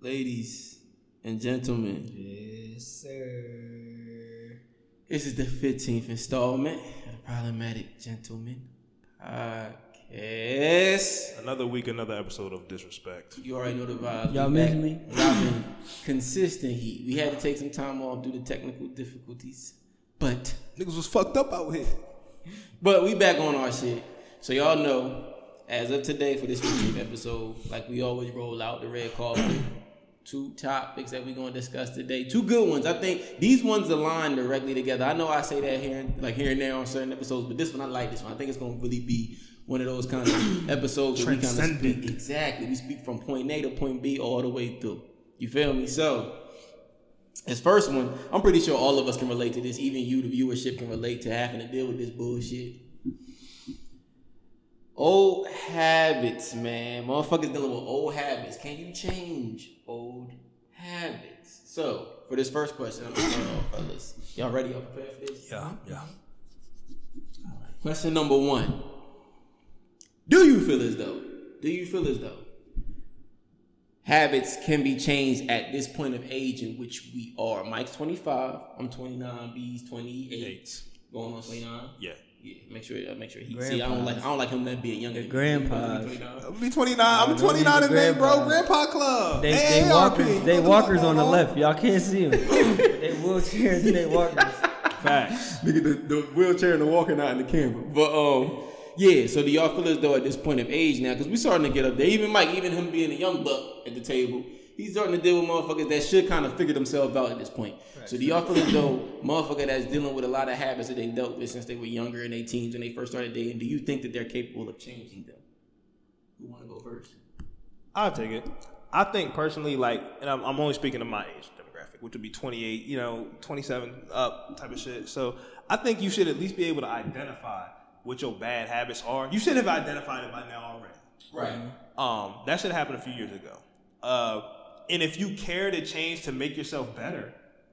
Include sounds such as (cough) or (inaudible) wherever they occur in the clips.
Ladies and gentlemen, Yes, sir. this is the 15th installment of the Problematic Gentleman Podcast. Another week, another episode of disrespect. You already know the vibes. Y'all miss me? Y'all consistent heat. We had to take some time off due to technical difficulties, but Niggas was fucked up out here. (laughs) but we back on our shit. So y'all know, as of today for this 15th episode, like we always roll out the red carpet. Two topics that we're gonna discuss today. Two good ones. I think these ones align directly together. I know I say that here, and- like here and there on certain episodes, but this one I like this one. I think it's gonna really be one of those kind of (coughs) episodes where we kind of speak exactly. We speak from point A to point B all the way through. You feel me? So this first one, I'm pretty sure all of us can relate to this. Even you, the viewership, can relate to having to deal with this bullshit. Old habits, man. Motherfuckers dealing with old habits. Can you change old habits? So, for this first question, I'm gonna start off, fellas. Y'all ready? Y'all prepared for this? Yeah, yeah. Question number one. Do you feel as though, do you feel as though habits can be changed at this point of age in which we are? Mike's 25, I'm 29, B's 28. Eight. Going on 29. Yeah. Yeah, make sure, uh, make sure he see. I don't like, I don't like him that being younger. than me. grandpas. 29. I'll be 29. I'm no, 29 these in May, bro. Grandpa Club. They, Hey, they ARP. walkers, they walkers fuck on the left. Y'all can't see them. (laughs) they wheelchairs and they (laughs) walkers. Facts. Nigga, the, the wheelchair and the walking out in the camera. But um, yeah. So do y'all feel as though at this point of age now, because we starting to get up there. Even Mike, even him being a young buck at the table, he's starting to deal with motherfuckers that should kind of figure themselves out at this point. So do y'all feel as though motherfucker that's dealing with a lot of habits that they dealt with since they were younger in their teens when they first started dating? Do you think that they're capable of changing them? Who want to go first? I'll take it. I think personally, like, and I'm, I'm only speaking to my age demographic, which would be 28, you know, 27 up type of shit. So I think you should at least be able to identify what your bad habits are. You should have identified it by now already. Right. Um, that should have happened a few years ago. Uh, and if you care to change to make yourself better,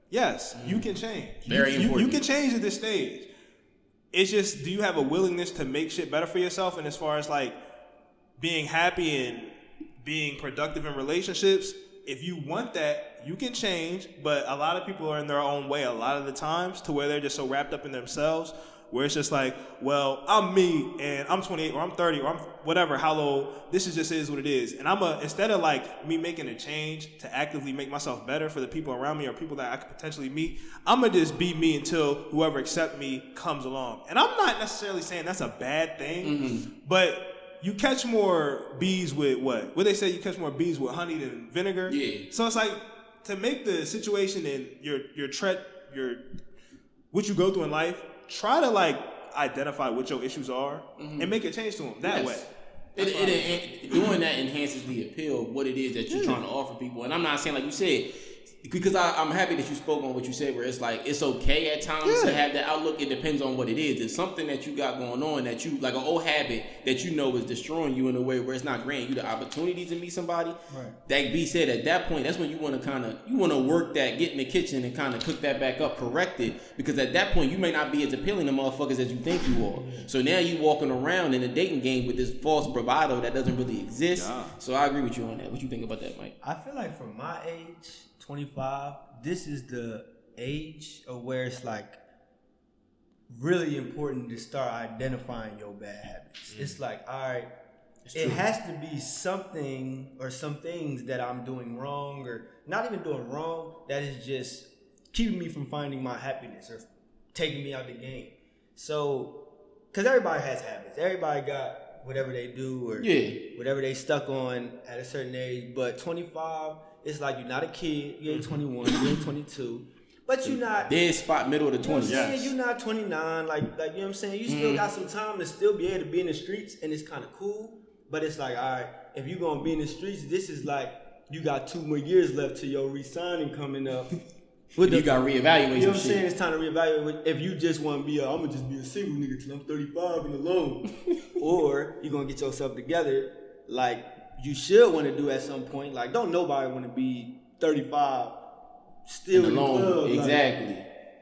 yes, mm-hmm. you can change. You- Very you, you, can change at this stage. It's just, do you have a willingness to make shit better for yourself? And as far as like being happy and being productive in relationships, if you want that, you can change. But a lot of people are in their own way a lot of the times to where they're just so wrapped up in themselves where it's just like, well, I'm me and I'm 28 or I'm 30 or I'm whatever, how low, this is just is what it is. And I'm a, instead of like me making a change to actively make myself better for the people around me or people that I could potentially meet, I'm gonna just be me until whoever accept me comes along. And I'm not necessarily saying that's a bad thing, but you catch more bees with what? What they say you catch more bees with honey than vinegar. Yeah. So it's like to make the situation and your your tre- your what you go through in life, try to like identify what your issues are mm-hmm. and make a change to them that Yes. way. It, it, it, doing that enhances the appeal of what it is that you're trying to offer people. And I'm not saying like you said, because I, I'm happy that you spoke on what you said, where it's like it's okay at times to have that outlook. It depends on what it is. It's something that you got going on that you like an old habit that you know is destroying you in a way where it's not granting you the opportunity to meet somebody. Right. That be said, at that point, that's when you want to kind of you want to work that, get in the kitchen and kind of cook that back up, correct it, because at that point you may not be as appealing to motherfuckers as you think you are. So now you walking around in a dating game with this false bravado that doesn't really exist. Yeah. So I agree with you on that. What you think about that, Mike? I feel like for my age, 25, this is the age of where it's like really important to start identifying your bad habits. Mm. It's like, all right, it has to be something or some things that I'm doing wrong or not even doing wrong that is just keeping me from finding my happiness or taking me out of the game. So, because everybody has habits, everybody got whatever they do or Yeah. whatever they stuck on at a certain age. But 25, it's like you're not a kid. You ain't mm-hmm. 21. You ain't (laughs) 22. But you're not. Dead spot, middle of the You know what I'm twenties. saying? You're not 29. Like, like you know what I'm saying? You still mm-hmm. got some time to still be able to be in the streets, and it's kind of cool. But it's like, all right, if you're gonna be in the streets, this is like you got two more years left to your re-signing coming up. (laughs) With You got to reevaluate you know what I'm saying? shit. It's time to reevaluate. If you just want to be, a, I'm gonna just be a single nigga till I'm 35 and alone, (laughs) or you're gonna get yourself together, like you should want to do at some point. Like, don't nobody want to be 35 still in the Alone, club. like- exactly.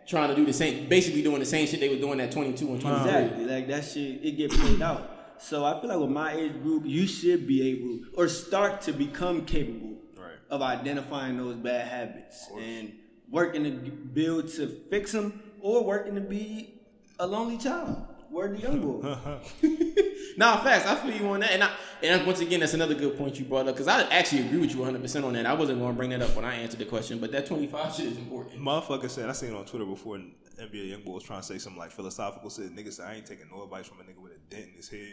Trying to do the same, basically doing the same shit they were doing at 22 and 23. Exactly. Like that shit, it get played out. So I feel like with my age group, you should be able or start to become capable Right. of identifying those bad habits and working to build to fix them or working to be a lonely child. Word the young boy. (laughs) Nah, facts. I feel you on that, and I and once again, that's another good point you brought up because I actually agree with you 100 percent on that. I wasn't going to bring that up when I answered the question, but that 25 shit is important. Motherfucker said, I seen it on Twitter before, and NBA YoungBoy was trying to say some like philosophical. shit. nigga said, I ain't taking no advice from a nigga with a dent in his head.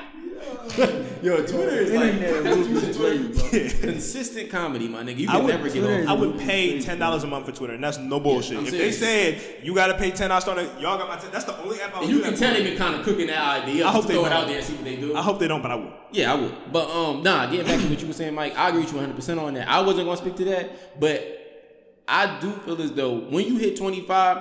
(laughs) (laughs) (laughs) Yo, Twitter is Internet like will betray you, bro. consistent comedy, my nigga. You I can would, never get Twitter off. I would pay ten dollars a month for Twitter, and that's no bullshit. I'm if they said you gotta pay ten dollars on it, y'all got my ten. That's the only app I would And you do can that tell for. they've been kind of cooking that idea. I hope they throw it don't. out there and see what they do. I hope they don't, but I would. Yeah, I would. But um, nah, getting back to what you were saying, Mike, I agree with you 100 percent on that. I wasn't gonna speak to that, but I do feel as though when you hit 25,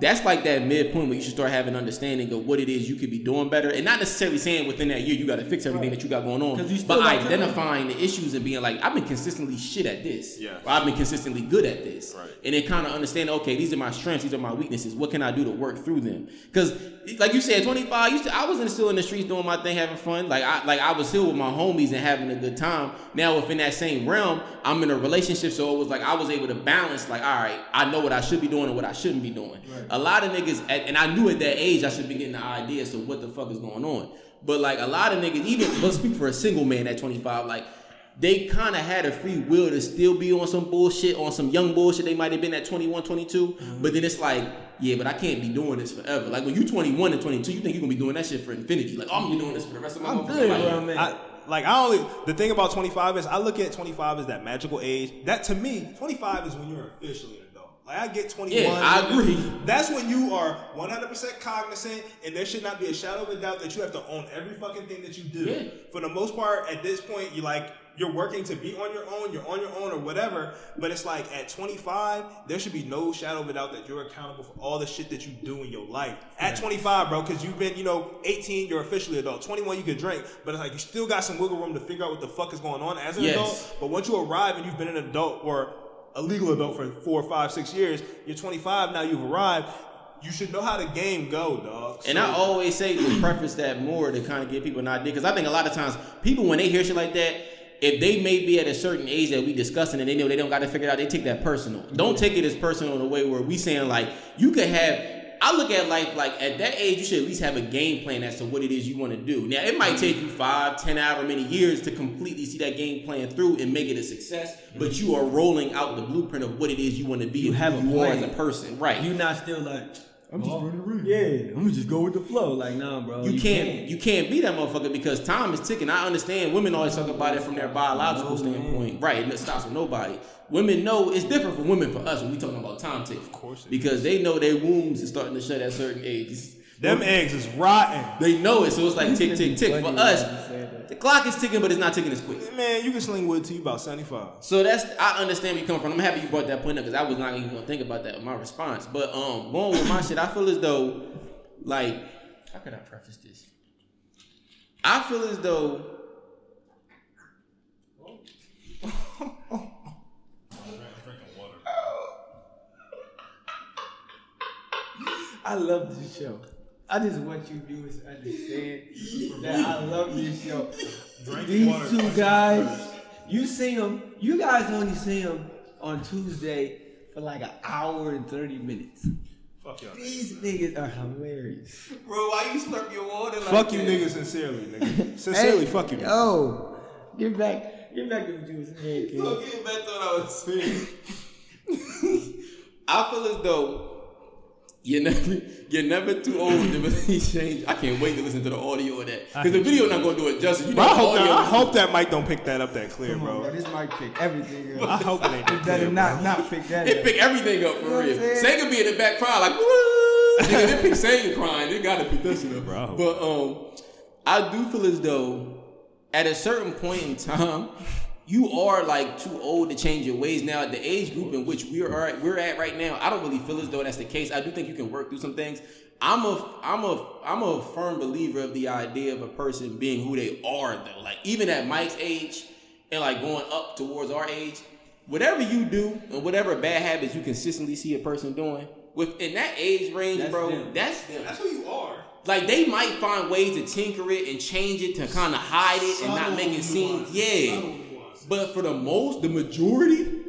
that's like that midpoint where you should start having understanding of what it is you could be doing better, and not necessarily saying within that year you got to fix everything that you got going on, you but identifying the issues and being like, I've been consistently shit at this, Yeah. or I've been consistently good at this, Right. and then kind of understand, okay, these are my strengths, these are my weaknesses. What can I do to work through them? Because, like you said, 25, you still, I was in, still in the streets doing my thing, having fun. Like I, like I was still with my homies and having a good time. Now, within that same realm, I'm in a relationship, so it was like I was able to balance. Like, all right, I know what I should be doing and what I shouldn't be doing. A lot of niggas, and I knew at that age I should be getting the idea. So what the fuck is going on? But like a lot of niggas, even let's speak for a single man at 25, like they kind of had a free will to still be on some bullshit, on some young bullshit. They might have been at 21, 22, mm-hmm. but then it's like, yeah, but I can't be doing this forever. Like when you're 21 and 22, you think you're gonna be doing that shit for infinity. Like I'm gonna be doing this for the rest of my I'm motherfucking good life. where I'm at. I, like I only the thing about 25 is I look at 25 as that magical age. That to me, 25 is when you're officially an adult. Like I get 21. Yeah, I agree. That's when you are 100% cognizant, and there should not be a shadow of a doubt that you have to own every fucking thing that you do. Yeah. For the most part, at this point, you like you're working to be on your own. You're on your own or whatever. But it's like at 25, there should be no shadow of a doubt that you're accountable for all the shit that you do in your life. At 25, bro, because you've been, you know, 18, you're officially adult. 21, you can drink, but it's like you still got some wiggle room to figure out what the fuck is going on as an Yes. adult. But once you arrive and you've been an adult or a legal adult for four, five, six years, you're 25 now. You've arrived. You should know how the game go, dog. And I always say to preface that more to kind of give people an idea, because I think a lot of times people when they hear shit like that, if they may be at a certain age that we discussing and they know they don't got to figure it out, they take that personal. Don't take it as personal in a way where we saying like you could have. I look at life like at that age, you should at least have a game plan as to what it is you want to do. Now, it might take you five, ten, however many years to completely see that game plan through and make it a success. But you are rolling out the blueprint of what it is you want to be. You have a you are as a person, right? You're not still like I'm just oh. running around. Yeah, I'm gonna just go with the flow. Like, nah, bro. You, can't, you can't be that motherfucker because time is ticking. I understand women always talk about it from their biological No, man. standpoint, right? And it stops with nobody. Women know it's different for women for us when we talking about time tick, of course it because they know their wombs is starting to shut at certain ages. Them eggs is rotten. They know it, so it's like tick, tick, tick. For us, when you said that. the clock is ticking, but it's not ticking as quick. Man, you can sling wood to you about 75. So that's I understand where you come from. I'm happy you brought that point up because I was not even gonna think about that in my response. But um, going with my shit, I feel as though, like, how could I preface this? I feel as though. (laughs) I love this show. I just want you viewers to understand that I love this show. These two guys, you see them. You guys only see them on Tuesday for like an hour and thirty minutes. Fuck y'all. These niggas are hilarious. Bro, why you slurp your water like Fuck you that? niggas sincerely, nigga. (laughs) Sincerely, Hey, fuck you. niggas. Yo, get back, get back to what you was saying, kid. Look, get back to what I was (laughs) saying. I feel as though you're never you're never too old to really (laughs) change. I can't wait to listen to the audio of that because the video not gonna do it justice. You know, I hope, that, audio. I hope that mic don't pick that up that clear, Come on, bro. bro. This might pick everything up. I hope it ain't that It better clear, not bro. not pick that It up. pick everything up for You know real. I'm saying? Say could be in the back crying like, woo! Nigga, they pick Sega crying. They gotta pick that shit up. Bro. But um, I do feel as though at a certain point in time, you are like too old to change your ways. Now, at the age group in which we are at, we're at right now, I don't really feel as though that's the case. I do think you can work through some things. I'm a I'm a I'm a firm believer of the idea of a person being who they are though. Like even at Mike's age and like going up towards our age, whatever you do and whatever bad habits you consistently see a person doing within that age range, That's bro, them. that's them. That's who you are. Like they might find ways to tinker it and change it to kind of hide it and not make it seem yeah. subtle nuances. But for the most, the majority,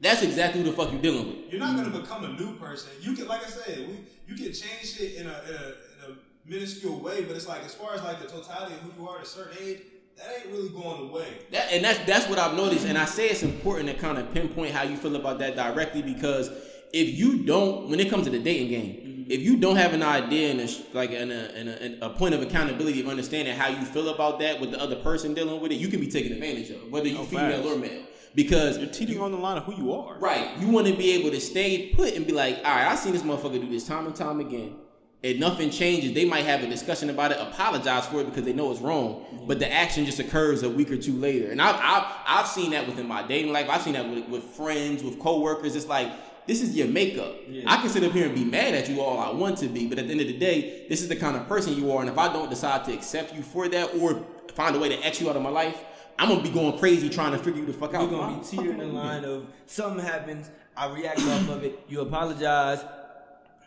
that's exactly who the fuck you dealing with. You're not gonna become a new person. You can, like I said, we, you can change shit in a, in a in a minuscule way, but it's like as far as like the totality of who you are at a certain age, that ain't really going away. That, and that's that's what I've noticed, and I say it's important to kind of pinpoint how you feel about that directly because if you don't, when it comes to the dating game, if you don't have an idea and a, like an, a, an, a, a point of accountability of understanding how you feel about that with the other person dealing with it, you can be taken advantage of, whether you Oh, female or male, because You're teetering on the line of who you are. Right. You want to be able to stay put and be like, all right, I seen this motherfucker do this time and time again. And nothing changes. They might have a discussion about it, apologize for it because they know it's wrong. Mm-hmm. But the action just occurs a week or two later. And I've, I've, I've seen that within my dating life. I've seen that with, with friends, with coworkers. It's like, this is your makeup. I can sit up here and be mad at you all I want to be. But at the end of the day, this is the kind of person you are. And if I don't decide to accept you for that or find a way to X you out of my life, I'm going to be going crazy trying to figure you the fuck out. We're gonna be teetering the line of something happens, I react off of it, you apologize,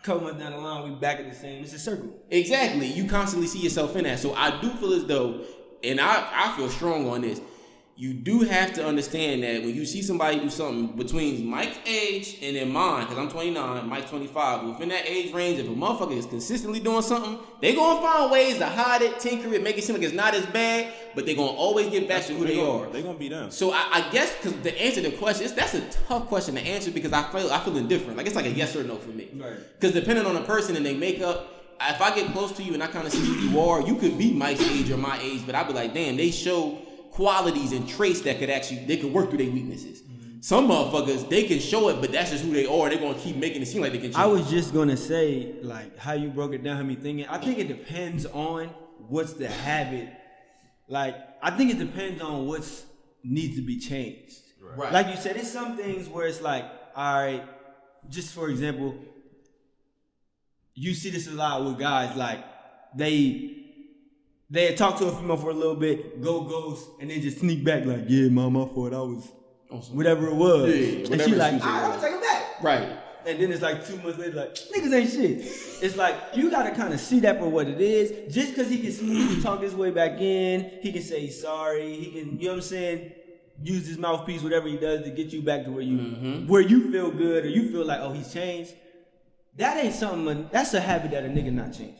couple months down the line, we back at the same. It's a circle. Exactly. You constantly see yourself in that. So I do feel as though, and I, I feel strong on this. You do have to understand that when you see somebody do something between Mike's age and then mine, because I'm 29, Mike's 25, within that age range, if a motherfucker is consistently doing something, they're gonna find ways to hide it, tinker it, make it seem like it's not as bad, but they're gonna always get back to who they are. They're gonna be them. So I, I guess because the answer to the question is that's a tough question to answer because I feel I feel indifferent. Like it's like a yes or no for me. Right. Because depending on the person and they makeup, if I get close to you and I kind of see who you are, you could be Mike's age or my age, but I'd be like, damn, they show qualities and traits that could actually they could work through their weaknesses. Mm-hmm. Some motherfuckers they can show it, but that's just who they are. They're gonna keep making it seem like they can. Change. I was just gonna say, like, how you broke it down, had me thinking. I think it depends on what's the habit. Like, I think it depends on what's needs to be changed. Right. Like you said, it's some things where it's like, all right, just for example, you see this a lot with guys, like they they talk to a female for a little bit, go ghost, and then just sneak back like, yeah, my my fault, I was whatever it was, Yeah, and whatever she like, all right, I'm gonna take it back. right. And then it's like two months later, like niggas ain't shit. It's like you gotta kind of see that for what it is. Just because he can talk his way back in, he can say sorry. He can, you know what I'm saying? Use his mouthpiece, whatever he does, to get you back to where you mm-hmm. where you feel good or you feel like, oh, he's changed. That ain't something. That's a habit that a nigga not changing.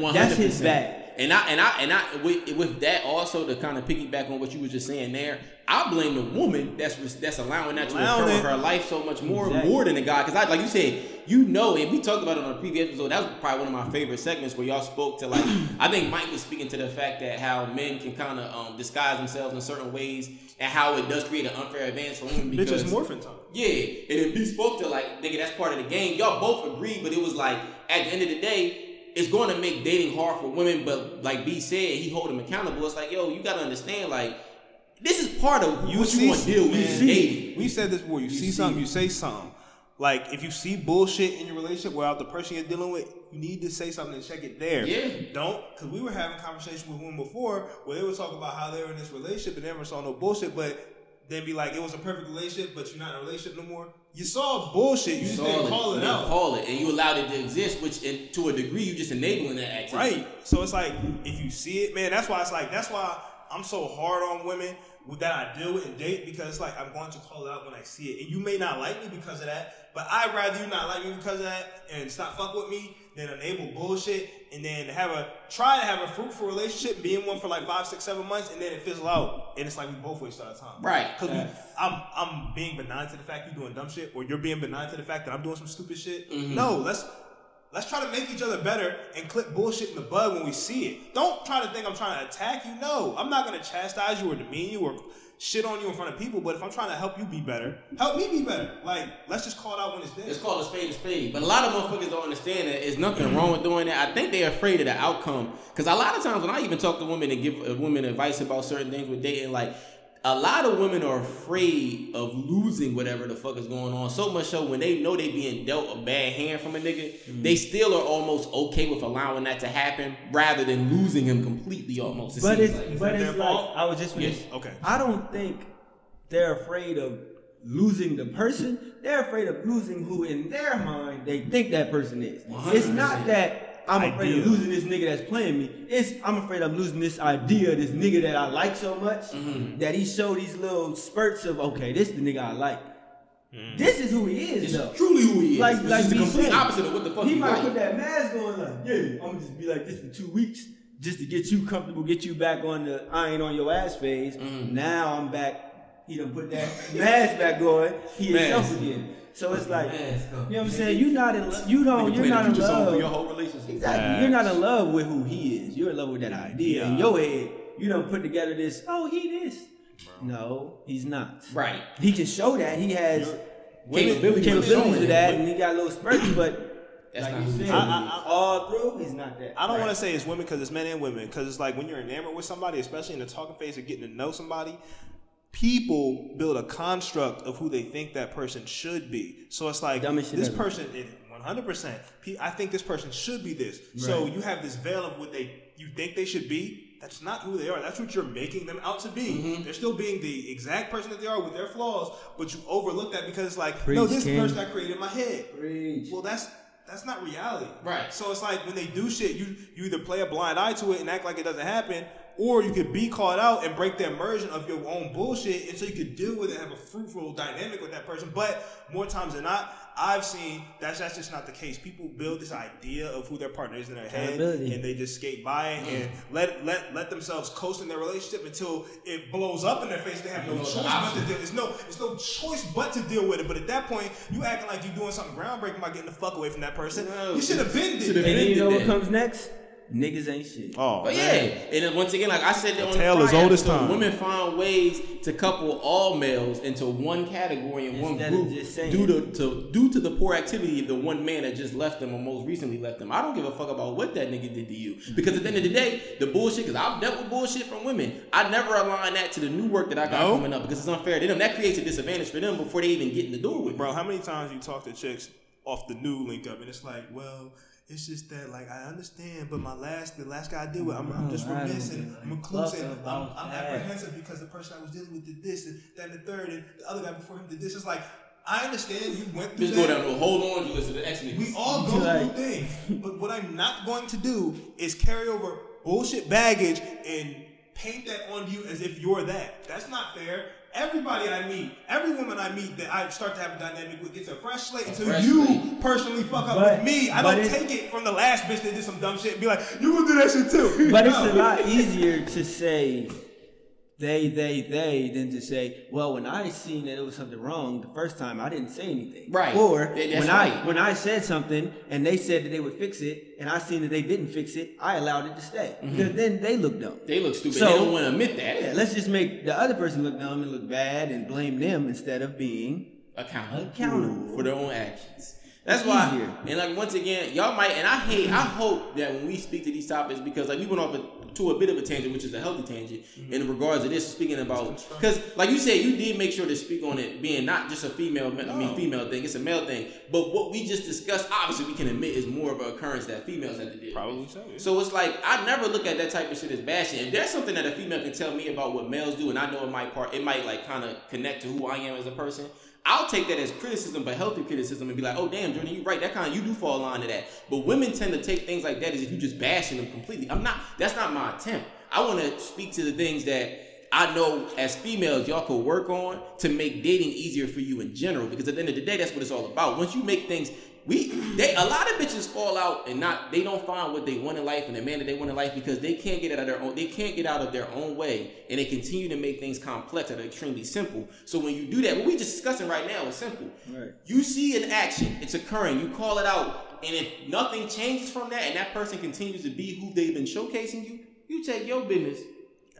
One That's his percent. And I and I and I with, with that also to kind of piggyback on what you were just saying there, I blame the woman that's that's allowing that to Allowing occur in her life so much more Exactly. more than the guy. Because I like you said, you know, and we talked about it on a previous episode. That was probably one of my favorite segments where y'all spoke to like (clears throat) I think Mike was speaking to the fact that how men can kind of um, disguise themselves in certain ways and how it does create an unfair advantage for women because Bitches morphin' time. yeah, and if he spoke to like, nigga, that's part of the game. Y'all both agreed, but it was like at the end of the day, it's going to make dating hard for women. But like B said, he hold them accountable. It's like, yo, you gotta understand, like, this is part of You what see, you want to deal with dating. We said this before. You, see, see. something, you say something. Like if you see bullshit in your relationship without the person you're dealing with, you need to say something and check it there. Yeah. Don't because we were having conversation with women before where they were talking about how they were in this relationship and they never saw no bullshit, but then be like, it was a perfect relationship, but you're not in a relationship no more. You saw bullshit. You, just didn't call it you out. Call it, and you allowed it to exist, which in, to a degree you just enabling that activity. Right. So it's like if you see it, man, that's why it's like that's why I'm so hard on women with that I deal with and date because it's like I'm going to call it out when I see it. And you may not like me because of that, but I'd rather you not like me because of that and stop fuck with me than enable bullshit and then have a try to have a fruitful relationship, be in one for like five, six, seven months, and then it fizzle out. And it's like we both waste our time. Right. Because I'm I'm being benign to the fact you're doing dumb shit, or you're being benign to the fact that I'm doing some stupid shit. Mm-hmm. No, let's let's try to make each other better and clip bullshit in the bud when we see it. Don't try to think I'm trying to attack you. No, I'm not gonna chastise you or demean you or shit on you in front of people. But if I'm trying to help you be better, help me be better. Like let's just call it out when it's there. It's called a spade a spade. But a lot of motherfuckers don't understand that there's nothing wrong with doing that. I think they're afraid of the outcome. Because a lot of times when I even talk to women and give women advice about certain things with dating, like a lot of women are afraid of losing whatever the fuck is going on. So much so when they know they being dealt a bad hand from a nigga, they still are almost okay with allowing that to happen rather than losing him completely almost. it But it's like. but it's like fault? I was just Yes. Okay. I don't think they're afraid of losing the person. They're afraid of losing who in their mind they think that person is. It's not that I'm afraid of losing this nigga that's playing me. It's I'm afraid I'm losing this idea, this nigga that I like so much Mm-hmm. that he showed these little spurts of okay, this is the nigga I like. This is who he is It's though. truly who he is. Like It's like the complete said. opposite of what the fuck he he might like. put that mask on like, yeah, I'm gonna just be like this for two weeks just to get you comfortable, get you back on the I ain't on your ass phase. Mm-hmm. Now I'm back. He done put that (laughs) mask back on. He himself Mask. again. So it's like, Mask you know what I'm saying? You're not in, lo- you don't, you're not in future song for your love. whole relationship. Exactly. You're not in love with who he is. You're in love with that idea in your head. You don't put together this. Oh, he this. No, he's not. Right. He can show that he has Capability capabilities showing of that, and he got a little spurts, but That's like not you who said, is. I- I- all through, he's not that. I don't Right. want to say it's women because it's men and women. Because it's like when you're enamored with somebody, especially in the talking phase of getting to know somebody, people build a construct of who they think that person should be. So it's like Dumbest this ever. person, one hundred percent. I think this person should be this. So you have this veil of what they you think they should be. That's not who they are. That's what you're making them out to be. Mm-hmm. They're still being the exact person that they are with their flaws, but you overlook that because it's like, no, this is the King. person I created in my head. Preach. Well, that's that's not reality. Right. So it's like when they do shit, you you either play a blind eye to it and act like it doesn't happen, or you could be caught out and break the immersion of your own bullshit, and so you could deal with it, and have a fruitful dynamic with that person. But more times than not, I've seen that's that's just not the case. People build this idea of who their partner is in their head, and they just skate by it and mm-hmm. let let let themselves coast in their relationship until it blows up in their face. They have no choice but to opposite. deal. There's no there's no choice but to deal with it. But at that point, you acting like you're doing something groundbreaking by getting the fuck away from that person. No, you should have been should've did been that. And then you know what comes next? Niggas ain't shit. Oh, But yeah, and then once again, like I said, the tale is prior old as time. Women find ways to couple all males into one category and one Instead of group just due to, to due to the poor activity of the one man that just left them or most recently left them. I don't give a fuck about what that nigga did to you because at the end of the day, the bullshit. Because I've dealt with bullshit from women. I never align that to the new work that I got No. coming up because it's unfair to them. That creates a disadvantage for them before they even get in the door with me. Bro, how many times you talk to chicks off the new link up and it's like, well, it's just that like I understand, but my last the last guy I deal with, I'm, I'm just No, I remiss don't and give a I'm recluse and I'm, I'm apprehensive because the person I was dealing with did this and then the third and the other guy before him did this. It's like I understand you went through Just go that. down to a hold on, you listen to the X We all go Like- through things. But what I'm not going to do is carry over bullshit baggage and paint that on you as if you're that. That's not fair. Everybody I meet, every woman I meet that I start to have a dynamic with gets a fresh slate until fresh you slate. personally fuck up But- with me. I but don't it's- take it from the last bitch that did some dumb shit and be like, you gonna do that shit too. (laughs) But it's a lot easier to say they, they, they than to say, well, when I seen that it was something wrong the first time, I didn't say anything. Right. Or that's when I when I said something and they said that they would fix it, and I seen that they didn't fix it, I allowed it to stay. Mm-hmm. Because then they look dumb. They look stupid. So- they don't want to admit that. Yeah, let's just make the other person look dumb and look bad and blame them instead of being accountable, Accountable. for their own actions. That's It's why, easier. and like once again, y'all might, and I hate, I hope that when we speak to these topics, because like we went off a, to a bit of a tangent, which is a healthy tangent, in regards to this, speaking about, because like you said, you did make sure to speak on it being not just a female, I mean female thing, it's a male thing, but what we just discussed, obviously we can admit is more of an occurrence that females have to deal. Probably so. yeah. So it's like I never look at that type of shit as bashing. If there's something that a female can tell me about what males do, and I know it might part, it might like kind of connect to who I am as a person. I'll take that as criticism, but healthy criticism, and be like, "Oh, damn, Jordan, you right. That kind of you do fall line to that." But women tend to take things like that as if you just bashing them completely. I'm not. That's not my attempt. I want to speak to the things that I know as females y'all could work on to make dating easier for you in general. Because at the end of the day, that's what it's all about. Once you make things, we they a lot of bitches fall out and not they don't find what they want in life and the man that they want in life because they can't get out of their own they can't get out of their own way and they continue to make things complex that are extremely simple. So when you do that, what we just discussing right now is simple. Right. You see an action, it's occurring, you call it out, and if nothing changes from that and that person continues to be who they've been showcasing you, you take your business.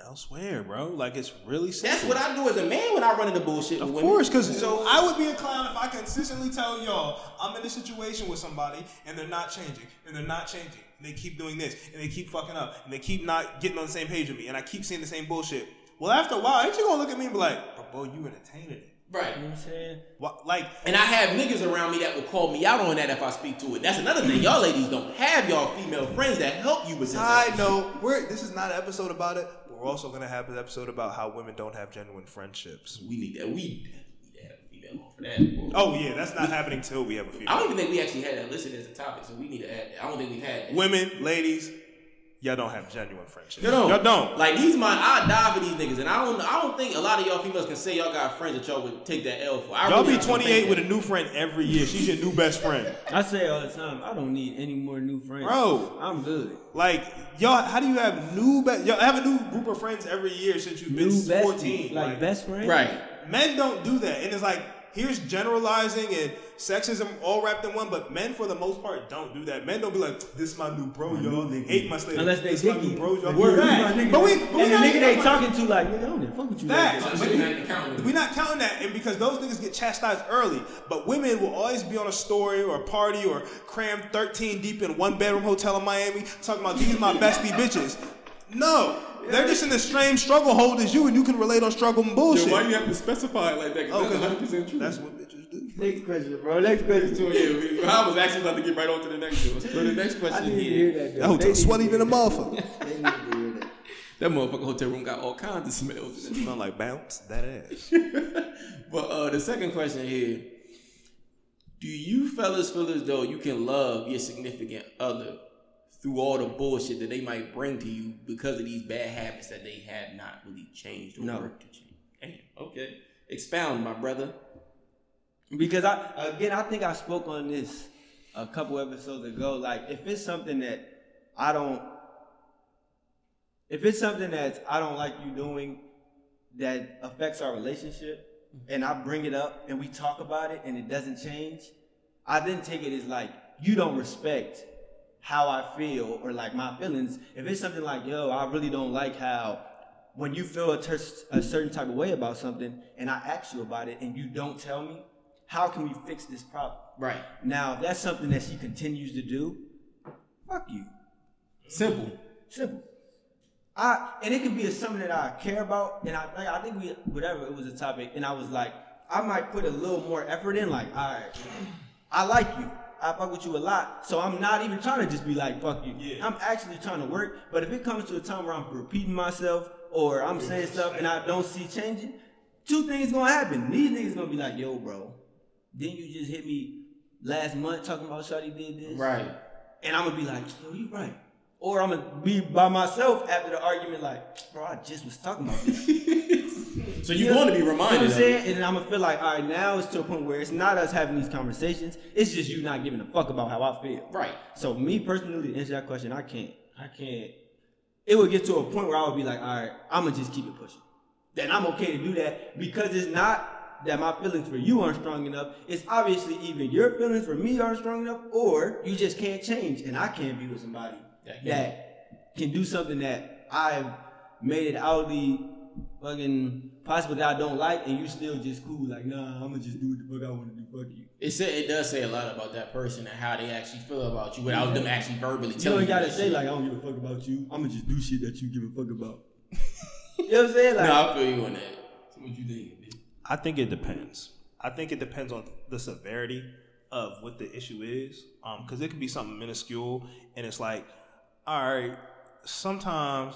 Elsewhere, bro. Like it's really simple. That's what I do as a man when I run into bullshit. Of course, because so I would be a clown if I consistently tell y'all I'm in a situation with somebody and they're not changing and they're not changing and they keep doing this and they keep fucking up and they keep not getting on the same page with me and I keep seeing the same bullshit. Well, after a while, ain't you gonna look at me and be like, "But boy, you entertaining it." right. You know what I'm saying? What, like, And I have niggas around me that will call me out on that if I speak to it. That's another thing. Y'all ladies don't have y'all female friends that help you with this. I know we're this is not an episode about it. We're also gonna have an episode about how women don't have genuine friendships. We need that. We need to have a female on for that. Oh yeah, that's not happening till we have a female. I don't even think we actually had that listed as a topic, so we need to add that. I don't think we've had that. Women, ladies, y'all don't have genuine friendships. You don't. Y'all don't. Like these my I die for these niggas, and I don't. I don't think a lot of y'all females can say y'all got friends that y'all would take that L for. I Y'all really be 28 with a new friend every year. She's your new best friend. I say all the time, I don't need any more new friends. Bro. I'm good. Like, y'all, how do you have new best? Y'all have a new group of friends every year since you've New been 14. besties, like, best friend. right. Men don't do that. And it's like, here's generalizing and sexism all wrapped in one, but men, for the most part, don't do that. Men don't be like, this is my new bro, y'all. Eight months later, Unless they this my dick new you. bro, y'all. Word. Right. My nigga. But we, but we and the not nigga even they talking- talking to like, nigga, I don't even fuck with you. like Facts. that. So you have to count We're not counting that, and because those niggas get chastised early, but women will always be on a story or a party or crammed 13 deep in one bedroom hotel in Miami talking about these my bestie bitches. No, they're just in the same struggle hold as you, and you can relate on struggle and bullshit. Yo, why you have to specify it like that? Oh, Because because that's 100 true. that's what bitches do. Next question, bro. Next question. So, yeah, we- I was actually about to get right on to the next one. So the next I question need to here. hear that. Though. That hotel They need sweaty than a hear that. motherfucker. They need to hear that. That motherfucking hotel room got all kinds of smells. it. Smell like bounce that ass. (laughs) But uh, the second question here: Do you fellas feel as though you can love your significant other through all the bullshit that they might bring to you because of these bad habits that they have not really changed or No. worked to change? Damn. Okay. Expound, my brother. Because I again I think I spoke on this a couple episodes ago. Like if it's something that I don't if it's something that I don't like you doing that affects our relationship mm-hmm. and I bring it up and we talk about it and it doesn't change, I then take it as like you don't respect how I feel or like my feelings. If it's something like, yo, I really don't like how when you feel a, ter- a certain type of way about something and I ask you about it and you don't tell me, how can we fix this problem? Right. Now, if that's something that she continues to do, fuck you. Simple. Simple. I and it could be a, something that I care about, and I like I think we whatever it was a topic, and I was like, I might put a little more effort in, like, all right, I like you. I fuck with you a lot, so I'm not even trying to just be like fuck you. Yeah. I'm actually trying to work. But if it comes to a time where I'm repeating myself or I'm saying stuff and I don't see changing, two things gonna happen. These niggas gonna be like, yo, bro, didn't you just hit me last month talking about Shawty did this? Right. And I'm gonna be like, yo, you right. Or I'm gonna be by myself after the argument, like, bro, I just was talking about this. (laughs) So you're going to be You know what reminded I'm saying? And I'm gonna feel like, all right, now it's to a point where it's not us having these conversations. It's just you not giving a fuck about how I feel. Right. So me personally, to answer that question, I can't. I can't. It would get to a point where I would be like, all right, I'm gonna just keep it pushing. Then I'm okay to do that because it's not that my feelings for you aren't strong enough. It's obviously either your feelings for me aren't strong enough, or you just can't change, and I can't be with somebody That that can- can do something that I've made it out the fucking possible that I don't like, and you still just cool. Like, nah, I'm gonna just do what the fuck I want to do. Fuck you. It said it does say a lot about that person and how they actually feel about you without them actually verbally telling You telling don't you. gotta that say shit. like I don't give a fuck about you. I'm gonna just do shit that you give a fuck about. (laughs) you know what I'm saying? Like, no, I feel you on that. So what you think? man? I think it depends. I think it depends on the severity of what the issue is. Um, because it could be something minuscule, and it's like, all right, sometimes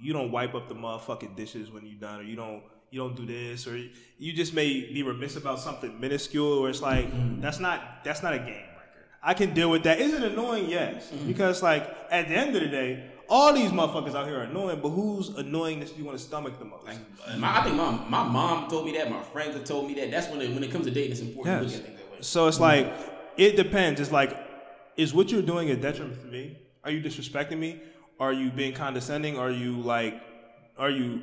you don't wipe up the motherfucking dishes when you're done, or you don't you don't do this, or you just may be remiss about something minuscule, or it's like mm-hmm. that's not that's not a game breaker. I can deal with that. Is it annoying? Yes, mm-hmm. because like at the end of the day. All these motherfuckers out here are annoying, but whose annoyingness do you want to stomach the most? Like, my, I think my my mom told me that. My friends have told me that. That's when it, when it comes to dating, it's important to look at things that way. So it's like it depends. It's like, is what you're doing a detriment to me? Are you disrespecting me? Are you being condescending? Are you like, are you,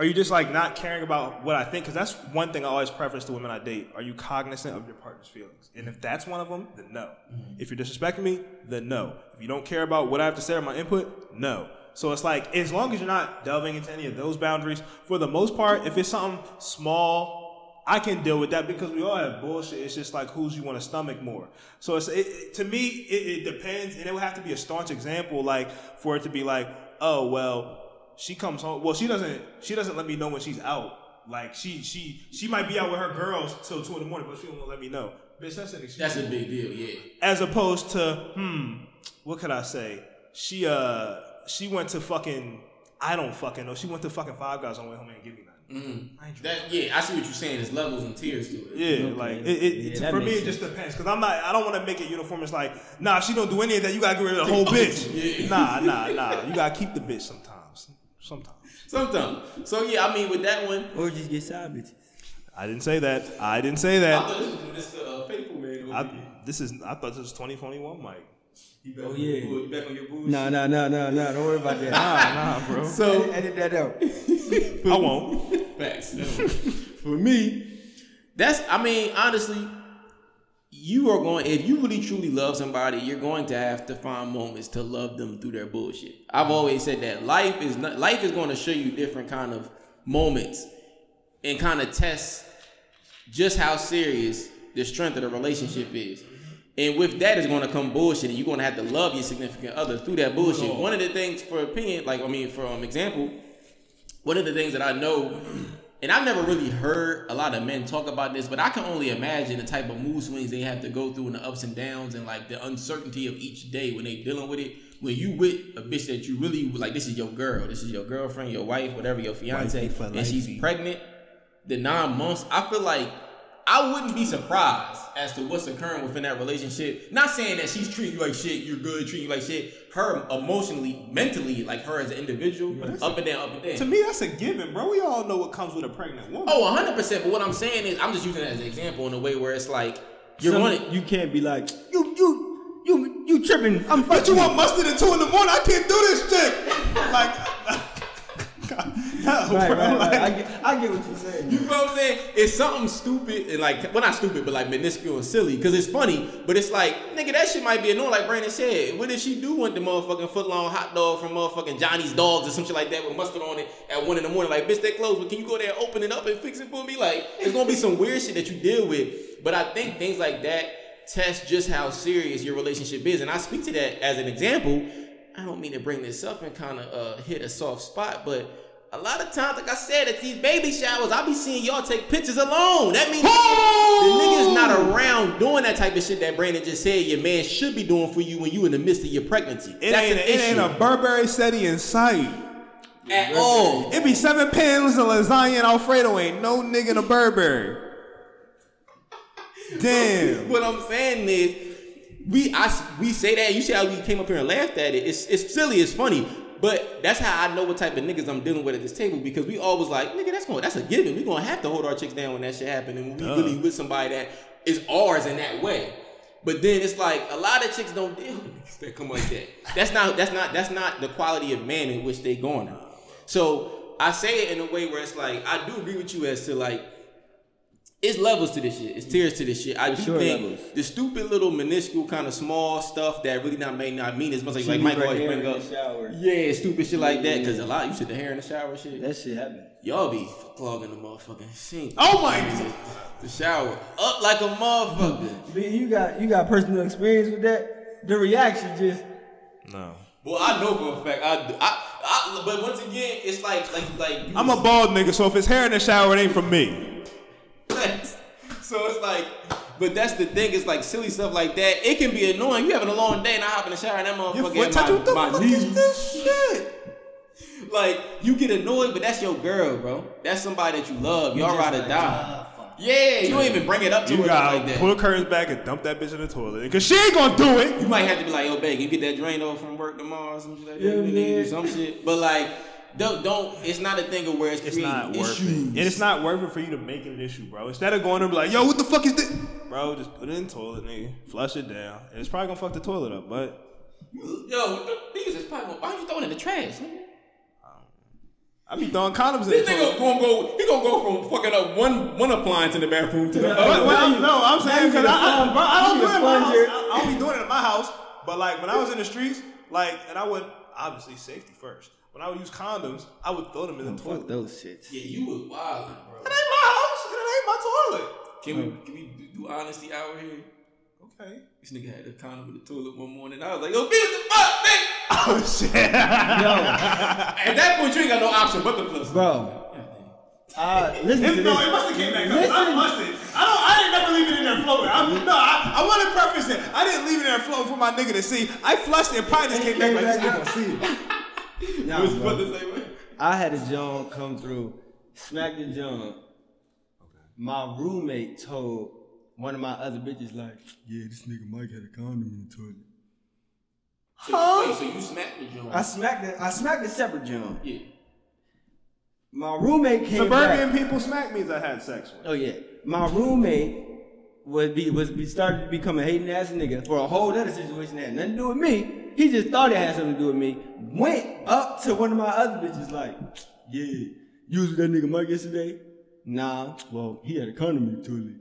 are you just like not caring about what I think? Because that's one thing I always preface to women I date. Are you cognizant of your partner's feelings? And if that's one of them, then no. Mm-hmm. If you're disrespecting me, then no. If you don't care about what I have to say or my input, no. So it's like, as long as you're not delving into any of those boundaries, for the most part, if it's something small, I can deal with that because we all have bullshit. It's just like who's you want to stomach more. So it's it, it- to me, it, it depends, and it would have to be a staunch example, like for it to be like, oh well, she comes home. Well, she doesn't. She doesn't let me know when she's out. Like she she she might be out with her girls till two in the morning, but she won't let me know. Bitch, that's an excuse. That's a big deal. Yeah. As opposed to, hmm, what could I say? She uh she went to fucking I don't fucking know. She went to fucking Five Guys on the way home and give me nothing. That yeah, I see what you're saying. There's levels and tiers to it. Yeah, Okay. like it, it, Yeah, for me, makes it just depends because I'm not. I don't want to make it uniform. It's like, nah, she don't do any of that. You gotta get rid of the whole (laughs) bitch. Yeah. Nah, nah, nah. You gotta keep the bitch sometimes. Sometimes. Sometimes. So yeah, I mean with that one, Or just get side bitches. I didn't say that. I didn't say I that. thought this was Mr. Uh, Faithful Man. over I, here. this is. I thought this was 2021, Mike. You back Oh, yeah. your bull- you back on your bullshit. No, no, no, no, no. Don't worry about that. Nah, nah, bro. (laughs) So edit, edit that out. I won't. (laughs) Facts. For me, that's I mean, honestly, you are going if you really truly love somebody, you're going to have to find moments to love them through their bullshit. I've always said that life is not life is going to show you different kind of moments and kind of test just how serious the strength of the relationship is. And with that is going to come bullshit, and you're going to have to love your significant other through that bullshit. One of the things, for opinion, like I mean, for um, example, one of the things that I know, and I've never really heard a lot of men talk about this, but I can only imagine the type of mood swings they have to go through and the ups and downs and like the uncertainty of each day when they dealing with it. When you with a bitch that you really like, this is your girl, this is your girlfriend, your wife, whatever, your fiance, and she's pregnant. The nine months, I feel like I wouldn't be surprised as to what's occurring within that relationship. Not saying that she's treating you like shit, you're good, treating you like shit. Her emotionally, mentally, like her as an individual, up and down, up and down. To me, that's a given, bro. We all know what comes with a pregnant woman. Oh, 100%. But what I'm saying is, I'm just using it as an example in a way where it's like, you're Some- running. You can't be like you, you, you, you tripping. I'm But you want mustard at two in the morning? I can't do this shit. like, (laughs) (laughs) no, Right, bro. right, like- right. I get, I get what you're saying. You know what I'm saying? It's something stupid and like, well, not stupid, but like minuscule and silly because it's funny. But it's like, nigga, that shit might be annoying. Like Brandon said, what if she do want the motherfucking footlong hot dog from motherfucking Johnny's Dogs or some shit like that with mustard on it at one in the morning? Like, bitch, they closed, but can you go there, open it up, and fix it for me? Like, it's gonna be some weird shit that you deal with. But I think things like that test just how serious your relationship is. And I speak to that as an example. I don't mean to bring this up and kind of uh, hit a soft spot, but a lot of times, like I said, at these baby showers, I be seeing y'all take pictures alone. That means the nigga's not around doing that type of shit that Brandon just said your man should be doing for you when you in the midst of your pregnancy. it That's ain't, an a, it ain't a Burberry steady in sight. at all. It be seven pans of lasagna and Alfredo. Ain't no nigga in a Burberry. (laughs) Damn. What I'm saying is, we I we say that. You see how we came up here and laughed at it. It's it's silly. It's funny. But that's how I know what type of niggas I'm dealing with at this table because we always like, nigga, that's going, that's a given. We gonna have to hold our chicks down when that shit happen, and we really with somebody that is ours in that way. But then it's like a lot of chicks don't deal with niggas that come like that. That's not that's not that's not the quality of man in which they going. So I say it in a way where it's like I do agree with you as to like it's levels to this shit. It's tears to this shit. I do sure think levels. the stupid little minuscule kind of small stuff that really not may not mean as much as She like Mike always bring up. Yeah, stupid shit like that. Cause a lot you said the hair in the shower shit. That shit happened. Y'all be clogging the motherfucking sink. Oh my god. The shower up like a motherfucker. (laughs) Man, you got you got personal experience with that. The reaction just No. Well, I know for a fact. I, do. I, I but once again, it's like like like I'm a bald nigga, so if it's hair in the shower, it ain't from me. (laughs) so it's like, but that's the thing. It's like silly stuff like that. It can be annoying. You having a long day and I hop in the shower and that motherfucker foot at what the my, my fuck knees. is this shit? Like you get annoyed, but that's your girl, bro. That's somebody that you love. Y'all ride or die. Yeah, you don't even bring it up to You her gotta like that. pull the curtains back and dump that bitch in the toilet. Cause she ain't gonna do it. You might have to be like, yo, babe, you get that drain off from work tomorrow or some shit like that. Yeah, You need to do man. some shit. But like, don't don't. It's not a thing of where it's, It's creating not worth issues. it. And it's not worth it for you to make it an issue, bro. Instead of going to be like, yo, what the fuck is this? Bro, just put it in the toilet, nigga. Flush it down. And it's probably gonna fuck the toilet up, but Yo, what the niggas is probably Why are you throwing it in the trash? Nigga? I be throwing condoms in This the nigga toilet. gonna go. He gonna go from fucking up one one appliance in the bathroom to the But, other. but I'm, no, I'm saying because I, I, get bro, I don't you do it in my house. plunger. I, I don't be doing it in my house. But like when I was in the streets, like, and I would obviously safety first. When I would use condoms, I would throw them in the fuck toilet. those shits. Yeah, you was wild, bro. It ain't my house. and It ain't my toilet. Can we can we do- do honesty hour here? Okay. This nigga had a condom in the toilet one morning. I was like, yo, bitch, what the fuck, nigga? (laughs) Oh shit. Yo, At that point, you ain't got no option but the plus. bro. Uh, listen to It, no, it must have came back up. I Listen. must have. I don't. I didn't never leave it in there floating. I'm, no, I, I want to preface it. I didn't leave it in there floating for my nigga to see. I flushed it. and Probably just came back like this nigga gonna see it. Nah, was bro. about to say what? I had a John come through Smack the John. My roommate told one of my other bitches like, yeah, this nigga Mike had a condom in the toilet. So, wait, so you smacked the joint? I smacked the I smacked the separate John. yeah. My roommate came Suburban back. people smack means I had sex with. Oh yeah, my roommate would be was be started to become a hating ass nigga for a whole other situation that had nothing to do with me. He just thought it had something to do with me. Went up to one of my other bitches like, yeah, you was with that nigga Mike yesterday? Nah, well he had a condom in the toilet.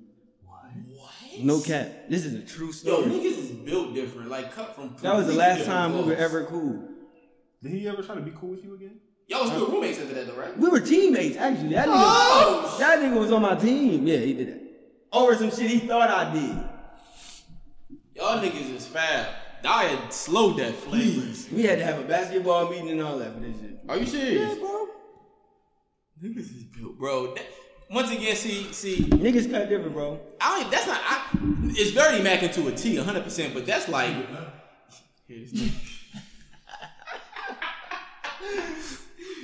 What? No cap. This is a true story. Yo, niggas is built different. Like cut from. that was the last different time we were ever cool. Did he ever try to be cool with you again? Y'all was still roommates after that, though, right? We were teammates actually. That nigga, Oh, that nigga was on my team. Yeah, he did that. Over some shit he thought I did. Y'all niggas is foul. Die a slow death, please. We had to have a basketball meeting and all that for this shit. Are you serious? Yeah, bro. Niggas is built, bro. That, once again, see, see, Niggas cut different, bro. I don't. That's not. I, it's very macking to a T, 100. percent But that's like. (laughs)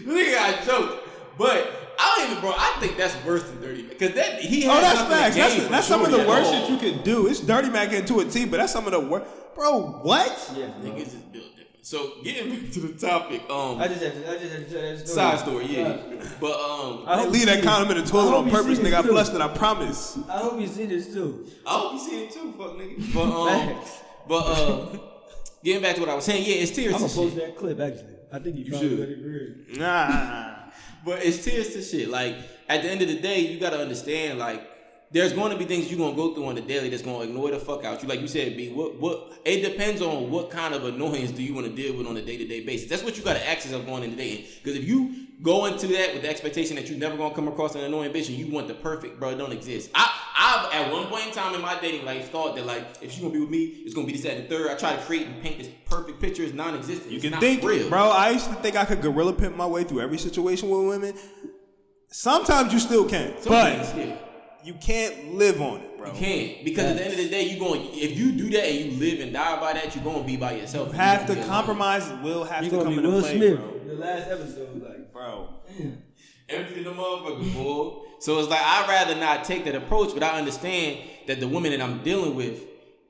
Nigga got joked, but I don't even, bro. I think that's worse than dirty because that he. Oh, had Oh, that's facts. That's, that's some of the worst all. shit you can do. It's dirty mac into a T, but that's some of the worst. Bro, what? Yeah. Niggas is built different. So getting (laughs) back to the topic, um, I just had to, I just had to tell that story. side story, yeah. But um, I hope Leave that see condom in the toilet on purpose, see nigga. I flushed it, I promise. I hope you see this too. I hope you see it too, fuck nigga. (laughs) But um, but uh, getting back to what I was saying, yeah, it's tears I'm to gonna post shit. that clip actually. I think you, You should. agree. Nah. But it's tears to shit. Like at the end of the day, you gotta understand, like. There's going to be things you're gonna go through on the daily that's gonna ignore the fuck out you. Like you said, B. What what? It depends on what kind of annoyance do you want to deal with on a day to day basis. That's what you gotta ask yourself going into dating. Because if you go into that with the expectation that you're never gonna come across an annoying bitch and you want the perfect, bro, it don't exist. I I've at one point in time in my dating life thought that like if she's gonna be with me, it's gonna be this that and the third. I try to create and paint this perfect picture. It's non-existent. You It's can think, real, bro. I used to think I could gorilla pimp my way through every situation with women. Sometimes you still can, Some but yeah. You can't live on it, bro. You can't because at the end of the day, you going if you do that and you live and die by that, you're gonna be by yourself. You have to gonna compromise. Will have You to gonna come be into Will play, Smith. bro. The last episode, like, Bro. Empty the motherfucker, boy. So it's like I'd rather not take that approach, but I understand that the woman that I'm dealing with,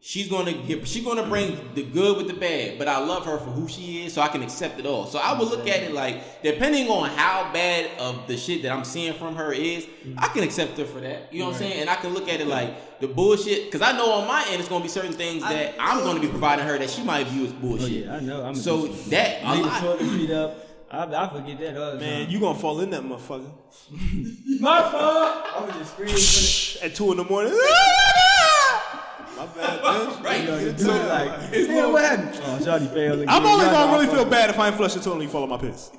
she's gonna get, she's gonna bring the good with the bad. But I love her for who she is, so I can accept it all. So I would look at it like, depending on how bad of the shit that I'm seeing from her is, I can accept her for that. You know what I'm saying? And I can look at it like the bullshit, because I know on my end it's gonna be certain things that I'm gonna be providing her that she might view as oh bullshit. yeah, I know. I'm So that a leave the lot- toilet seat up. I, I forget that all the man, time. you gonna fall in that motherfucker (laughs) My fault. I was just screaming. at two in the morning. (laughs) My bad, bitch. (laughs) right. You know, the dude So, like, it's hey, more- what happened? Oh, Shawty failed again. I'm only gonna really feel bad if I ain't flush the toilet and you follow my piss.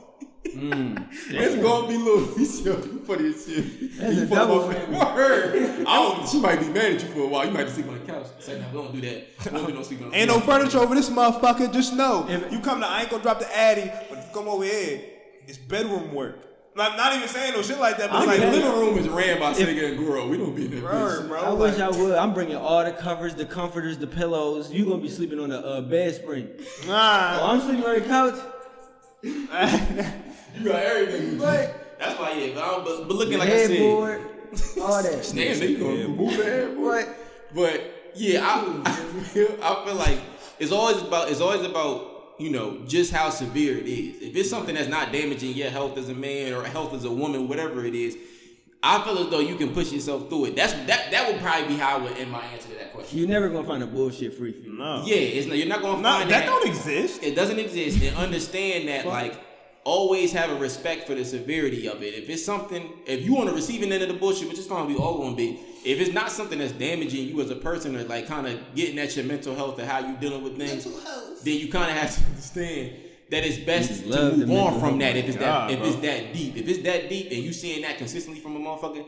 Hmm. It's gonna be little. (laughs) He's so funny as shit. That's He a fuck double up- whammy. (laughs) Word. I don't. She might be mad at you for a while. You might just sleep on the couch. Say, no, we don't do that. We don't do no sleeping on the Ain't no furniture over this motherfucker. Just know, If- you come to, I ain't gonna drop the addy, but if you come over here, it's bedroom work. Not, not even saying no shit like that, but I'm like, like, the living room is ran by Sega and Guru. We don't be in that Word, bitch. bro. I like- wish I would. I'm bringing all the covers, the comforters, the pillows. You gonna be sleeping on the uh, bed spring. Oh, Nah. I'm sleeping on the couch. (laughs) You got everything. with you. What? That's why, yeah. But, I don't- but, but looking The like I said, headboard, all that. (laughs) damn, they gonna move the headboard. But yeah, I, I (laughs) feel I feel like it's always about it's always about you know just how severe it is. If it's something that's not damaging your health as a man or health as a woman, whatever it is, I feel as though you can push yourself through it. That's that that would probably be how I would end my answer to that question. You're never gonna find a bullshit free feed. No. Yeah, it's not, you're not gonna Nah, find that don't exist. it doesn't exist and understand that like always have a respect for the severity of it. If it's something if you on the receiving end of the bullshit which is gonna be all gonna be if it's not something that's damaging you as a person or like kind of getting at your mental health and how you dealing with things then you kind of have to understand that it's best to move on from that if it's God, that if bro. it's that deep. If it's that deep and you seeing that consistently from a motherfucker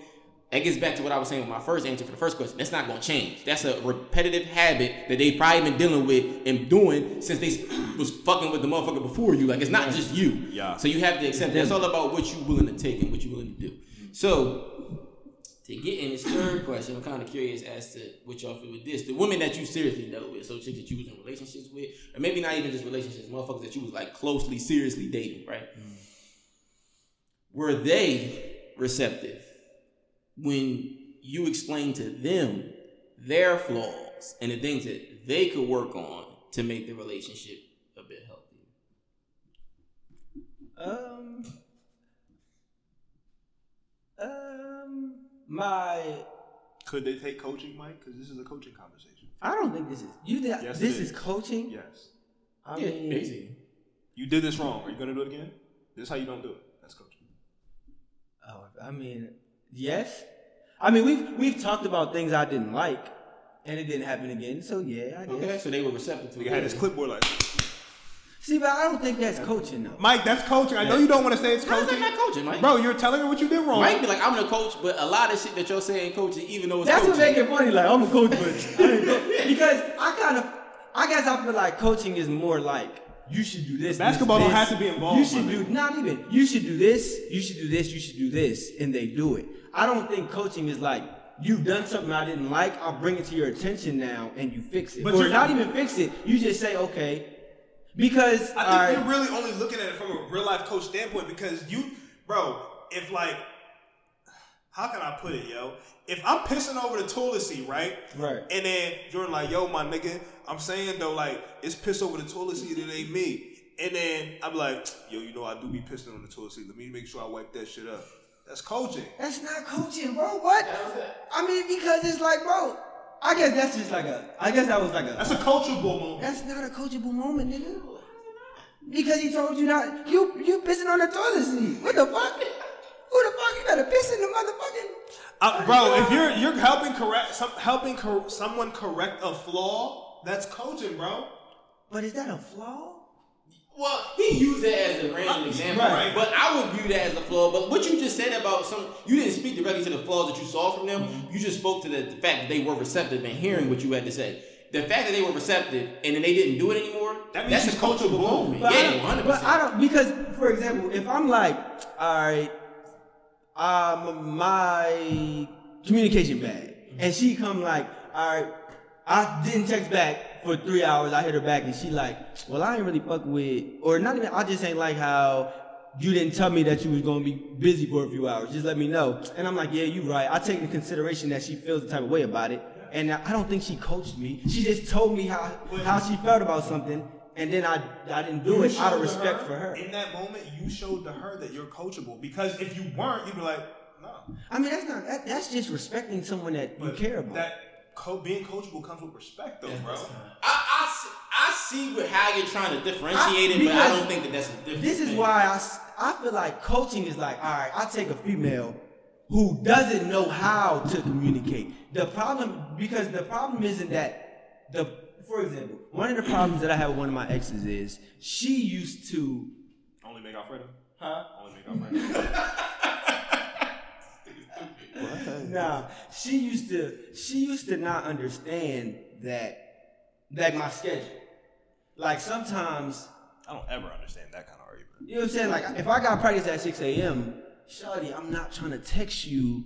that gets back to what I was saying with my first answer for the first question. That's not gonna change. That's a repetitive habit that they probably been dealing with and doing since they was fucking with the motherfucker before you. Like it's not just you. Yeah. So you have to accept that. It's all about what you willing to take and what you willing to do. So to get in this third question, I'm kind of curious as to what y'all feel with this. The women that you seriously dealt with, so chicks that you was in relationships with, or maybe not even just relationships, motherfuckers that you was like closely, seriously dating, right? Mm. Were they receptive when you explain to them their flaws and the things that they could work on to make the relationship a bit healthier? Um. Um. My. Could they take coaching, Mike? Because this is a coaching conversation. I don't think this is. You think Yes, this it is. is. coaching? Yes. I yeah, mean, basically. You did this wrong. Are you gonna do it again? This is how you don't do it. That's coaching. Oh, I mean, yes. I mean, we've we've talked about things I didn't like, and it didn't happen again. So yeah, I guess. Okay, so they were receptive to You it. had this clipboard like, See, but I don't think that's coaching though. Mike, that's coaching. I know you don't want to say it's How's that not coaching, Mike? bro. You're telling her what you did wrong. Mike be like, I'm the coach, but a lot of shit that you're saying coaching, even though it's That's coaching. what make it funny. Like I'm a coach, but I ain't coach. because I kind of, I guess I feel like coaching is more like you should do this. Basketball this, don't this. have to be involved, You should do nigga. not even. You should do this. You should do this. You should do this, and they do it. I don't think coaching is like you've done something I didn't like. I'll bring it to your attention now, and you fix it. But or you're- not even fix it. You just say okay, because I think you're really only looking at it from a real life coach standpoint because you, bro, if like, how can I put it, yo? If I'm pissing over the toilet seat, right? Right. And then Jordan like, yo, my nigga, I'm saying though, like, it's piss over the toilet seat, it ain't me. And then I'm like, yo, you know, I do be pissing on the toilet seat. Let me make sure I wipe that shit up. That's coaching. That's not coaching, bro. What? I mean, because it's like, bro. I guess that's just like a. I guess that was like a. That's a coachable moment. That's not a coachable moment, nigga. Because he told you not. You you pissing on the toilet seat. What the fuck? Who the fuck? You better piss in the motherfucking. Uh, bro, if you're you're helping correct some helping cor- someone correct a flaw, that's coaching, bro. But is that a flaw? Well, he used it as a random example, right. but I would view that as a flaw. But what you just said about some, you didn't speak directly to the flaws that you saw from them. Mm-hmm. You just spoke to the, the fact that they were receptive and hearing what you had to say. The fact that they were receptive and then they didn't do it anymore, That means that's a she's coachable. coachable moment. But I Yeah, don't- one hundred But I don't because, for example, if I'm like, all right, um, my communication bad, and she come like, all right, I didn't text back for three hours. I hit her back, and she like, well, I ain't really fuck with, or not even. I just ain't like how. You didn't tell me that you was gonna be busy for a few hours. Just let me know. And I'm like, yeah, you right. I take into consideration that she feels the type of way about it. And I don't think she coached me. She just told me how how she felt about something, and then I I didn't do it out of respect for her. In that moment, you showed to her that you're coachable because if you weren't, you'd be like, no. I mean, that's not that, that's just respecting someone that you care about. That co- being coachable comes with respect, though, bro. I, I, see- I see with how you're trying to differentiate it, but I don't think that that's a different. this is thing. why I feel like coaching is like, all right, I take a female who doesn't know how to communicate. The problem, because the problem isn't that the, for example, one of the problems that I have with one of my exes is she used to, Only make Alfredo. huh? Only make Alfredo. (laughs) Nah, she used to she used to not understand that like my schedule. Like sometimes, I don't ever understand that kind of argument. you know what I'm saying? Like if I got practice at 6 a.m., Shawty, I'm not trying to text you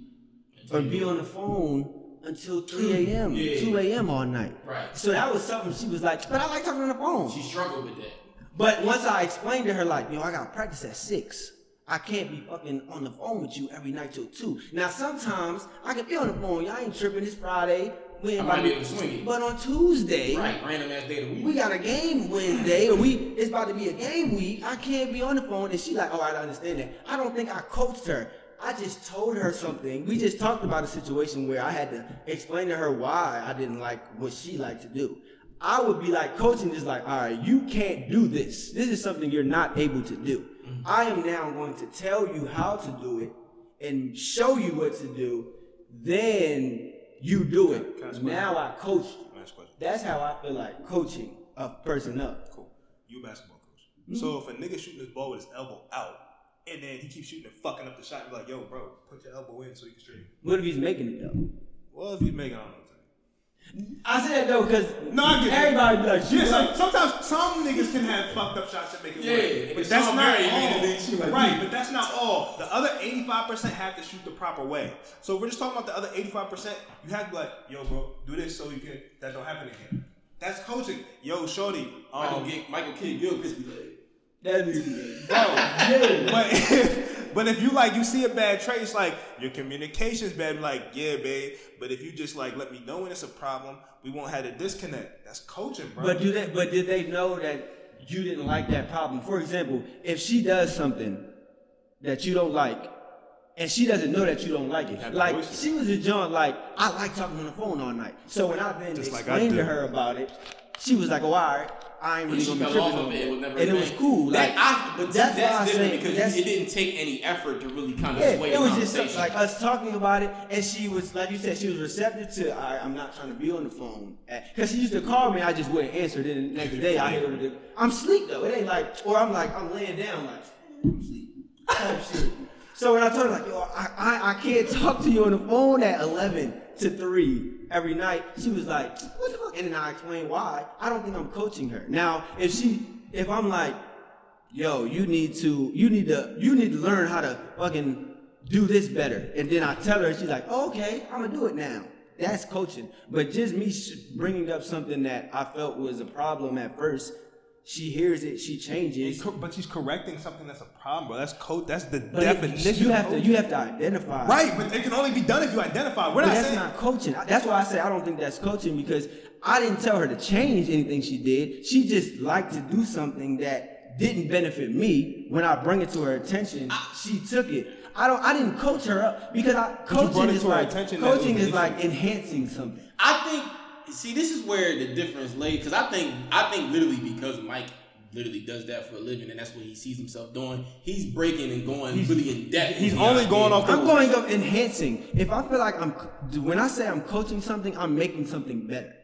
or be on the phone until 3 a.m., Yeah. 2 a.m. all night. Right. So that was something she was like, but I like talking on the phone. She struggled with that. But once I explained to her, like, yo, I got practice at six. I can't be fucking on the phone with you every night till two. Now sometimes I can be on the phone. Y'all ain't tripping. It's Friday. We ain't I might about be to- able to swing it. But on Tuesday, Right, random ass day of the week. we got a game Wednesday, or we it's about to be a game week. I can't be on the phone, and she like, all right, I understand that. I don't think I coached her. I just told her something. We just talked about a situation where I had to explain to her why I didn't like what she liked to do. I would be like coaching, just like, all right, you can't do this. This is something you're not able to do. I am now going to tell you how to do it and show you what to do. Then you do it. Can I ask Now I coach you. That's how I feel like coaching a person up. Cool. You basketball coach. Mm-hmm. So if a nigga shooting his ball with his elbow out, and then he keeps shooting and fucking up the shot, you're like, yo, bro, put your elbow in so you can straight. What if he's making it though? Well, if he's making, I don't know. what to tell you. I said that though because No, I get everybody be like, Yeah, shit, some, sometimes some niggas can have fucked up shots that make it Yeah, work. but But that's not Murray made all. it like right, but that's not all. The other 85% have to shoot the proper way. So if we're just talking about the other 85%, you have to be like, yo, bro, do this so you can that don't happen again. That's coaching. Yo, shorty. Michael, Um, G- Michael Kidd Gilchrist be like, That nigga, but if, But if you like, you see a bad trait, it's like your communication's bad. Like, yeah, babe. But if you just like let me know when it's a problem, we won't have a disconnect. That's coaching, bro. But do they? But did they know that you didn't like that problem? For example, if she does something that you don't like, and she doesn't know that you don't like it, like she was a John, like I like talking on the phone all night. So when I then Just like to her about it, she was like, "Oh, all right, I ain't really She gonna fell off of it. it." It was never and it was bad. cool. That, Like I, but that's that's, why I that's different say because that's- it didn't take any effort to really kind of Yeah, sway it the was just conversation. like us talking about it, and she was like you said, she was receptive to. All right, I'm not trying to be on the phone because she used to call me. I just wouldn't answer. Then the next day, I hit her with the, I'm sleep though. It ain't like, or I'm like, I'm laying down like, I'm sleep. Oh, Type. So when I told her like, yo, I, I I can't talk to you on the phone at 11 to 3 every night, she was like, what the fuck? And then I explained why. I don't think I'm coaching her. Now, if she, if I'm like, yo, you need to, you need to, you need to learn how to fucking do this better. And then I tell her, she's like, oh, okay, I'm gonna do it now. That's coaching. But just me bringing up something that I felt was a problem at first, she hears it, she changes. But she's correcting something that's a problem, bro. That's code. That's the But definition. you have to, you have to identify. Right, but it can only be done if you identify. We're But not that's saying. not coaching. That's why I say I don't think that's coaching because I didn't tell her to change anything she did. She just liked to do something that didn't benefit me. When I bring it to her attention, ah. she took it. I don't. I didn't coach her up because I coaching it is like attention that it was coaching is like enhancing something. I think. See, this is where the difference lays because I think I think literally because Mike literally does that for a living and that's what he sees himself doing. He's breaking and going he's, really in depth. he's only idea. going off the- I'm going up enhancing. If I feel like I'm when I say I'm coaching something, I'm making something better.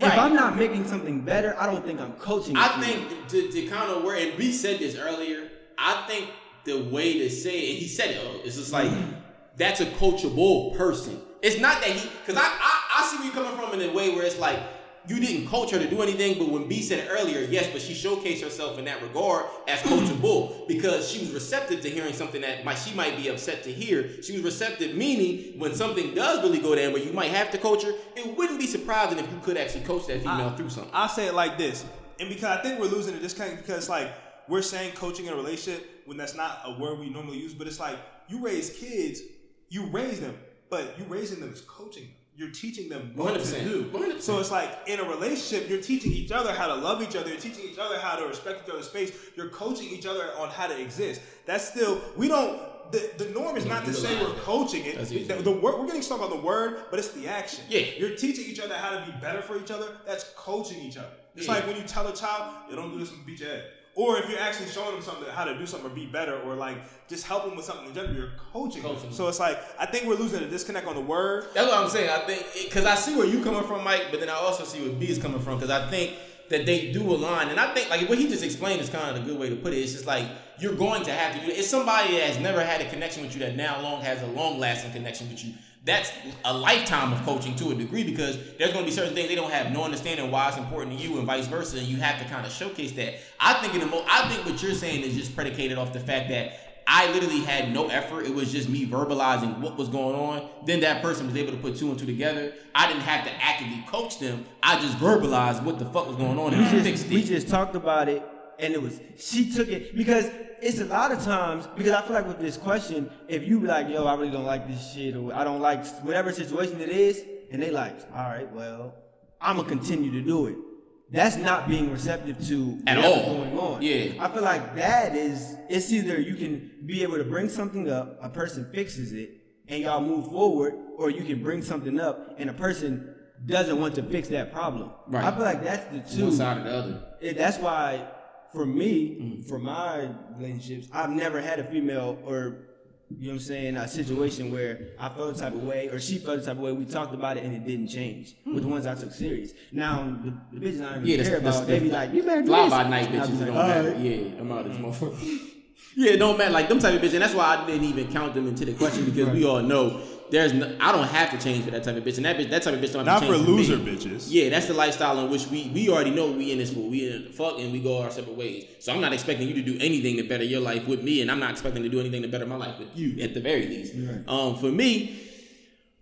If I'm not making something better, I don't think I'm coaching. I think to, to kind of where and B said this earlier. I think the way to say it, and he said it. oh, It's just like mm. that's a coachable person. It's not that he because I, I I see where you're coming from in a way where it's like you didn't coach her to do anything, but when B said it earlier, yes, but she showcased herself in that regard as hmm. coachable because she was receptive to hearing something that might she might be upset to hear. She was receptive, meaning when something does really go down where you might have to coach her, it wouldn't be surprising if you could actually coach that female through something. I'll say it like this, and because I think we're losing the disconnect because like we're saying coaching in a relationship when that's not a word we normally use, but it's like you raise kids, you raise them, but you raising them is coaching them. You're teaching them what to 100%. do. 100%. So it's like in a relationship, you're teaching each other how to love each other. You're teaching each other how to respect each other's space. You're coaching each other on how to exist. That's still we don't. The, the norm is not to say we're coaching it. The, the word we're getting stuck on the word, but it's the action. Yeah. You're teaching each other how to be better for each other. That's coaching each other. It's Yeah. like when you tell a child, "You don't do this and beat your head," or if you're actually showing them something how to do something or be better, or like just help them with something in general, you're coaching. Coaching them. So it's like I think we're losing a disconnect on the word. That's what I'm saying. I think because I see where you coming from, Mike, but then I also see where B is coming from because I think that they do align, and I think like what he just explained is kind of a good way to put it. It's just like you're going to have to do it. It's somebody that has never had a connection with you that now long has a long lasting connection with you. That's a lifetime of coaching to a degree because there's going to be certain things they don't have no understanding why it's important to you and vice versa, and you have to kind of showcase that. I think in the mo- I think what you're saying is just predicated off the fact that I literally had no effort. It was just me verbalizing what was going on. Then that person was able to put two and two together. I didn't have to actively coach them. I just verbalized what the fuck was going on and we just, we just talked about it and it was she took it because it's a lot of times because I feel like with this question, if you be like, yo, I really don't like this shit or I don't like whatever situation it is, and they like, all right, well, I'm gonna continue to do it. That's not being receptive to At all. going on. Yeah. I feel like that is it's either you can be able to bring something up, a person fixes it, and y'all move forward, or you can bring something up and a person doesn't want to fix that problem. Right. I feel like that's the two. One side or the other. It, that's why, for me, mm. for my relationships, I've never had a female or, you know what I'm saying, a situation where I felt the type of way or she felt the type of way. We talked about it and it didn't change hmm. with the ones I took serious. Now, the, the bitches I don't Yeah, even the, care the, about, they be like, you better do fly this. by night bitches don't like, matter. "Alright." Yeah, I'm out of this motherfucker. (laughs) yeah, it don't matter. Like them type of bitches. And that's why I didn't even count them into the question because we all know there's no, I don't have to change for that type of bitch. And that bitch, that type of bitch don't have Not to change for loser me. bitches. Yeah, that's the lifestyle in which we we already know we in this for. We in fuck and we go our separate ways. So I'm not expecting you to do anything to better your life with me, and I'm not expecting to do anything to better my life with you at the very least. Um, for me,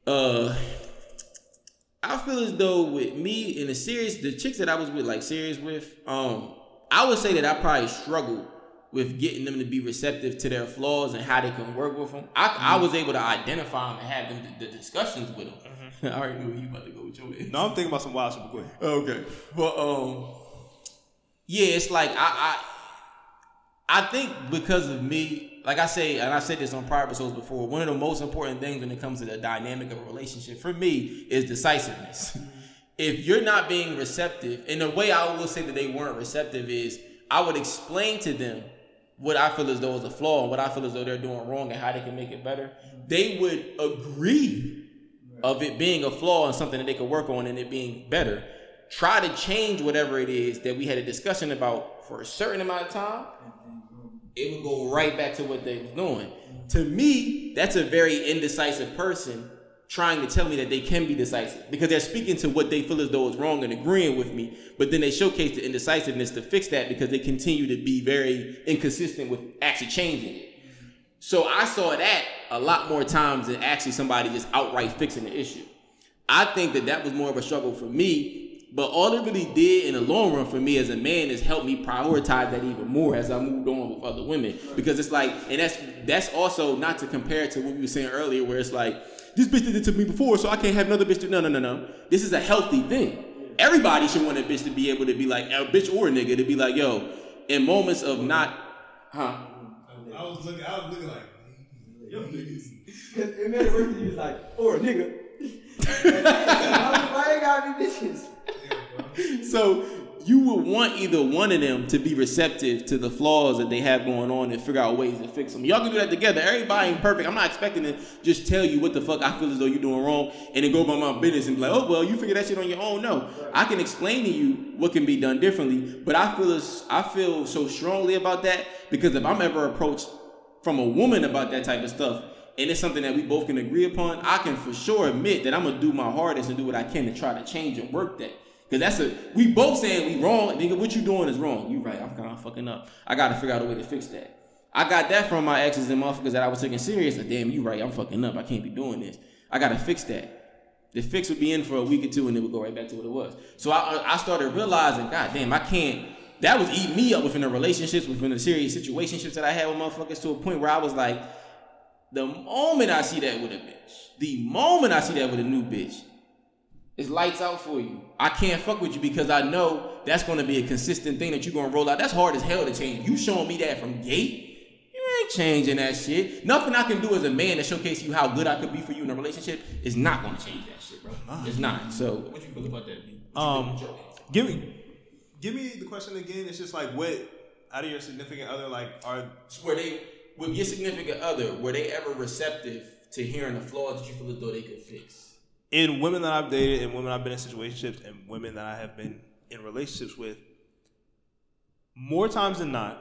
uh, I feel as though with me in the series, the chicks that I was with, like serious with, um, I would say that I probably struggled with getting them to be receptive to their flaws and how they can work with them. I, I mm-hmm. was able to identify them and have them the, the discussions with them. I already knew you about to go with your man. No, I'm thinking about some wild shit. quick. Okay, but um, yeah, it's like I I I think because of me, like I say, and I said this on prior episodes before, one of the most important things when it comes to the dynamic of a relationship for me is decisiveness. Mm-hmm. if you're not being receptive, and the way I will say that they weren't receptive is I would explain to them what I feel as though is a flaw and what I feel as though they're doing wrong and how they can make it better. They would agree of it being a flaw and something that they could work on and it being better. Try to change whatever it is that we had a discussion about for a certain amount of time. It would go right back to what they was doing. To me, that's a very indecisive person trying to tell me that they can be decisive because they're speaking to what they feel as though is wrong and agreeing with me, but then they showcase the indecisiveness to fix that because they continue to be very inconsistent with actually changing it. So I saw that a lot more times than actually somebody just outright fixing the issue. I think that that was more of a struggle for me, but all it really did in the long run for me as a man is help me prioritize that even more as I moved on with other women because it's like, and that's that's also not to compare to what we were saying earlier, where it's like this bitch did it to me before, so I can't have another bitch do. No, no, no, no. This is a healthy thing. Everybody should want a bitch to be able to be like a bitch or a nigga to be like, yo, in moments of not, huh? I was looking. I was looking like, yo, niggas. Cause it made it worse. He was like, or a nigga. (laughs) Why they gotta be bitches? (laughs) So you would want either one of them to be receptive to the flaws that they have going on and figure out ways to fix them. Y'all can do that together. Everybody ain't perfect. I'm not expecting to just tell you what the fuck I feel as though you're doing wrong and then go about my business and be like, oh well, you figure that shit on your own. No, I can explain to you what can be done differently. But I feel as, I feel so strongly about that because if I'm ever approached from a woman about that type of stuff. And it's something that we both can agree upon. I can for sure admit that I'm gonna do my hardest and do what I can to try to change and work that. Cause that's a we both saying we wrong, nigga. What you doing is wrong. You right. I'm kind of fucking up. I gotta figure out a way to fix that. I got that from my exes and motherfuckers that I was taking serious. Like, damn, you right. I'm fucking up. I can't be doing this. I gotta fix that. The fix would be in for a week or two, and it would go right back to what it was. So I uh, I started realizing, god damn, I can't. That was eating me up within the relationships, within the serious situationships that I had with motherfuckers to a point where I was like, the moment I see that with a bitch, the moment I see that with a new bitch, it's lights out for you. I can't fuck with you because I know that's gonna be a consistent thing that you're gonna roll out. That's hard as hell to change. You showing me that from gate, you ain't changing that shit. Nothing I can do as a man to showcase you how good I could be for you in a relationship is not gonna change that shit, bro. It's not. So what you feel about that? What Um, feel about your answer? give me, give me the question again. It's just like, what out of your significant other, like, are were they with your significant other were they ever receptive to hearing the flaws that you feel as though they could fix in women that I've dated and women I've been in situationships and women that I have been in relationships with, more times than not,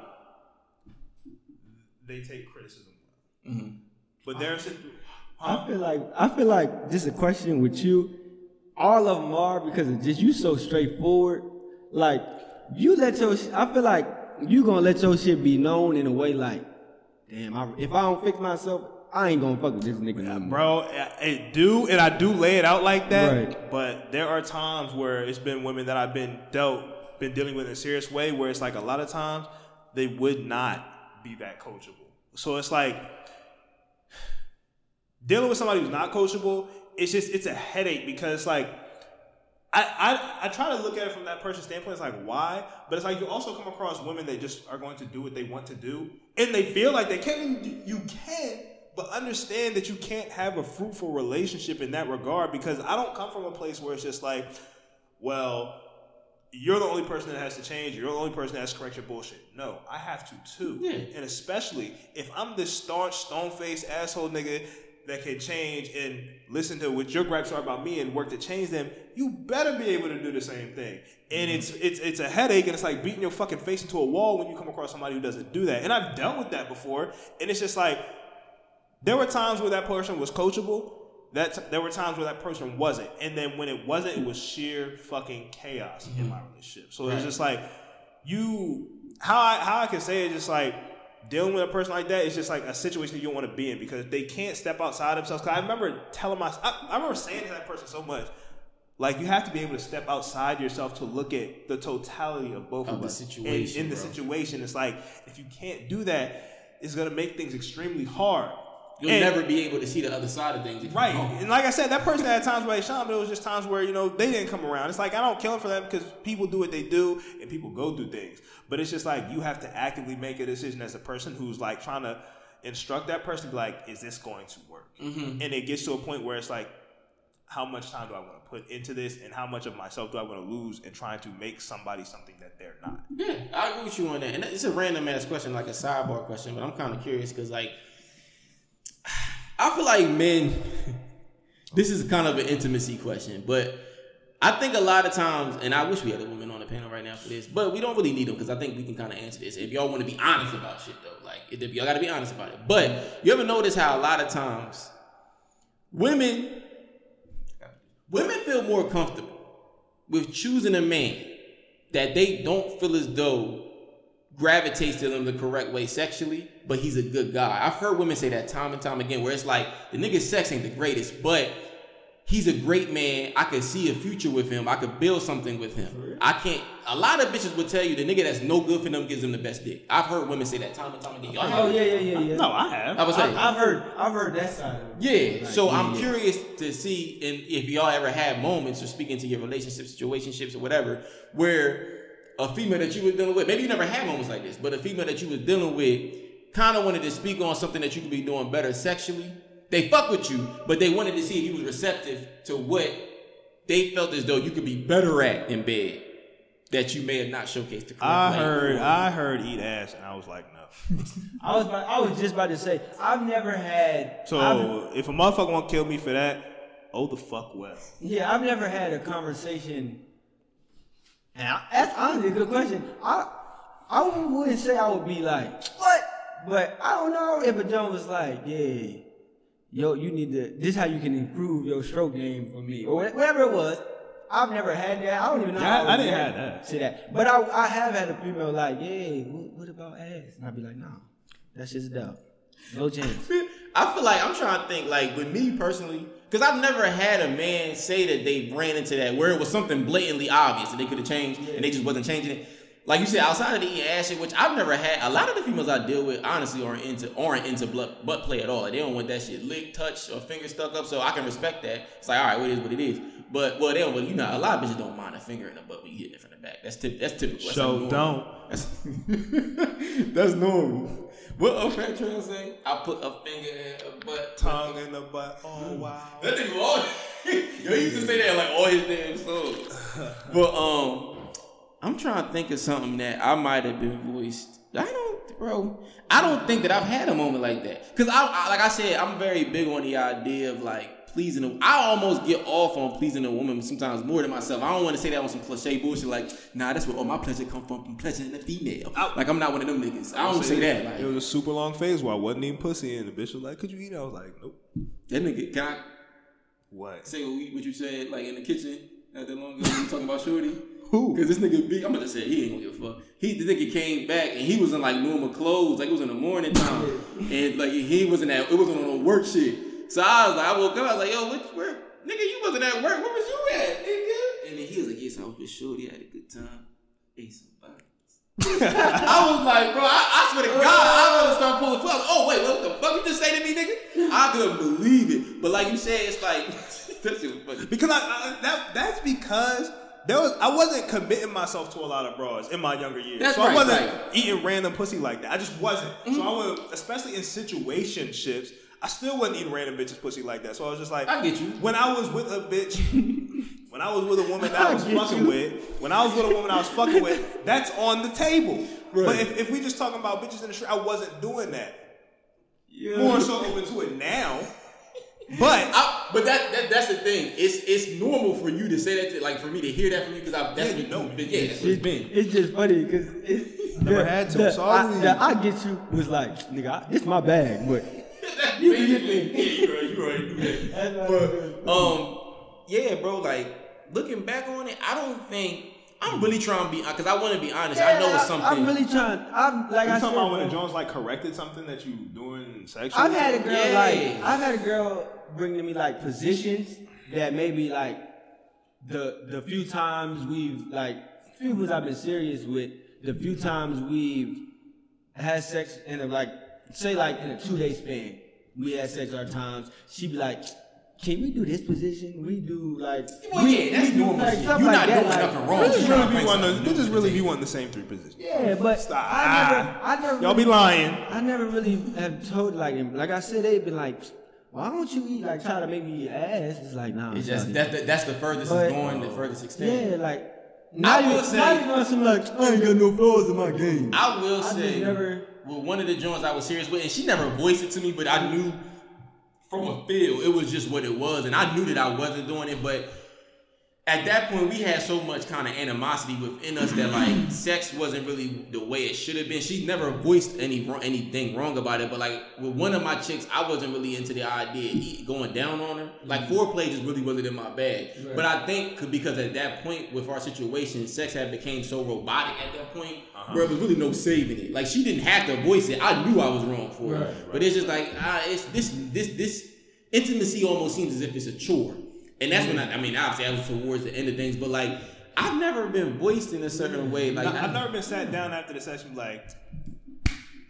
they take criticism. Mm-hmm. But there's I feel like I feel like just a question with you. All of them are because of just you so straightforward. Like you let your I feel like you gonna let your shit be known in a way like, damn, I, if I don't fix myself, I ain't gonna fuck with this nigga no more. bro, I, I do and I do lay it out like that. Right. But there are times where it's been women that I've been dealt, been dealing with in a serious way, where it's like a lot of times they would not be that coachable. So it's like dealing with somebody who's not coachable. It's just it's a headache because like I, I I try to look at it from that person's standpoint. It's like why, but it's like you also come across women that just are going to do what they want to do, and they feel like they can. You can, but understand that you can't have a fruitful relationship in that regard because I don't come from a place where it's just like, well, you're the only person that has to change. You're the only person that has to correct your bullshit. No, I have to too. Yeah. And especially if I'm this staunch, stone faced asshole nigga that can change and listen to what your gripes are about me and work to change them, you better be able to do the same thing. And mm-hmm. it's it's it's a headache and it's like beating your fucking face into a wall when you come across somebody who doesn't do that. And I've dealt with that before. And it's just like there were times where that person was coachable. That there were times where that person wasn't, and then when it wasn't, it was sheer fucking chaos in my relationship. So it's just like you, how I how I can say it, just like dealing with a person like that is just like a situation you don't want to be in because they can't step outside themselves. Cause I remember telling my, I, I remember saying to that person so much, Like you have to be able to step outside yourself to look at the totality of both Of of, the us. situation, And in the situation, it's like if you can't do that, it's gonna make things extremely hard. You'll And- never be able to see the other side of things. Right. And like I said, that person had times where they shine, but it was just times where, you know, they didn't come around. It's like, I don't kill them for that because people do what they do and people go through things. But it's just like, you have to actively make a decision as a person who's like trying to instruct that person, be like, is this going to work? Mm-hmm. And it gets to a point where it's like, how much time do I want to put into this and how much of myself do I want to lose in trying to make somebody something that they're not? Yeah, I agree with you on that. And it's a random ass question, like a sidebar question, but I'm kind of curious because, like, I feel like men. (laughs) this is kind of an intimacy question, but I think a lot of times, and I wish we had a woman on the panel right now for this, but we don't really need them because I think we can kind of answer this. If y'all want to be honest about shit, though, like, if y'all got to be honest about it. But you ever notice how a lot of times women women feel more comfortable with choosing a man that they don't feel as though gravitates to them the correct way sexually, but he's a good guy. I've heard women say that time and time again, where it's like the nigga's sex ain't the greatest, but he's a great man. I could see a future with him. I could build something with him. I can't. A lot of bitches would tell you the nigga that's no good for them gives them the best dick. I've heard women say that time and time again. Y'all Oh yeah, yeah, yeah, yeah. No, I have. I was saying. I, I've heard, I've heard that side of. Yeah. Like, So yeah, I'm yeah. curious to see and if y'all ever had moments or speaking to your relationships, situationships, or whatever, where a female that you were dealing with, maybe you never had moments like this, but a female that you was dealing with kind of wanted to speak on something that you could be doing better sexually. They fuck with you, but they wanted to see if you was receptive to what they felt as though you could be better at in bed that you may have not showcased the correct I way. heard, I heard eat ass, and I was like, no. (laughs) I was, about, I was just about to say, I've never had. So I've- if a motherfucker want to kill me for that, oh the fuck well. Yeah, I've never had a conversation. And I, that's honestly a good question. I I wouldn't say I would be like what, but I don't know if a Jones was like, yeah, yo, you need to. This is how you can improve your stroke game for me, or whatever it was. I've never had that. I don't even know. Yeah, how I would didn't have that. See that, but I I have had a female like, yeah, what, what about ass? And I'd be like, no, that's just dumb. No chance. (laughs) I feel like I'm trying to think like with me personally, because I've never had a man say that they ran into that where it was something blatantly obvious that they could have changed and they just wasn't changing it. Like you said, outside of the shit, which I've never had. A lot of the females I deal with honestly aren't into aren't into butt, butt play at all. They don't want that shit licked, touched, or finger stuck up. So I can respect that. It's like all right, what it is what it is. But well, they don't. Well, you know, a lot of bitches don't mind a finger in the butt when you hitting it from the back. That's tip, That's typical. That's So like don't. That's, (laughs) that's normal. What up, Trail say? I put a finger in a butt. Tongue in the butt. Oh wow. That nigga all (laughs) Yo, he used to say that like all his damn songs. (laughs) But um I'm trying to think of something that I might have been voiced. I don't bro. I don't think that I've had a moment like that. Cause I, I like I said, I'm very big on the idea of like pleasing a, I almost get off on pleasing a woman sometimes more than myself. I don't want to say that on some cliche bullshit like, nah, that's where all my pleasure come from, from pleasuring a female. like I'm not one of them niggas. I don't say that. Like It was a super long phase where I wasn't even pussy, and the bitch was like, "Could you eat?" it? I was like, "Nope." that nigga, can I What? say what, you said like in the kitchen not that long ago you talking about Shorty? Who? Because this nigga big, I'm about to say he ain't gonna give a fuck. He the nigga came back and he was in like normal clothes, like it was in the morning time, (laughs) and like he wasn't at it wasn't on no work shit. So I was like, I woke up, I was like, yo, what, where, nigga, you wasn't at work. Where was you at, nigga? And then he was like, yes, I was with Shorty, had a good time, ate some burgers. (laughs) I was like, bro, I, I swear to God, I want to start pulling fuck. Oh wait, what the fuck you just say to me, nigga? I couldn't believe it. But like you said, it's like (laughs) that shit was funny. Because I, I that that's because there was I wasn't committing myself to a lot of bras in my younger years. That's so right, I wasn't right. eating random pussy like that. I just wasn't. So I would especially in situationships, I still wasn't eating random bitches pussy like that. So I was just like I get you. When I was with a bitch (laughs) when I was with a woman that I was I fucking you. with, when I was with a woman I was fucking with, (laughs) that's on the table. But if, if we just talking about bitches in the street, I wasn't doing that. Yeah. More so open to it now. But I, but that, that that's the thing. It's it's normal for you to say that, to, like for me to hear that from you because I that's Yeah, you what know you've me. been. Yeah, that's what it's been. It's just funny because it's Never the- had to, The, sorry. I, the I get you was like, nigga, I, it's my bag, but you can get me. Yeah, (laughs) you right, you right, you right. (laughs) But um, yeah, bro. Like looking back on it, I don't think I'm really trying to be because I want to be honest. I know it's something. I'm really trying. I'm like you I talking said, about when bro, Jones like corrected something that you doing sexually? I've had a girl Yeah. like I've had a girl bring to me like positions that maybe like the the few times we've like few times I've been serious with, the few times we've had sex in a like say like in a two day span, we had sex our times. She be like, "Can we do this position? We do like Well, we, yeah, that's we do, normal like, stuff You're like not that, doing like- nothing wrong. This She's is really be find one. something Of, this is really the be one of the same three positions. Yeah, but Stop. I never, I never. Y'all be lying. I never really have told like like I said they've been like, why don't you eat like try to make me eat ass? It's like nah. It's sorry. just that's the, that's the furthest But- it's going, the furthest extent. Yeah, like now will you say- now you on some like I ain't got no flaws in my game. I will I say, just never- with one of the joints I was serious with, and she never voiced it to me, but I knew from a feel it was just what it was, and I knew that I wasn't doing it, but at that point we had so much kind of animosity within us that like (clears throat) sex wasn't really the way it should have been. She never voiced any anything wrong about it, but like with one of my chicks, I wasn't really into the idea of going down on her. Like foreplay just really wasn't in my bag. But I think because at that point with our situation, sex had became so robotic at that point, where there was really no saving it. Like she didn't have to voice it. I knew I was wrong for it, but it's just like ah, it's this this this intimacy almost seems as if it's a chore. And that's when I, mm-hmm. I mean, obviously, I was towards the end of things, but like, I've never been voiced in a certain way. Like, I've I- never been sat down after the session like,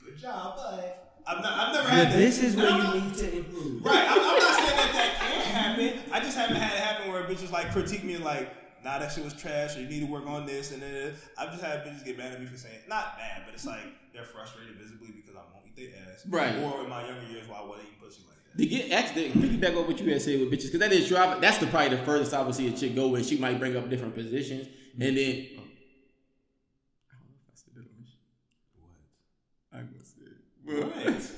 Good job, bye. I've, not, I've never But had that. this is And where I'm you not- need to improve. Right, I'm, I'm not saying that that can't happen. I just haven't had it happen where bitches like critique me like, nah, that shit was trash, or you need to work on this, and then uh, I've just had bitches get mad at me for saying, not mad, but it's like they're frustrated visibly because I won't eat their ass. Right. Or in my younger years while I wasn't eating pussy like that. to get actually piggyback on what you had said with bitches, because that is true. I, that's the probably the furthest I would see a chick go, and she might bring up different positions, and then. oh. I don't know if I said that on this shit. I'm gonna say it. What?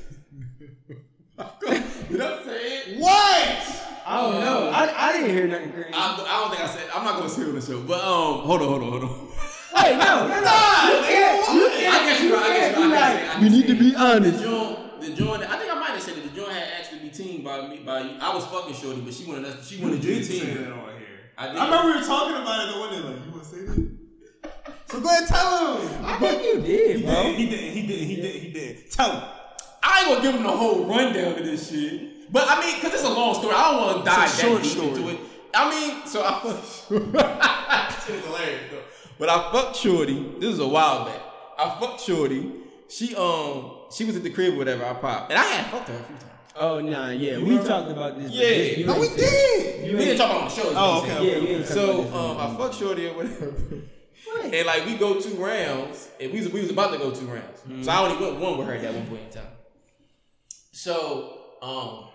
Did I say it? what? I don't know. I, I didn't hear nothing crazy. I, I don't think I said. I'm not gonna say it on the show, but um, hold on, hold on, hold on. Wait, no, no, no. (laughs) You can't. You can't. I guess you're right. I guess you you're. I can't can say- I be like, can we need to be honest. The joint, the joint. I think I might have said it. The joint had asked to be teamed by me. By you. I was fucking shorty, but she wanted us. She wanted you to did say team. that on here. I did. I remember we were talking about it the one day, like, you want to say that? So go ahead, tell him. I think you did, He bro. did, he did, he did, he did, he did. Tell him. I ain't gonna give him the whole rundown of this shit. But I mean, cause it's a long story. I don't want to dive It's that short deep story. into it. I mean, so I fucked. (laughs) shit is hilarious though. But I fucked Shorty. This is a while back. I fucked Shorty. She um she was at the crib or whatever. I popped, and I had fucked her a few times. Oh nah, yeah, we talked about this. Yeah. this- you No, we said- did. You We didn't talk about on the show. Oh, I'm okay. Yeah, you So about this um, I fucked Shorty or whatever. And like we go two rounds, and we was, we was about to go two rounds. So I only went one with her at that one point in time. So um,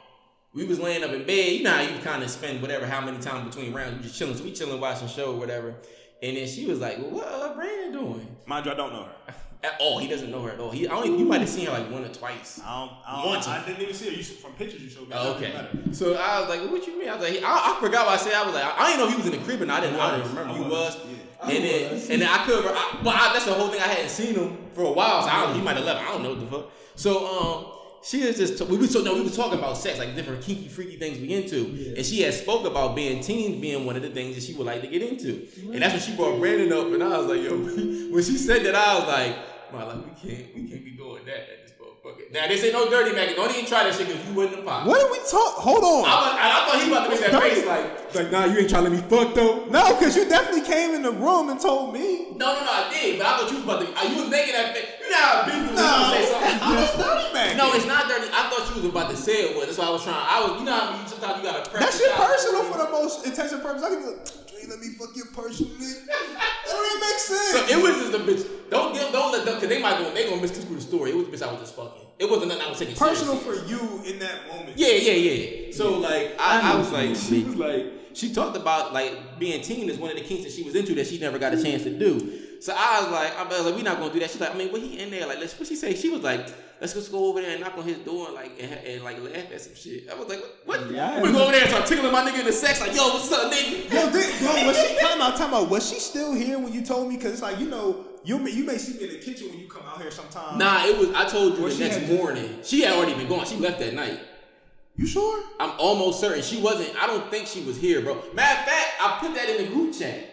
we was laying up in bed. You know how you kind of spend whatever how many times between rounds you just chilling. So we chilling watching show or whatever. And then she was like, well, "What uh, Brandon doing?" Mind you, I don't know her. At all, he doesn't know her at all. He I only you might have seen her like one or twice. I don't, I, don't, Once. I didn't even see her. You, from pictures you showed me. Oh, okay. So I was like, "What you mean?" I was like, I, I forgot what I said. I was like, I, I didn't know he was in the crib, and I didn't, I didn't remember I he was, was. yeah. And then, and then I could, I, but I, that's the whole thing. I hadn't seen him for a while, so I don't, he might have left. I don't know what the fuck. So um, she was just we was so no, we was talking about sex, like different kinky, freaky things we into, and she had spoke about being teens being one of the things that she would like to get into, and that's when she brought Brandon up, and I was like, yo, (laughs) when she said that, I was like, my like we can't, we can't be doing that Now this ain't no dirty Maggie. Don't even try that shit because you wouldn't have popped. What did we talk? Hold on. I, I, I thought he was about to make that face like, like, nah, you ain't trying to let me fuck though. no, because you definitely came in the room and told me. No, no, no, I did, but I thought you was about to. uh, You was making that face. You know how people No, say something. I was dirty back No, it's not dirty. I thought you was about to say it was. That's why I was trying. I was. You know how mean, sometimes you gotta press. That shit personal for the most intensive purpose. I can be like, let me fuck your personally. That don't even make sense. So it was just a bitch. Don't give, don't let them, cause they might go, they gonna misconstrue the story. It was a bitch I was just fucking. It wasn't nothing I was taking personal seriously. for you in that moment. Yeah, yeah, yeah. So like I I, I was like, she was like, she talked about like being teen is one of the kinks that she was into that she never got a chance to do. So I was like, I was like, we not gonna do that. She's like, I mean, what he in there? Like, let's what she say? She was like, let's just go over there and knock on his door and like and, and like laugh at some shit. I was like, what? what? Yeah. We go over there and start tickling my nigga in the sex, like, yo, what's up, nigga? Yo, did, yo, was she time out? Time out. Was she still here when you told me? Because it's like you know, you may you may see me in the kitchen when you come out here sometime. Nah, it was. I told you Well, the next morning. She had already been gone. She left that night. You sure? I'm almost certain she wasn't. I don't think she was here, bro. Matter of fact, I put that in the group chat.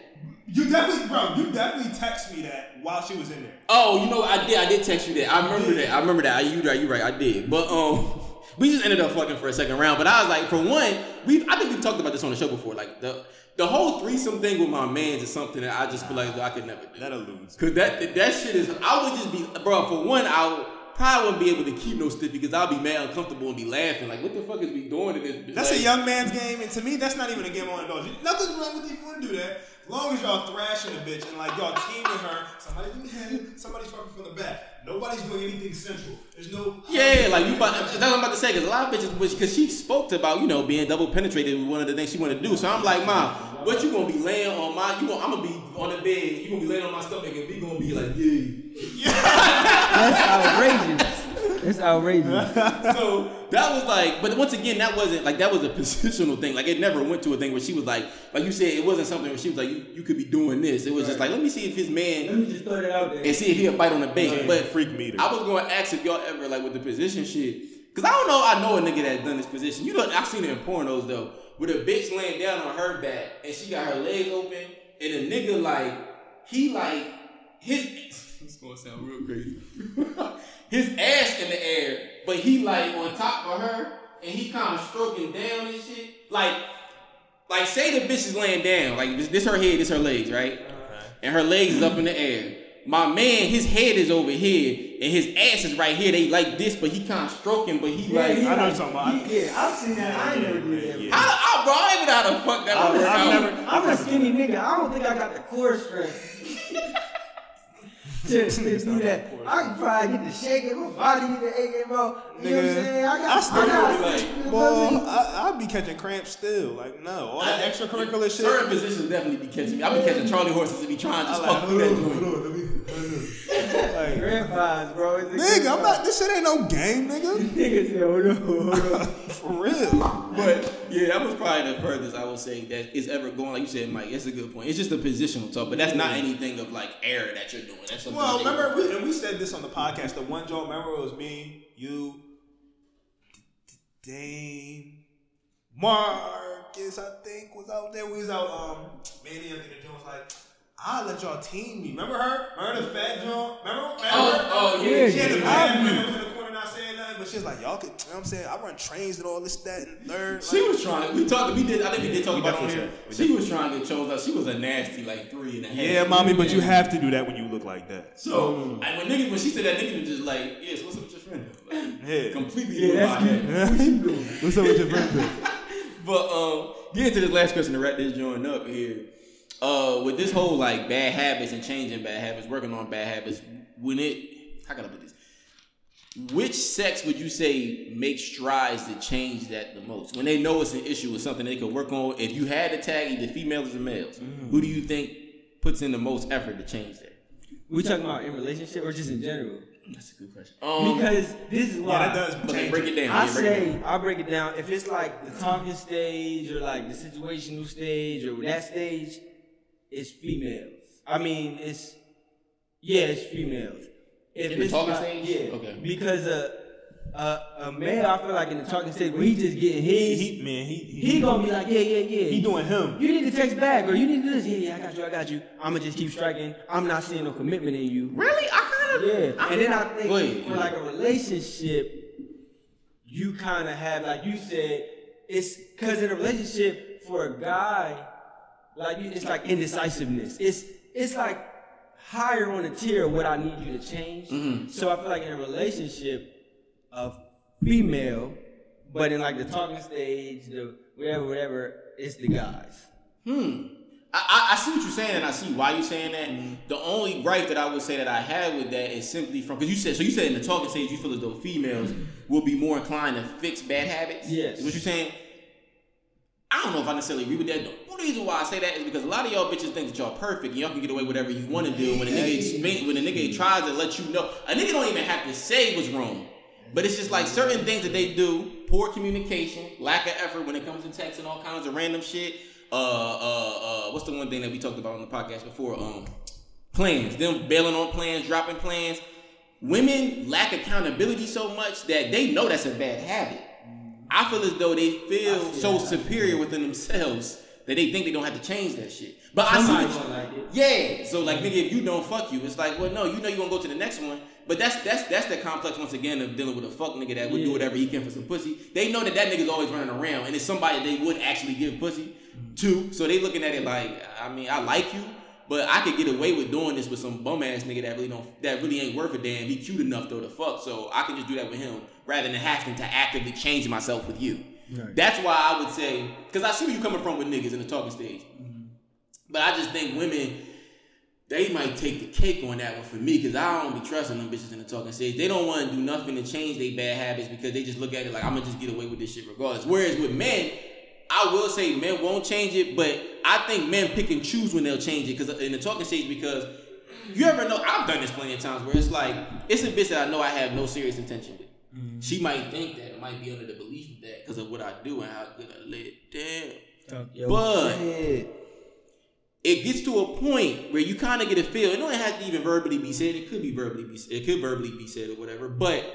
You definitely, bro. You definitely text me that while she was in there. Oh, you know what? I did. I did text you that. I remember that. I remember that. I, you right. You right. I did. But um, (laughs) we just ended up fucking for a second round. But I was like, for one, we I think we've talked about this on the show before. Like the the whole threesome thing with my mans is something that I just feel like I could never do. That'll lose. Cause that that shit is I would just be bro. For one, I probably wouldn't be able to keep no stiff because I'll be mad uncomfortable and be laughing like, what the fuck is we doing in this? That's like, a young man's game, and to me, that's not even a game on indulge. Nothing wrong with you if you want to do that. As long as y'all thrashing a bitch and like y'all teaming her, somebody do head, somebody's fucking from the back. Nobody's doing anything central. There's no Yeah, like you. About, that's what I'm about to say because a lot of bitches, because she spoke about you know being double penetrated with one of the things she wanted to do. So I'm like, ma, what you gonna be laying on my? You gonna I'm gonna be on the bed. You gonna be laying on my stomach and be gonna be like, yeah. (laughs) That's outrageous. That's outrageous. (laughs) so that was like, but once again, that wasn't like that was a (laughs) positional thing. Like it never went to a thing where she was like, like you said, it wasn't something where she was like, you, you could be doing this. It was just like, let me see if his Let man me just throw that out there. and see if he'll bite on the bait. But freak meter. I was going to ask if y'all ever like with the position shit, because I don't know. I know a nigga that done this position. You know, I've seen it in pornos though, with a bitch laying down on her back and she got her legs open, and a nigga like he like his. It's gonna sound real crazy. (laughs) his ass in the air, but he like on top of her, and he kind of stroking down and shit. Like, like say the bitch is laying down, like this, this her head, this her legs, right? And her legs is up in the air. My man, his head is over here, and his ass is right here. They like this, but he kind of stroking, but he like. I know what you're talking about. He- yeah, I've seen that. I ain't never did that. Yeah. I, I, bro, I don't even know how the fuck that I've, would work I've out. never, I'm a skinny nigga. I don't think I got the core strength. (laughs) to, to do that. I can probably get the shaking, my body get the aching, bro. You know what I'm saying? I I got, still I got, be like, you Boy, I mean? I, be catching cramps still. Like, no. All that extracurricular shit. Certain positions definitely be catching me. I be catching Charlie horses and be trying to just like, fuck through that joint. Like, Grandpas, bro. Nigga, I'm not. This shit ain't no game, nigga. (laughs) Nigga said, hold on, hold on. (laughs) For real. But yeah, that was probably the furthest I would say that is ever going. Like you said, Mike, it's a good point. It's just a positional talk, but that's not anything of like error that you're doing. That's something. Well, that- remember, we, and we said this on the podcast. The one joke, remember, it was me, you, Dame, Marcus, I think, was out there. We was out, um, Manny, I think, and Jones like, I'll let y'all team me. Remember her? Remember the fat John? Remember? remember Oh, oh, yeah, She had the yeah. bad man was in the corner not saying nothing, but she was like, y'all could, you know what I'm saying? I run trains and all this, that, and third. She like- was trying. We talked. We did. I think we did talk We about did it here. sure. We She did was trying to get chose out. She was a nasty like three and a half. Yeah, mommy, but you have to do that when you look like that. So and when niggas when she said that niggas was just like, yes, what's up with your friend? Like, Yeah. completely Yeah, that's blind. good. What's up with your friend? (laughs) But um, getting to this last question to wrap this joint up here. Uh, with this whole like bad habits and changing bad habits, working on bad habits, when it how can I put this? Which sex would you say makes strides to change that the most? When they know it's an issue or something they could work on. If you had to tag either females or males, who do you think puts in the most effort to change that? We talking about in relationship or just in general? That's a good question. Um, Because this is why. Yeah, that does but change. break it down. I yeah, break it say down. I break it down. If it's like the talking stage or like the situational stage or that stage, it's females. I mean, it's yeah, it's females. If In the it's talking like- stage? yeah, Okay. Because a, a a male, I feel like in the talking stage where he just getting his, he, man, he, he gonna be like, yeah, yeah, yeah. he doing him. You need to text back, or you need to do this. Yeah, yeah, I got you, I got you. I'ma just keep striking. I'm not seeing no commitment in you. Really? I kind of Yeah, and then I think ahead. for like a relationship, you kind of have like you said, it's because in a relationship for a guy, like it's like indecisiveness. It's it's like higher on the tier of what I need you to change. Mm-hmm. So I feel like in a relationship, of female, but in like the talking stage, the whatever, whatever, it's the guys. Hmm. I, I, see what you're saying, and I see why you're saying that. The only gripe that I would say that I have with that is simply from because you said so. You said in the talking stage you feel as though females will be more inclined to fix bad habits. Yes. Is what you're saying. I don't know if I necessarily agree with that. The only reason why I say that is because a lot of y'all bitches think that y'all perfect and y'all can get away with whatever you want to do. When a nigga explain, when a nigga tries to let you know, a nigga don't even have to say what's wrong. But it's just like certain things that they do, poor communication, lack of effort when it comes to text and all kinds of random shit. Uh, uh, uh, what's the one thing that we talked about on the podcast before? Um, plans, them bailing on plans, dropping plans. Women lack accountability so much that they know that's a bad habit. I feel as though they feel so superior within themselves that they think they don't have to change that shit. But I see like it. yeah. So like nigga, if you don't fuck you, it's like, well no, you know you gonna go to the next one. But that's that's that's the complex once again of dealing with a fuck nigga that would do whatever he can for some pussy. They know that that nigga's always running around, and it's somebody they would actually give pussy to. So they looking at it like, I mean, I like you, but I could get away with doing this with some bum ass nigga that really don't that really ain't worth a damn. He cute enough though to fuck, so I can just do that with him rather than having to actively change myself with you. Right. That's why I would say, because I see where you coming from with niggas in the talking stage. Mm-hmm. But I just think women, they might take the cake on that one for me, because I don't be trusting them bitches in the talking stage. They don't want to do nothing to change their bad habits because they just look at it like, I'm to just get away with this shit regardless. Whereas with men, I will say men won't change it, but I think men pick and choose when they'll change it because in the talking stage, because you ever know, I've done this plenty of times where it's like, it's a bitch that I know I have no serious intention with. Mm-hmm. She might think that, it might be under the belief of that because of what I do and how good I lay it down. Oh, Talk But- shit. It gets to a point where you kind of get a feel. It don't have to even verbally be said. It could be verbally be. It could verbally be said or whatever. But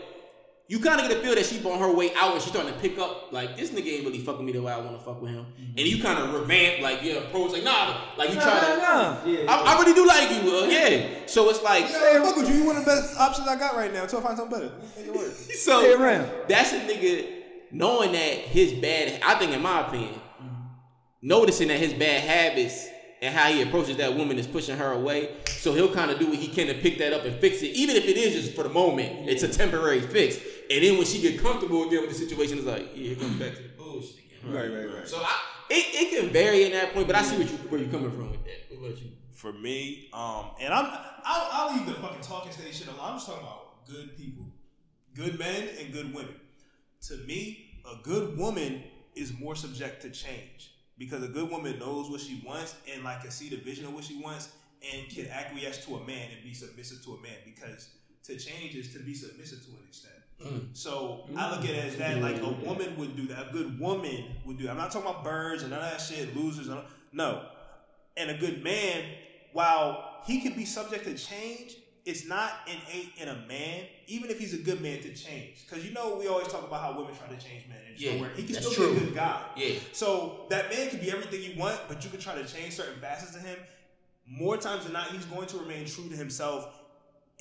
you kind of get a feel that she on her way out and she's starting to pick up. Like this nigga ain't really fucking me the way I want to fuck with him. And you kind of revamp like your approach. Like nah, like you Nah, try nah, to. nah. Yeah. I, I really do like you. Uh, yeah. So it's like. Yeah, fuck with you. You one of the best options I got right now until I find something better. Make it work. (laughs) So Stay around. that's a nigga knowing that his bad. I think, in my opinion, noticing that his bad habits and how he approaches that woman is pushing her away. So he'll kind of do what he can to pick that up and fix it, even if it is just for the moment. It's a temporary fix. And then when she get comfortable again with the situation, it's like, yeah, it comes back to the bullshit again. Right, right, right. So I, it, it can vary in that point, but I see what you, where you're coming from with that. What about you? For me, um, and I'm I'll, I'll leave the fucking talking stage shit alone. I'm just talking about good people, good men and good women. To me, a good woman is more subject to change because a good woman knows what she wants and like can see the vision of what she wants and can acquiesce to a man and be submissive to a man because to change is to be submissive to an extent. Mm. So I look at mm. it as that like a woman would do that. A good woman would do that. I'm not talking about birds and none of that shit, losers. and all- No, and a good man, while he could be subject to change, it's not innate in a man, even if he's a good man to change. Because you know we always talk about how women try to change men, and Yeah, nowhere. he can still be a good guy. Yeah. So that man can be everything you want, but you can try to change certain facets of him. More times than not, he's going to remain true to himself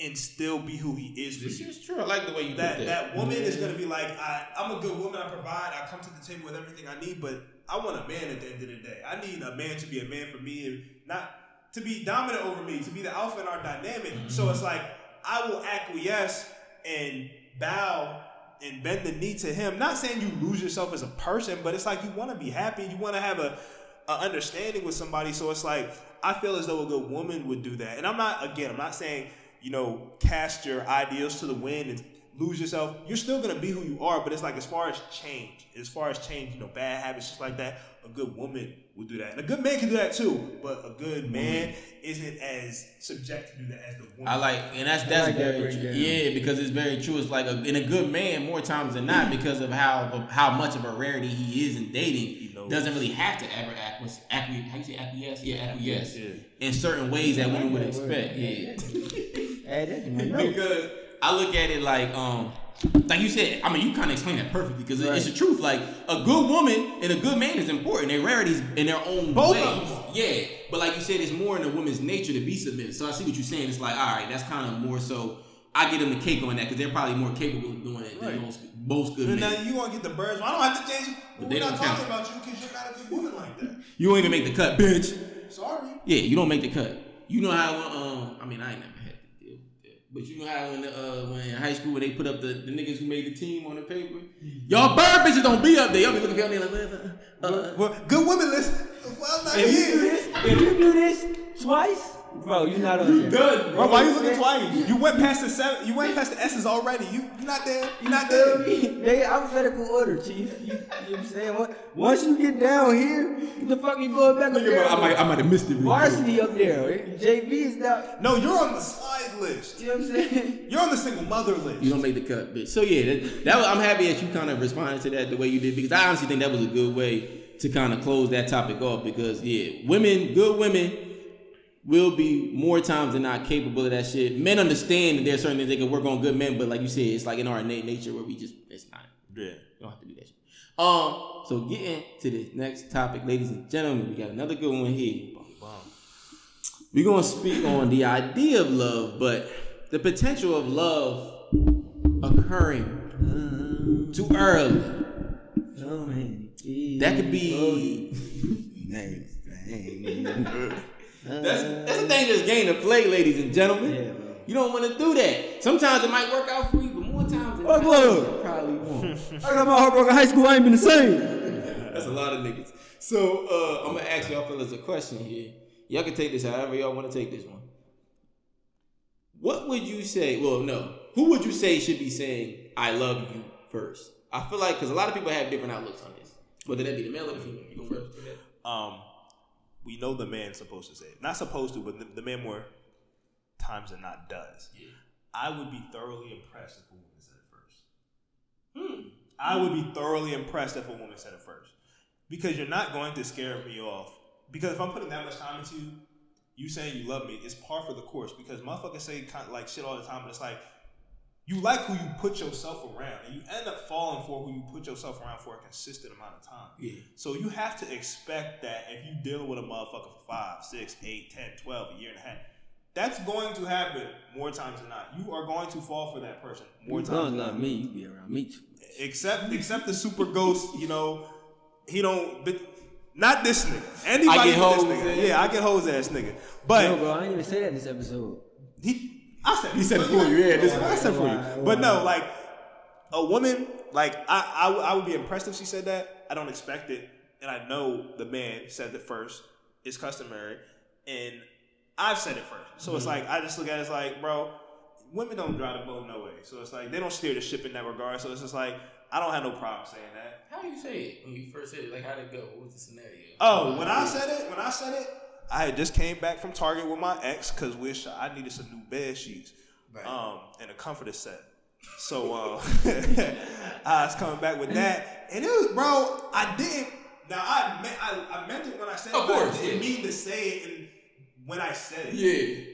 and still be who he is for This you is true. I like the way you that put that. that woman is gonna be like, I, I'm a good woman. I provide. I come to the table with everything I need, but I want a man at the end of the day. I need a man to be a man for me and not to be dominant over me, to be the alpha in our dynamic. Mm-hmm. So it's like I will acquiesce and bow and bend the knee to him. Not saying you lose yourself as a person, but it's like you want to be happy. You want to have a, a understanding with somebody. So it's like I feel as though a good woman would do that. And I'm not again. I'm not saying you know cast your ideals to the wind and lose yourself. You're still gonna be who you are. But it's like as far as change, as far as change, you know, bad habits, just like that. A good woman would do that, and a good man can do that too. But a good man isn't as subject to do that as the woman. I like, and that's that's like that very true. Yeah, because it's very true. It's like a, in a good man, more times than not, because of how of how much of a rarity he is in dating, knows. doesn't really have to ever acquiesce. Acquiesce how you say acquiesce? Yeah, acquiesce Yeah. in certain ways that women would expect. Yeah, Add that to my (laughs) notes. because I look at it like um. Like you said, I mean, you kind of explained that perfectly because it's the truth. Like a good woman and a good man is important. They're rarities in their own way. Both ways. of them. Yeah, but like you said, it's more in a woman's nature to be submissive. So I see what you're saying. It's like, all right, that's kind of more so. I get them the cake on that because they're probably more capable of doing it than Right. most most good And men. now you want to get the birds. Well, I don't have to change you. But We're they not talking count. about you because you're not a good woman like that. You don't even make the cut, bitch. Sorry. Yeah, you don't make the cut. You know how um, I mean, I ain't never had to deal with that, but you know how when the, uh, when in high school when they put up the, the niggas who made the team on the paper, y'all bird bitches don't be up there. Y'all be looking down there like, whatever. Uh, Well, good women listen. Well, not If you do this, if you do this twice, bro, you're not on there. done, Bro, why you looking twice? You went past the seven. You went past the S's already. You you're not there. You're not Feel there. me? (laughs) They alphabetical order, chief. You, you know what I'm saying? What- Once you get down here, what the fuck you going back up there? I might I might have missed it. real quick. Varsity up there. JV is down. No, you're on the slide list. You know what I'm saying? (laughs) You're on the single mother list. You don't make the cut, bitch. So yeah, that, that was, I'm happy that you kind of responded to that the way you did because I honestly think that was a good way to kind of close that topic off because yeah, women, good women will be more times than not capable of that shit. Men understand that there's certain things they can work on good men, but like you said, it's like in our innate nature where we just it's not. Yeah. You don't have to do that shit. Um, so getting to the next topic, ladies and gentlemen, we got another good one here. We're gonna speak on the idea of love, but the potential of love occurring too early. So many That could be. (laughs) names. That's that's a dangerous game to play, ladies and gentlemen. Yeah, bro. You don't want to do that. Sometimes it might work out for you, but more times than Fuck not, love. it probably won't. (laughs) I got my heart broken high school. I ain't been the same. That's a lot of niggas. So uh, I'm gonna ask y'all fellas a question here. Y'all can take this however y'all want to take this one. What would you say? Well, no. Who would you say should be saying "I love you" first? I feel like because a lot of people have different outlooks on this. Whether that be the male or the female. You go first. Um, we know the man's supposed to say it. Not supposed to, but the, the man more times than not does. Yeah. I would be thoroughly impressed if a woman said it first. Hmm. I would be thoroughly impressed if a woman said it first. Because you're not going to scare me off. Because if I'm putting that much time into you, you saying you love me, it's par for the course. Because motherfuckers say kind of like shit all the time, but it's like you like who you put yourself around, and you end up falling for who you put yourself around for a consistent amount of time. Yeah. So you have to expect that if you deal with a motherfucker for five, six, eight, ten, twelve, a year and a half, that's going to happen more times than not. You are going to fall for that person more You times don't than love not. me. You be around me too. Except except the super ghost, you know, he don't but not this nigga. Anybody I get this nigga. Yeah, I get hoes ass nigga. But No, bro, I didn't even say that in this episode. he I said He said it for you. Yeah, this I said for you. But no, like a woman, like I, I, would- I would be impressed if she said that. I don't expect it, and I know the man said it first. It's customary, and I've said it first. So it's mm-hmm. like I just look at it as like, bro, women don't drive the boat no way. So it's like they don't steer the ship in that regard. So it's just like I don't have no problem saying that. How do you say it when you first said it? Like how'd it go? What was the scenario? Oh, when I said it, when I said it, I had just came back from Target with my ex because wish I needed some new bed sheets, um, and a comforter set. So uh, (laughs) I was coming back with that, and it was, bro. I didn't. Now I meant, I, I meant it when I said Of it. but course, I didn't yeah. mean to say it, and when I said it, Yeah.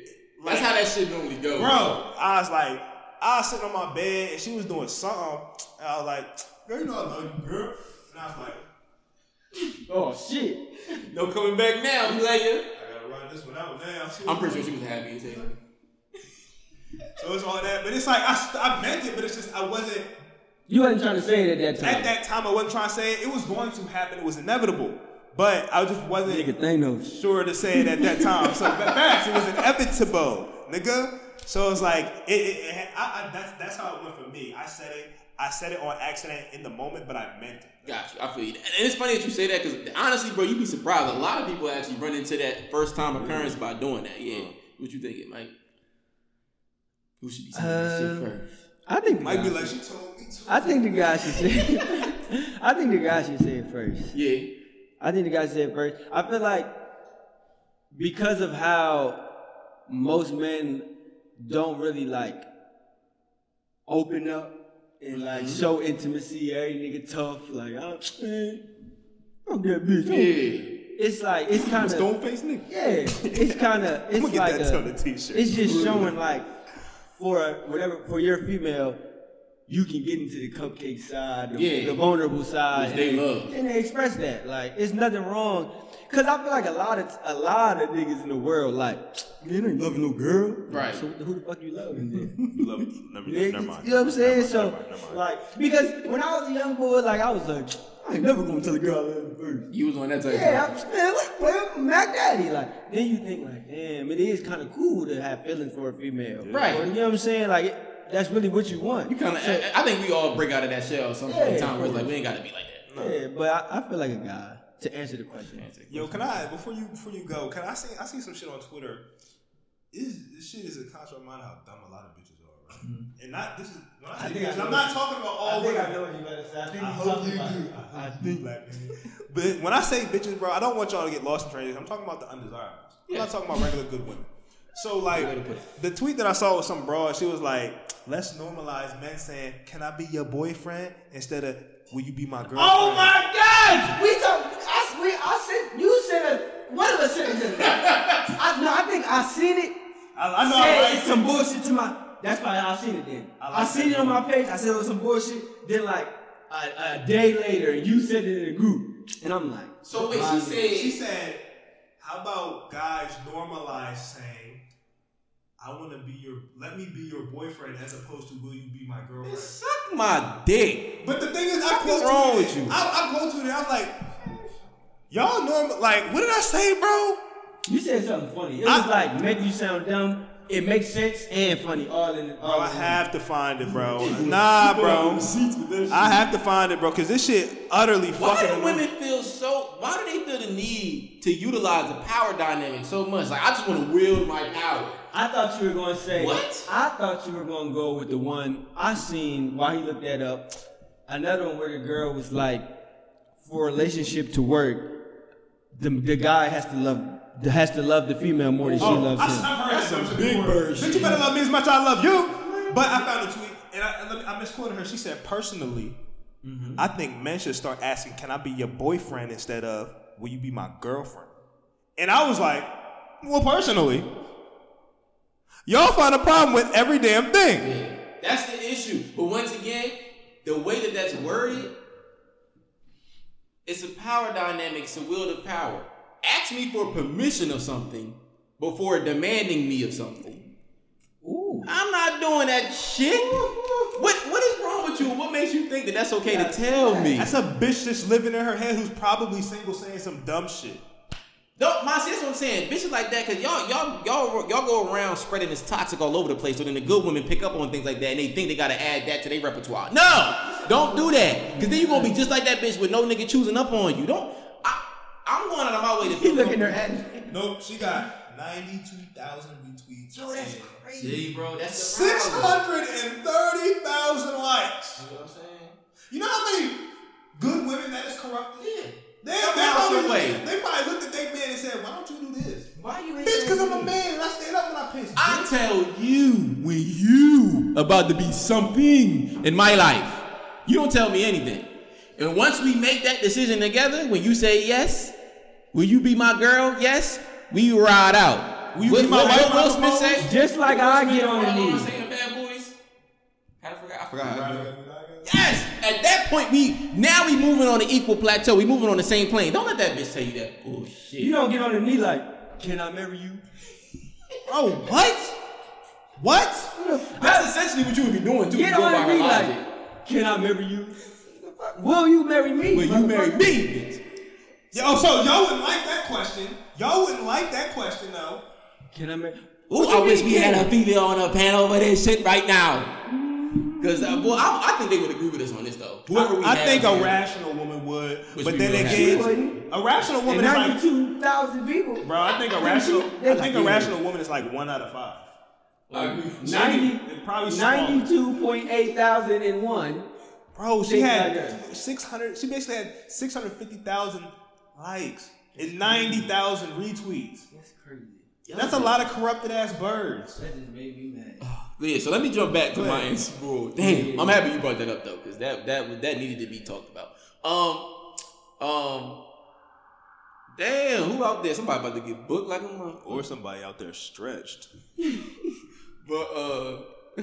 Like- That's how that shit normally goes. bro. I was like, I was sitting on my bed, and she was doing something, and I was like, girl, you know I love you, girl. And I was like, Oh shit. No coming back now, player. I gotta ride this one out now. She I'm pretty like- sure she was happy as hell. (laughs) So it's all that, but it's like I, st- I meant it, but it's just I wasn't You wasn't trying to say it at that time. at that time. I wasn't trying to say it. It was going to happen. It was inevitable, but I just wasn't Nigga Thanos. sure to say it at that time. So but facts, it was inevitable, nigga. So it's like it. it, it I, I, that's that's how it went for me. I said it. I said it on accident in the moment, but I meant it. Got you. I feel you. And it's funny that you say that because honestly, bro, you'd be surprised. A lot of people actually run into that first time mm-hmm. occurrence by doing that. Yeah. Uh-huh. What you thinking, Mike? Who should be saying that shit uh, first? I think the Might be guy- like she told me to. I think the guy should say. (laughs) I think the guy should say it first. Yeah. I think the guy should say it first. I feel like because of how most men don't really like open up and like mm-hmm. show intimacy, every nigga tough, like I'm, man, I'm that bitch. Yeah. It's like it's kind of Stone face nigga. yeah. It's kind of (laughs) it's like that a- t-shirt. It's just showing like for whatever for your female, you can get into the cupcake side, the, Yeah. the vulnerable side, Which they and love. and they express that. Like it's nothing wrong, cause I feel like a lot of a lot of niggas in the world like, man, ain't loving no girl, Right. So who the fuck you loving then? (laughs) You love, never, Niggas, never mind. You know what I'm saying? Never So, never mind, never mind. like, because when I was a young boy, like, I was like, I ain't never gonna tell a girl I love her first. You was on that type Yeah, of I'm man, let's Mac Daddy. Like, then you think, like, damn, it is kind of cool to have feelings for a female. Right. Or, you know what I'm saying? Like, it, that's really what you want. You kind of. I, I think we all break out of that shell some Yeah, time where it's like we ain't got to be like that. Yeah, but I, I feel like a guy to answer the question. Yo, can I before you before you go? Can I see I see some shit on Twitter? Is this shit is a constant reminder how dumb a lot of bitches are, right? Mm-hmm. And not this is when I say think I bitches, know I'm not talking about all women. what you better say. I think I hope you do. I think black men. But when I say bitches, bro, I don't want y'all to get lost in translation. I'm talking about the undesirables. I'm not talking about regular good women. So like the tweet that I saw was some broad. She was like, "Let's normalize men saying, "Can I be your boyfriend?" instead of "Will you be my oh girlfriend?" Oh my God! We talk. I, we, I sent you sent a one of us sent it. I no, I think I seen it. I, I know. said I like it's some bullshit to my. That's why I seen it then. I I, seen it on my page. I said it was some bullshit. Then like a, a day later, you said it in a group, and I'm like, So wait, she said, She said. said, "How about guys normalize saying, I want to be your. Let me be your boyfriend as opposed to will you be my girlfriend? Suck my dick. But the thing is, I What quote is wrong tweeted with it. you? I, I quote tweeted. it. I was like, y'all normal. Like, what did I say, bro? You said something funny. It I- was like make you sound dumb. It makes sense and funny all in. All Bro, I have to find it, bro. (laughs) Nah, bro. I have to find it, bro, because this shit utterly Why fucking do annoying. women feel so? Why do they feel the need to utilize the power dynamic so much? Like I just want to wield my power. I thought you were going to say. What? I thought you were going to go with the one I seen while he looked that up. Another one where the girl was like, for a relationship to work, the, the guy has to love has to love the female more than she Oh, loves I, him. I've heard That's that some big bird Bitch, you better love me as much as I love you. But I found a tweet, and I, and let me, I misquoted her. She said, personally, I think men should start asking, can I be your boyfriend instead of, will you be my girlfriend? And I was like, well, personally, y'all find a problem with every damn thing. Yeah, that's the issue. But once again, the way that that's worded, it's a power dynamic. It's a will to power. Ask me for permission of something before demanding me of something. Ooh. I'm not doing that shit. (laughs) What What is wrong with you? What makes you think that that's okay to tell me? That's a bitch that's living in her head who's probably single saying some dumb shit. No, my see, that's what I'm saying. Bitches like that, cause y'all, y'all, y'all, y'all go around spreading this toxic all over the place. So then the good women pick up on things like that, and they think they gotta add that to their repertoire. No, don't do that, cause then you're gonna be just like that bitch with no nigga choosing up on you. Don't. I, I'm going out of my way to He feel looking her at. Nope, she got 92,000 retweets. Yo, that's crazy. See, bro, that's the Six problem. hundred and thirty thousand likes. You know what I'm saying? You know how many good women that is corrupted? Yeah. They, they, Somehow, probably, some way. they probably looked at their man and said, "Why don't you do this?" Why you ain't Bitch, because I'm a man and I stand up when I piss. I tell you when you about to be something in my life. You don't tell me anything. And once we make that decision together, when you say yes, will you be my girl? Yes, we ride out. Will you what, be my what, wife what Will Smith say? Just like I get on the knees. I forgot. I forgot. Yes. At that point, we now we moving on an equal plateau. We moving on the same plane. Don't let that bitch tell you that oh, bullshit. You don't get on the knee like, can I marry you? oh, what? What? That's essentially what you would be doing too. Get on the her knee logic. like, can I marry you? Will you marry me? Will you marry me. Yo, so y'all wouldn't like that question. Y'all wouldn't like that question though. Can I marry? Ooh, I wish we had a female on a panel for this shit right now. Cause uh, well, I, I think they would agree with us on this though. Whoever we I, I have think a here. rational woman would, but then again, a rational And woman is like, ninety-two thousand people. bro. I think a (laughs) rational, I think a rational woman is like one out of five. I agree. Ninety, It probably smaller. ninety-two point eight thousand and one. Bro, she had like six hundred. She basically had six hundred fifty thousand likes and ninety thousand retweets. That's crazy. That's a lot of corrupted ass birds. That just made me mad. But (sighs) yeah, so let me jump back to my answer. rule. Damn, I'm happy you brought that up though, because that that that needed to be talked about. Um, um, damn, who out there? Somebody about to get booked like a month. Or somebody out there stretched. (laughs) But uh, (laughs)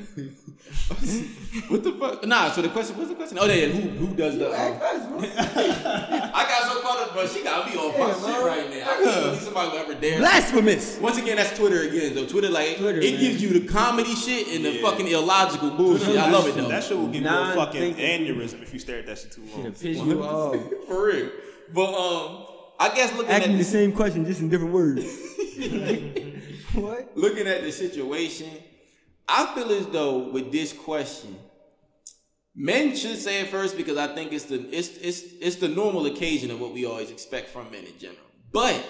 what the fuck? Nah. So the question, what's the question? Oh yeah, who who does the? Um, (laughs) I got so caught up, bro. She got me on my Yeah, shit right now. I can't believe somebody will ever dare. Blasphemous. Once again, that's Twitter again, though. Twitter, like, Twitter, it man. gives you the comedy shit and the Yeah. fucking illogical bullshit. I love it, though. That shit will give you a fucking Non-thinking. aneurysm if you stare at that shit too It'll long. piss you (laughs) off. For real. But, um, I guess looking Asking at the same question, just in different words. what? looking at the situation, I feel as though with this question, men should say it first because I think it's the it's it's it's the normal occasion of what we always expect from men in general. But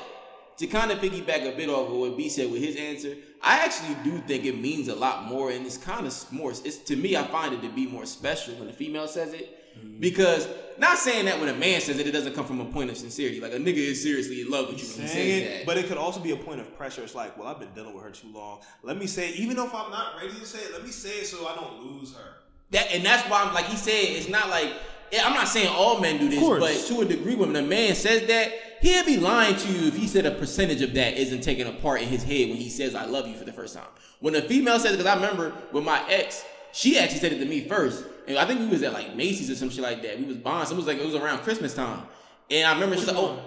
to kind of piggyback a bit off of what B said with his answer, I actually do think it means a lot more, and it's kind of more. It's to me, I find it to be more special when a female says it, because not saying that when a man says it, it doesn't come from a point of sincerity. Like a nigga is seriously in love with you when he Saying says that. but it could also be a point of pressure. It's like, well, I've been dealing with her too long. Let me say, even if I'm not ready to say it, let me say it so I don't lose her. That and that's why I'm like he said it's not like I'm not saying all men do this, but to a degree when a man says that, he'll be lying to you if he said a percentage of that isn't taken apart in his head when he says I love you for the first time. When a female says it, because I remember with my ex, she actually said it to me first. And I think we was at like Macy's or some shit like that. We was buying, so it was like it was around Christmas time. And I remember she's like, Oh,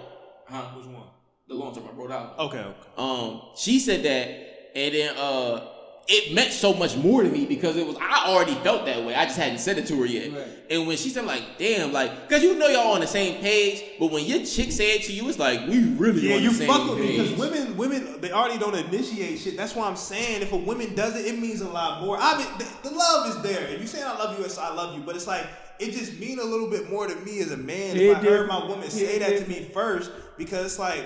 huh? Which one? The long term I wrote out. Okay, okay. Um, she said that, and then uh, it meant so much more to me because it was I already felt that way. I just hadn't said it to her yet. Right. And when she said like, "Damn," like, cause you know y'all on the same page, but when your chick said it to you, it's like we really Yeah, on you the same fuck with me page. because women, women, they already don't initiate shit. That's why I'm saying if a woman does it, it means a lot more. I mean, the, the love is there. If you saying I love you, it's I love you, but it's like it just mean a little bit more to me as a man Yeah, if I heard my woman say Yeah, that to me first because it's like.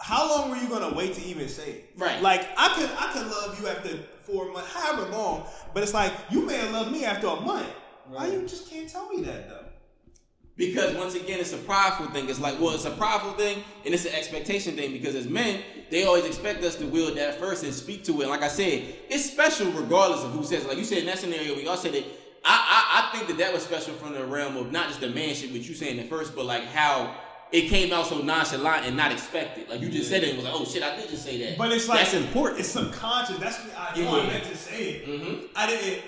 How long were you gonna wait to even say it? Right. Like I could I could love you after four months, however long, but it's like you may have loved me after a month. Why you just can't tell me that though? Because once again, it's a prideful thing. It's like, well, it's a prideful thing and it's an expectation thing. Because as men, they always expect us to wield that first and speak to it. And like I said, it's special regardless of who says it. Like you said in that scenario, we all said it. I, I I think that that was special from the realm of not just the man shit, which you saying at first, but like how it came out so nonchalant and not expected. Like you just said it and was like, oh shit, I did just say that. But it's like that's important. It's subconscious. That's what I, Yeah. I meant to say it. Mhm. I didn't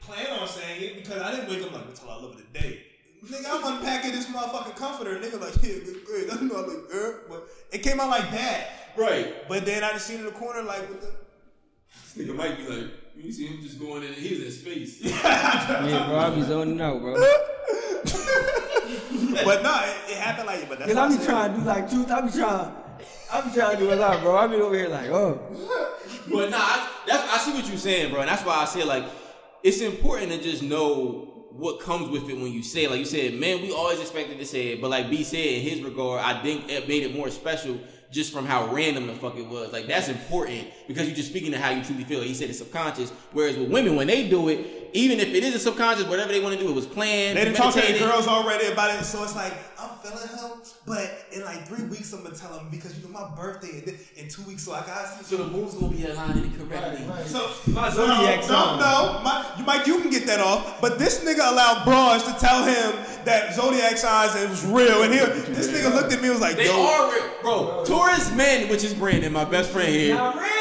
plan on saying it because I didn't wake up like until I love it today. Nigga, I'm unpacking this motherfucking comforter. Nigga, like, (laughs) yeah, good, great. I know I look good, but it came out like that. right. But then I just seen in the corner like, with the, This nigga might be like, you see him just going in. He was in space. (laughs) Yeah, bro, I be (laughs) zoning out, bro. but no, it, it happened like, but that's Cause what I I'm be trying to do like truth. I be trying. I be trying to do a lot, bro. I be over here like, oh. But nah, I, that's I see what you're saying, bro, and that's why I say like it's important to just know what comes with it when you say it. Like you said, man, we always expected to say it, but like B said, in his regard, I think it made it more special just from how random the fuck it was. Like that's important because you're just speaking to how you truly feel. He said it's subconscious, whereas with women, when they do it, even if it isn't subconscious, whatever they want to do, it was planned. They didn't talk to the girls already about it, so it's like I'm feeling him, but in like three weeks I'm gonna tell him because you know my birthday in, in two weeks, so I gotta see. So the moon's gonna be aligning it correctly. So My zodiac no, sign. No, no, my, you, Mike, you can get that off. But this nigga allowed bras to tell him that zodiac signs it was real, and he, this nigga looked at me and was like, They "Yo, are real, bro. Taurus men, which is Brandon, my best friend here.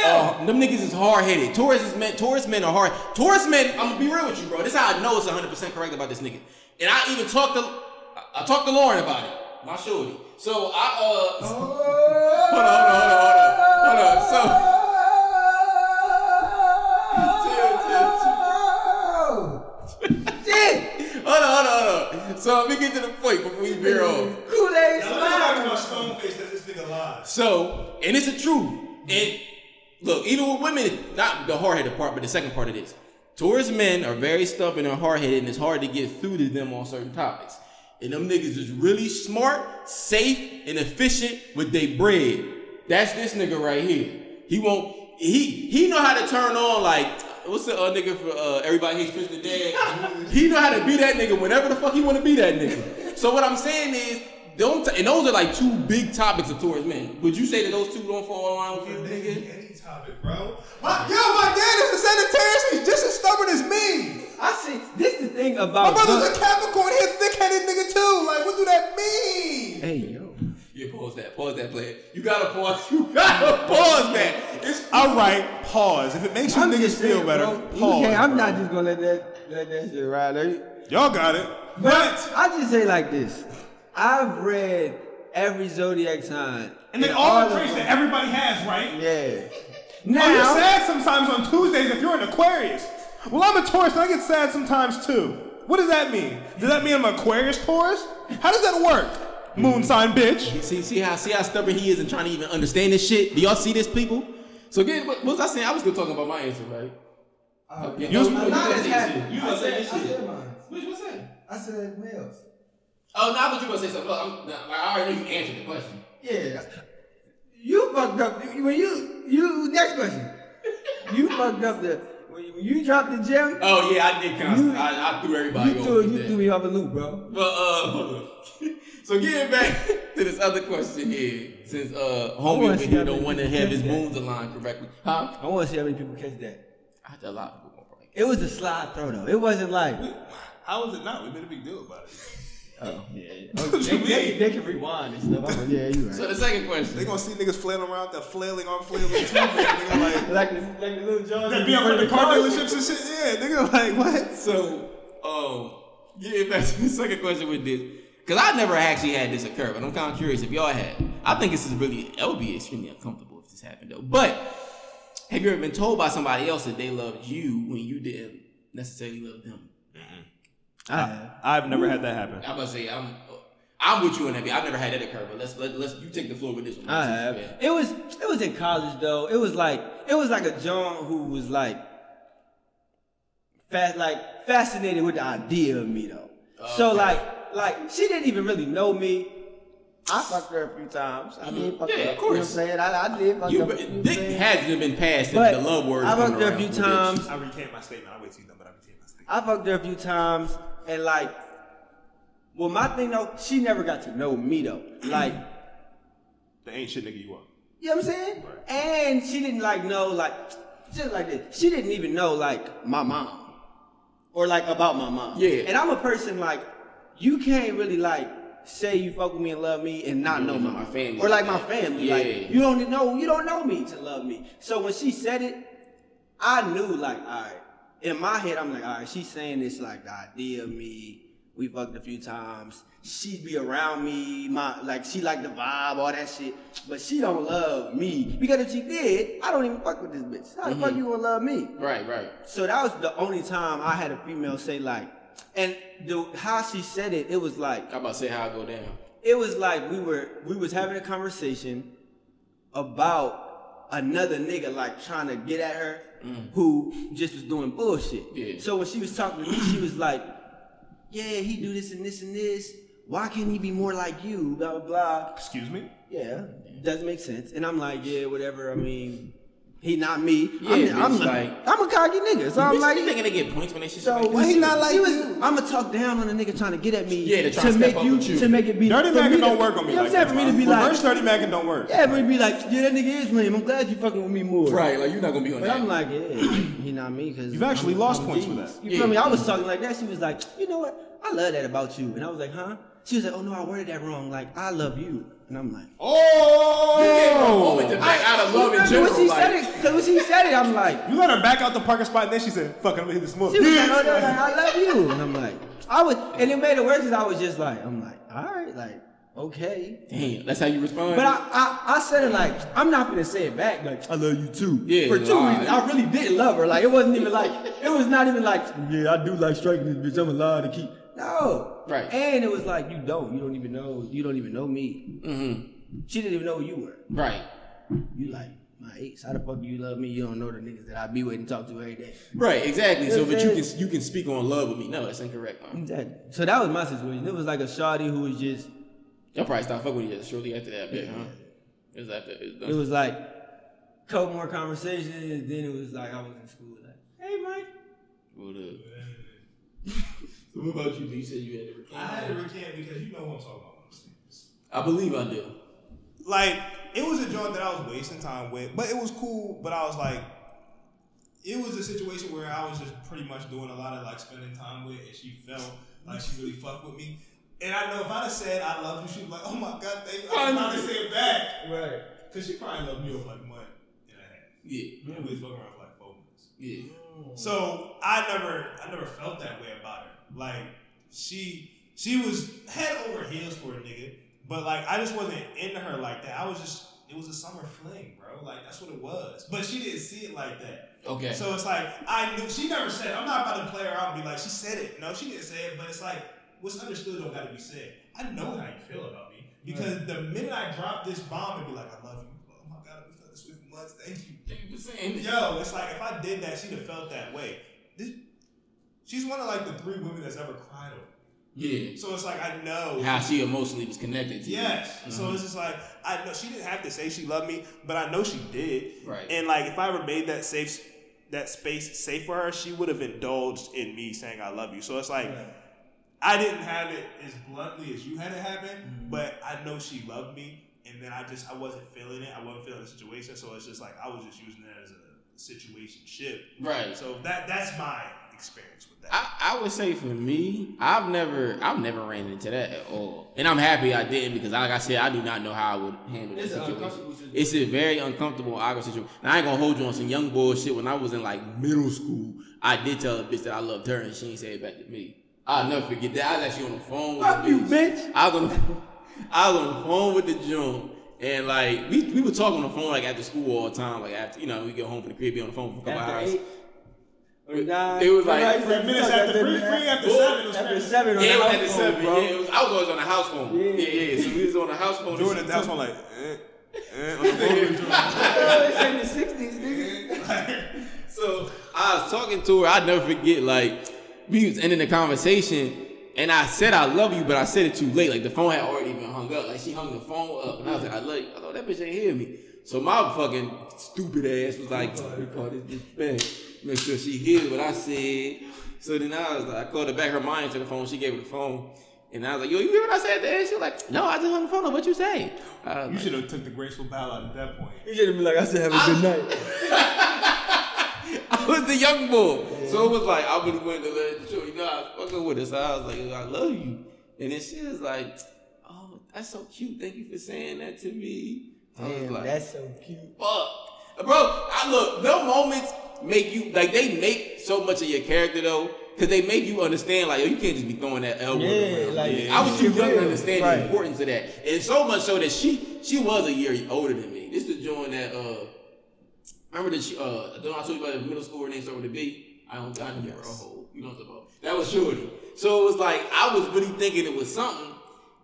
Not real. Uh, them niggas is hard headed. Taurus is men. Taurus men are hard. Taurus men. I'm gonna be real with you, bro. This is how I know it's 100 percent correct about this nigga. And I even talked to, I, I talked to Lauren about it. My shorty. So I uh. Hold (laughs) on, hold on, hold on, hold on. Hold on. So. (laughs) Hold on, hold on, hold on. So let me get to the point before we veer off. Kool-Aid Now, let's go back to slime. my stone face that this nigga lies. So, and it's the truth. And look, even with women, not the hard headed part, but the second part of this. Taurus men are very stubborn and hard headed, and it's hard to get through to them on certain topics. And them niggas is really smart, safe, and efficient with their bread. That's this nigga right here. He won't. He he know how to turn on like what's the uh, nigga for uh, everybody hates Chris the Dad. he know how to be that nigga whenever the fuck he want to be that nigga. So what I'm saying is. Don't t- and those are like two big topics of Taurus men. Would you say that those two don't fall in line with you, nigga? Any topic, bro. My, yo, my dad is a Sagittarius. He's just as stubborn as me. I see. This is the thing about My about. brother's a Capricorn. He's a thick-headed nigga too. Like, what do that mean? Hey yo. Yeah, pause that. Pause that, player. You gotta pause. (laughs) You gotta pause that. It's All right, pause. If it makes you I'm niggas feel saying, better, bro. pause. Okay, I'm bro. not just gonna let that let that shit ride. Eh? Y'all got it. But But I just say like this. I've read every zodiac sign. and then in all the of traits that everybody has, right? Yeah. Oh, you're sad sometimes on Tuesdays if you're an Aquarius. Well, I'm a Taurus and I get sad sometimes too. What does that mean? Does that mean I'm an Aquarius Taurus? How does that work? Moon hmm. sign bitch. see, see how see how stubborn he is and trying to even understand this shit. Do y'all see this, people? So again, what, what was I saying? I was still talking about my answer, right? Uh, uh, okay. You was- no, I'm you not gonna as say happy. shit. You I gonna say said- this I shit? said mine. What you gonna? I said males. Oh, no, I thought you were gonna say something. Look, I'm, nah, I already know you answered the question. Yeah. You fucked up. When you you next question. You fucked up the when you, when you dropped the gem. Oh yeah, I did kind of. I, I threw everybody you threw you threw me off a loop, bro. But uh, (laughs) so getting back to this other question here, since uh, homie wanna over here don't want to have his that. moons aligned correctly, huh? I want to see how many people catch that. I had a lot of people. It was a slide throw though. It wasn't like. How was it not? We made a big deal about it. (laughs) Oh yeah. What (laughs) they, oh, they, can- they can rewind and stuff. I'm yeah, you right. So the second question. They gonna see niggas flailing around, they're flailing on flailing too. nigga like, (laughs) like the like the little John. they be up in the car dealerships and shit. Yeah, nigga like, what? So, oh yeah, back to (laughs) the second question with this, because I never actually had this occur, but I'm kind of curious if y'all had. I think this is really, that would be extremely uncomfortable if this happened though. But Have you ever been told by somebody else that they loved you when you didn't necessarily love them? I have. I've never had that happen. I'm gonna say I'm I'm with you on that. I've never had that occur, but let's let, let's you take the floor with this one. I have. Yeah. It was it was in college though. It was like it was like a John who was like fast like fascinated with the idea of me though. So like like she didn't even really know me. I fucked her a few times. I did fuck Yeah, her. of You know what I'm saying? I, I did fuck You, her. but you know what I'm Dick saying? hasn't been past the, But the love words. I coming fucked her a few for bitch. times. I recant my statement. I'll wait till you done, but I retain my statement. I fucked her a few times, and like, well, my thing though, she never got to know me though. Like, The ain't shit nigga you are. you know what I'm saying? And she didn't like know like, just like this. She didn't even know like my mom, or like about my mom. Yeah. And I'm a person like, you can't really like say you fuck with me and love me and not You know don't my, my family or like my family. Yeah. Like, you don't know you don't know me to love me. So when she said it, I knew like, all right. In my head, I'm like, all right, she's saying this like the idea of me. We fucked a few times. She be around me, my like she like the vibe, all that shit. But she don't love me because if she did, I don't even fuck with this bitch. How the fuck mm-hmm. you gonna love me? Right, right. So that was the only time I had a female say like, and the how she said it, it was like I'm about to say how I go down. it was like we were we was having a conversation about another nigga like trying to get at her Mm. who just was doing bullshit. Yeah. So when she was talking to me, she was like, "Yeah, he do this and this and this. Why can't he be more like you?" Blah blah blah. Excuse me? Yeah, doesn't make sense. And I'm like, "Yeah, whatever. I mean, he not me. Yeah, I'm, I'm, like- I'm a cocky nigga. So I'm like, you thinking they get points when they shit so like when this? he not like I'm gonna talk down on a nigga trying to get at me. Yeah, to try to make step up you, with you. to make it be. Dirty for Mackin don't work on me You know like what that. For me to be Reverse like, Dirty Mackin don't work. yeah, for me to be like, yeah, that nigga is lame. I'm glad you fucking with me more. Right, like you're not gonna be on But that. I'm like, yeah, he not me because You've actually lost points for that. You Yeah. feel me? I was talking like that. She was like, you know what? I love that about you. And I was like, huh? She was like, oh no, I worded that wrong. Like, I love you. And I'm like, oh, oh! moment to back out of love in Remember general. when she like, said it? Cause when she said it, I'm like, You let her back out the parking spot, and then she said, "Fuck, I'm gonna hit this mother." She was like, oh, no, like, I love you. And I'm like, I was, and it made it worse because I was just like, I'm like, all right, like, okay. Damn, that's how you respond. But I, I, I said it like, I'm not gonna say it back, like, I love you too. Yeah, For two nah. reasons. I really didn't love her. Like, it wasn't even like, it was not even like, yeah, I do like striking this bitch. I'm allowed to keep. No. Right. And it was like, you don't. You don't even know. You don't even know me. Mhm. She didn't even know who you were. right, You like, my ex. How the fuck do you love me? You don't know the niggas that I be with and talk to every day. right, exactly. So, but you can you can speak on love with me. No, that's incorrect, man. Exactly. So that was my situation. It was like a shawty who was just Y'all probably stop fucking with you shortly after that, bit, huh? It was after it was. It was like couple more conversations, and then it was like I was in school. Like, hey, Mike. What up? (laughs) so what about you? You said you had to recant. I had to recant because you know what I'm talking about. when I'm serious. I believe I do. like it was a joint that I was wasting time with, but it was cool. But I was like, It was a situation where I was just pretty much doing a lot of like spending time with, and she felt like she really fucked with me. And I know if I'd have said I love you, she'd be like, "Oh my god, thank you." I'd probably say it back Right. because she probably loved me over like a month and a half. Yeah, we was fucking around for like four months. yeah. Oh. So I never, I never felt that way about her. Like she, she was head over heels for a nigga, but like I just wasn't into her like that. I was just, it was a summer fling, bro. Like that's what it was. But she didn't see it like that. Okay. So it's like I knew she never said. I'm not about to play her out and be like she said it. No, she didn't say it. But it's like what's understood don't got to be said. I know how you feel about me because the minute I drop this bomb and be like I love you. Oh my god, we felt this way for months. Thank you. Thank (laughs) you for saying that. Yo, it's like if I did that, she'd have felt that way. This, she's one of like the three women that's ever cried over. Yeah. So it's like I know. How she emotionally was connected to. Yes. So Mhm. it's just like I know she didn't have to say she loved me, but I know she did. Right. and like if I ever made that safe, that space safe for her, she would have indulged in me saying I love you. So it's like. I didn't have it as bluntly as you had it happen, Mm-hmm. but I know she loved me, and then I just I wasn't feeling it. I wasn't feeling the situation, so it's just like I was just using that as a situation ship. Right. So that that's my experience with that. I, I would say for me, I've never I've never ran into that at all, and I'm happy I didn't because, like I said, I do not know how I would handle an situation. It's a very uncomfortable, awkward situation. And I ain't gonna hold you on some young bullshit. When I was in like middle school, I did tell a bitch that I loved her, and she ain't say it back to me. I'll never forget that. I was actually on the phone with Fuck you, bitch. I was on, (laughs) I was on the phone with the June, And like we we would talk on the phone like after school all the time. Like after you know we get home from the crib, be on the phone for a couple After hours. eight or. It was like- Three minutes after free, free after seven. It was After crazy. seven Yeah, it the was house at the phone, seven. bro. Yeah, it was, I was always on the house phone. Yeah. Yeah, yeah. So we was on the house phone. Jordan at the house phone like, eh, eh, (laughs) on the phone. (laughs) In the sixties, nigga. (laughs) So I was talking to her. I'd never forget. Like we was ending the conversation, and I said I love you, but I said it too late. Like the phone had already been hung up. Like she hung the phone up, and I was like, I love you. I thought that bitch ain't hear me. So my fucking stupid ass was like, we call this bitch back. Make sure she hears what I said. So then I was like, I called her back. Her mind to the phone. She gave her the phone. And I was like, yo, you hear what I said there? She was like, no, I just hung the phone up. What you say? I You like, should have took the graceful bow out at that point. You should have been like, I said, have a good night. (laughs) I was the young boy. So it was like, I really wanted to let the you know I was fucking with her. So I was like, I love you. And then she was like, oh, that's so cute. Thank you for saying that to me. I was Damn, like, that's so cute. fuck. Bro, I look, no moments make you, like, they make so much of your character, though. Cause they make you understand, like, yo, you can't just be throwing that L word Yeah, around. like, I was too young to understand Right. the importance of that, and so much so that she she was a year older than me. This is during that uh Remember that she, uh, I told you about the middle school her name started with a B? I don't, I a whole, you know what I'm talking about. That was Shorty. So it was like, I was really thinking it was something,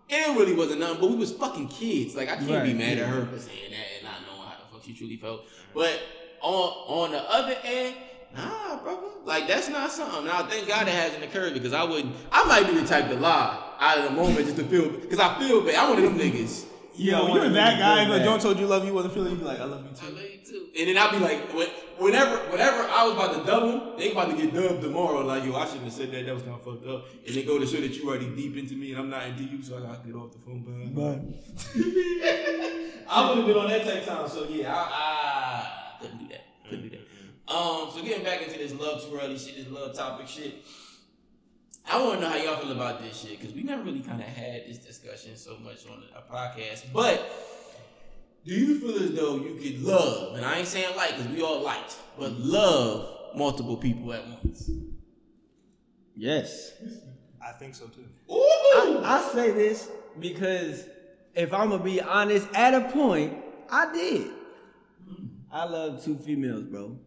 and it really wasn't nothing, but we was fucking kids. Like, I can't be mad yeah. at her for saying that and not knowing how the fuck she truly felt. But on on the other end, nah, brother. Like, that's not something. Now, thank God it hasn't occurred because I wouldn't, I might be the type to lie out of the moment just to feel, because I feel bad. I'm one of them niggas. Yo, don't you're that guy. feel But bad. John told you love you wasn't feeling. You be like, I love you too. I love you too. And then I'd be like, whenever, whenever I was about to double, they about to get dubbed tomorrow. Like, yo, I shouldn't have said that. That was kind of fucked up. And they go to show that you already deep into me and I'm not into you, so I gotta get off the phone. Bye. (laughs) I would have been on that type time, so yeah, I, I couldn't do that. Couldn't do that. Um, so getting back into this love too early shit, this love topic shit. I want to know how y'all feel about this shit because we never really kind of had this discussion so much on a podcast. But do you feel as though you could love, and I ain't saying like because we all liked, but love multiple people at once? Yes. I think so too. Ooh! I, I say this because if I'm gonna be honest, at a point, I did. I love two females, bro.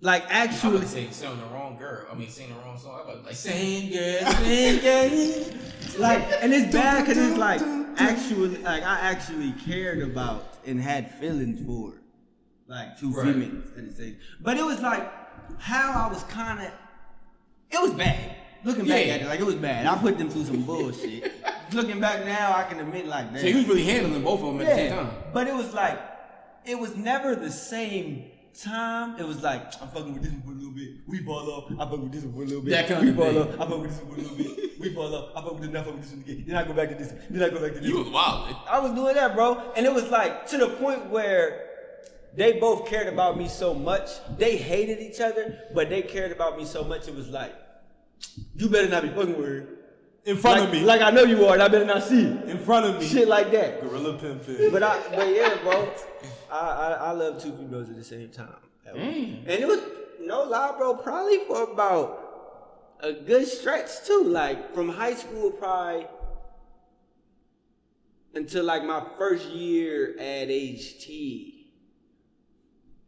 Like actually, say saying the wrong girl. I mean, saying the wrong song. I was like, saying girl, saying girl. like, and it's bad because it's like actually, like I actually cared about and had feelings for, like two Right. females at the same. But it was like how I was kind of, it was bad. Looking back Yeah. at it, like it was bad. I put them through some bullshit. (laughs) Looking back now, I can admit like that. So he was really handling both of them at the same time. But it was like, it was never the same time. It was like, I'm fucking with this one for a little bit. We fall off. I fuck with this one for a little bit. That kind we of fall thing. off. I fuck with this one for a little bit. We fall off. I fuck with this. One, I fuck with this one again. Then I go back to this. One. Then I go back to this. You was wild. Eh? I was doing that, bro. And it was like to the point where they both cared about me so much. They hated each other, but they cared about me so much. It was like, you better not be fucking with her. In front like, of me. Like I know you are, and I better not see you. in front of me. Shit like that. Gorilla pimping. But I, but yeah, bro, I, I, I love two females at the same time. Damn. And it was no lie, bro. Probably for about a good stretch too. Like from high school, probably until like my first year at HT,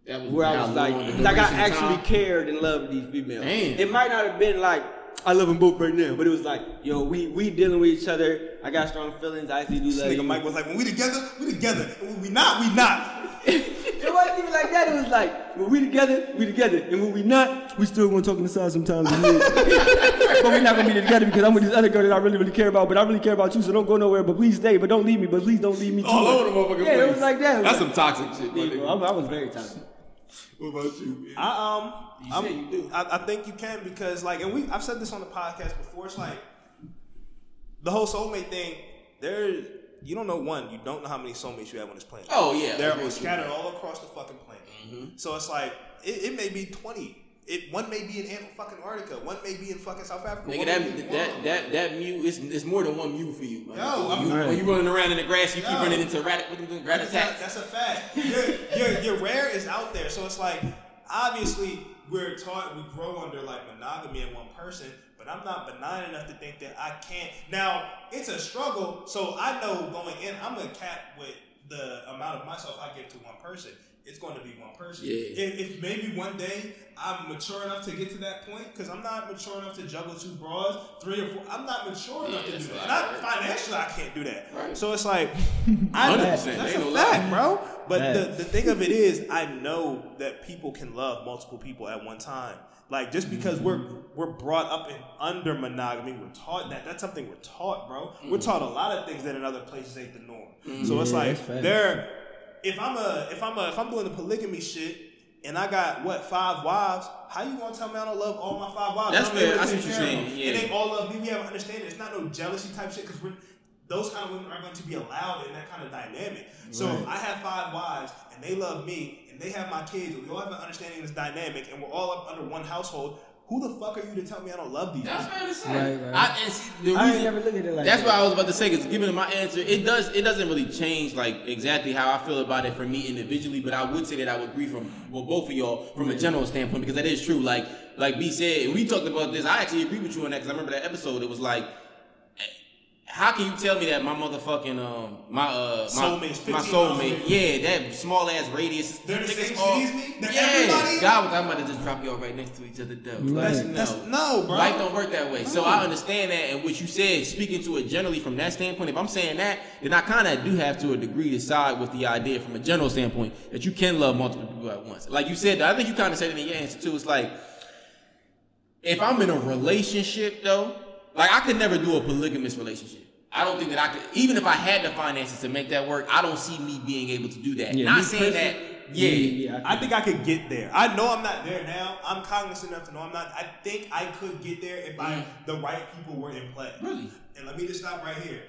That was where I was like, like I duration actually time? cared and loved these females. Damn. It might not have been like. I love them both right now, but it was like, yo, we we dealing with each other. I got strong feelings. I actually do This love nigga you. Mike was like, when we together, we together. When we not, we not. (laughs) It wasn't even like that. It was like when we together, we together, and when we not, we still gonna talk on the side sometimes. (laughs) but we're not gonna be together because I'm with this other girl that I really, really care about. But I really care about you, so don't go nowhere. But please stay. But don't leave me. But please don't leave me too. All over the motherfucking Yeah, place. it was like that. It was That's like- some toxic shit. my Yeah, bro, I, I was very toxic. What about you? man? I um, You I'm- you do. I, I think you can because like, and we I've said this on the podcast before. It's like the whole soulmate thing. There, you don't know one. You don't know how many soulmates you have on this planet. Oh yeah, They're scattered all across the fucking planet. Mm-hmm. So it's like it, it may be twenty. It one may be in fucking Antarctica. One may be in fucking South Africa. Nigga, that in that that that mute is it's more than one mute for you. Yo, I'm- you, Right. when you running around in the grass, you keep running into rat, rat That's a, attacks. that's a fact. Your, your, your rare is out there. So it's like, obviously, we're taught, we grow under like monogamy in one person, but I'm not benign enough to think that I can't. Now, it's a struggle. So I know going in, I'm going to cap with the amount of myself I give to one person, it's going to be one person. Yeah. If, if maybe one day I'm mature enough to get to that point, because I'm not mature enough to juggle two bras, three or four. I'm not mature enough Yeah, to do that's that. right. And financially, I can't do that. Right. So it's like, (laughs) I, 100%, that's ain't a no lie. fact, bro. But the, the thing of it is, I know that people can love multiple people at one time. Like just because we're we're brought up in under monogamy, we're taught that. That's something we're taught, bro. We're taught a lot of things that in other places ain't the norm. So it's Yeah, like there. If I'm a if I'm a if I'm doing the polygamy shit. And I got what five wives? How you gonna tell me I don't love all my five wives? That's I'm fair. I see what you're saying. Yeah. It ain't all love me. We have an understanding. It's not no jealousy type shit because we're those kind of women aren't going to be allowed in that kind of dynamic. So if I have five wives and they love me and they have my kids and we all have an understanding of this dynamic and we're all up under one household, who the fuck are you to tell me I don't love these? That's people? fair to say. Right, right. I, and see, the I ain't reason- never look at it like That's that. what I was about to say. Because given my answer, it does it doesn't really change like exactly how I feel about it for me individually. But I would say that I would agree from well, both of y'all from a general standpoint because that is true. Like like B said, and we talked about this. I actually agree with you on that because I remember that episode. It was like. How can you tell me that my motherfucking um my uh my, Soulmates, my soulmate yeah that small ass radius They're the same small- city as me? That yeah everybody- God was I'm about to just drop y'all right next to each other though Right. That's, no. no, bro. Life don't work that way. So I understand that, and what you said, speaking to it generally from that standpoint, if I'm saying that, then I kind of do have to a degree to side with the idea from a general standpoint that you can love multiple people at once. Like you said, I think you kind of said it in your answer too. It's like, if I'm in a relationship though, like I could never do a polygamous relationship. I don't think that I could, even if I had the finances to make that work, I don't see me being able to do that. Yeah, Not me saying that, personally- yeah. yeah, I think I could get there. I know I'm not there now. I'm cognizant enough to know I'm not. I think I could get there if I mm-hmm. the right people were in play. Really? And let me just stop right here.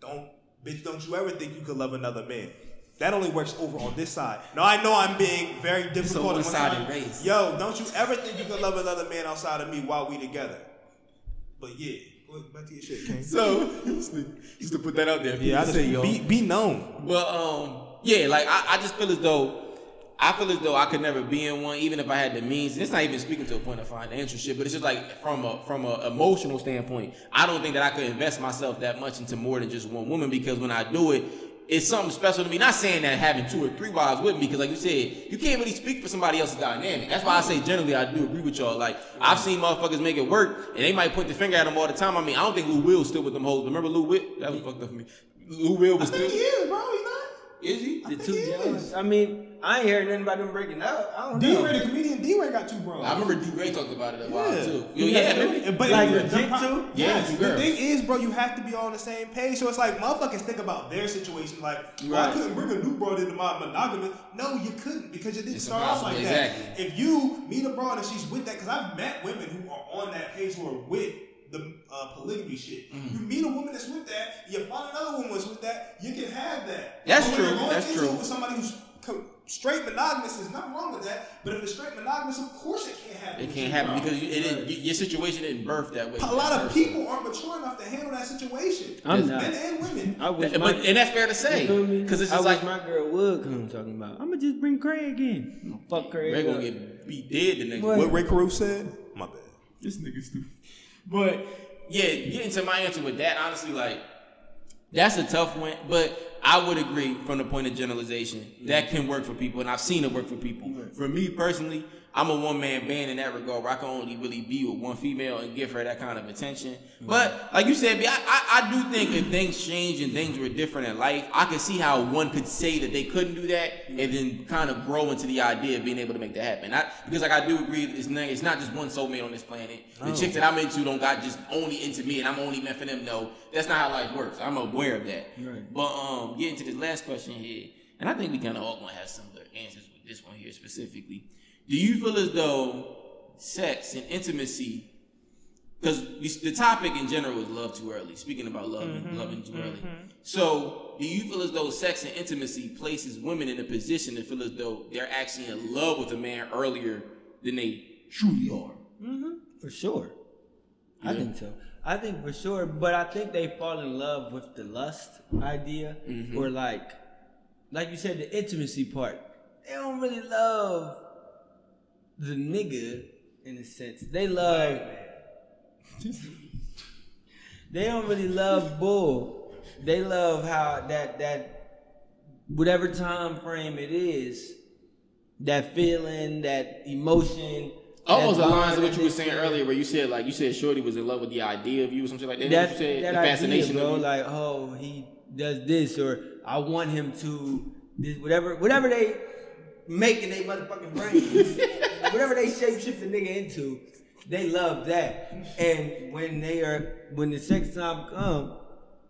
Don't, bitch, don't you ever think you could love another man. That only works over on this side. Now I know I'm being very difficult. on one one-sided race. Yo, don't you ever think you could love another man outside of me while we together? But yeah, go back to your shit, King. (laughs) So, used to put that out there. Yeah, I just say, yo. be, be known. But um, yeah, like I, I just feel as though I feel as though I could never be in one, even if I had the means. And it's not even speaking to a point of financial shit, but it's just like from a from a emotional standpoint, I don't think that I could invest myself that much into more than just one woman because when I do it. It's something special to me. Not saying that having two or three wives with me, because like you said, you can't really speak for somebody else's dynamic. That's why I say generally I do agree with y'all. Like I've seen motherfuckers make it work, and they might point the finger at them all the time. I mean, I don't think Lou Will still with them hoes. Remember Lou Will? That was fucked up for me. Lou Will was I think still. he is, bro. He not. Is he? The think two he is. Jones. I mean, I ain't heard nothing about them breaking up. I don't D know. Ray, the comedian D Ray got two bros. I remember D. Ray talked about it a while Yeah. too. Yo, yeah, maybe. But Like the- legit the- too? Yes. Yeah, the thing is, bro, you have to be on the same page. So it's like motherfuckers think about their situation. Like, well, I couldn't bring a new bro into my monogamy. No, you couldn't because you didn't It's start off like impossible, that. If you meet a bro and she's with that, because I've met women who are on that page who are with the uh, polygamy shit. Mm-hmm. You meet a woman that's with that, you find another woman that's with that, you can have that. That's But true, going that's true. With somebody who's co- straight monogamous, there's nothing wrong with that. But if it's straight monogamous, of course it can't happen. It can't you, happen bro. because you, it didn't, your situation didn't birth that way. A lot of people aren't mature enough to handle that situation. I'm Men not. and women. I wish But, my, and that's fair to say you feel me? because it's I just wish like my girl would come talking about. I'm gonna just bring Craig in. Fuck Craig. Ray gonna get beat dead the next What? week. What Rae Carruth said? My bad. This nigga stupid. But yeah, getting to my answer with that, honestly, like that's a tough one. But I would agree from the point of generalization that can work for people, and I've seen it work for people. For me personally, I'm a one man band in that regard where I can only really be with one female and give her that kind of attention. But like you said, I do think if things change and things were different in life, I could see how one could say that they couldn't do that and then kind of grow into the idea of being able to make that happen. I, because like I do agree, it's not, it's not just one soulmate on this planet. The chicks that I'm into don't got just only into me and I'm only meant for them. No, that's not how life works. I'm aware of that. Right. But um, getting to this last question here, and I think we kind of all gonna have similar answers with this one here specifically. Do you feel as though sex and intimacy, because the topic in general is love too early. Speaking about love, Mm-hmm, loving too early. So, do you feel as though sex and intimacy places women in a position to feel as though they're actually in love with a man earlier than they truly are? For sure. I Yeah. think so. I think for sure, but I think they fall in love with the lust idea, Mm-hmm. or like, like you said, the intimacy part. They don't really love the nigga in a sense. They love. (laughs) they don't really love bull. They love how that that whatever time frame it is, that feeling, that emotion. Almost aligns to what you were saying earlier, where you said like you said Shorty was in love with the idea of you or something like that. that, you said that the fascination idea, bro. of you. Like, oh, he does this, or I want him to this, whatever, whatever they make in their motherfucking brains, (laughs) whatever they shape shift the nigga into, they love that. And when they are, when the sex time come,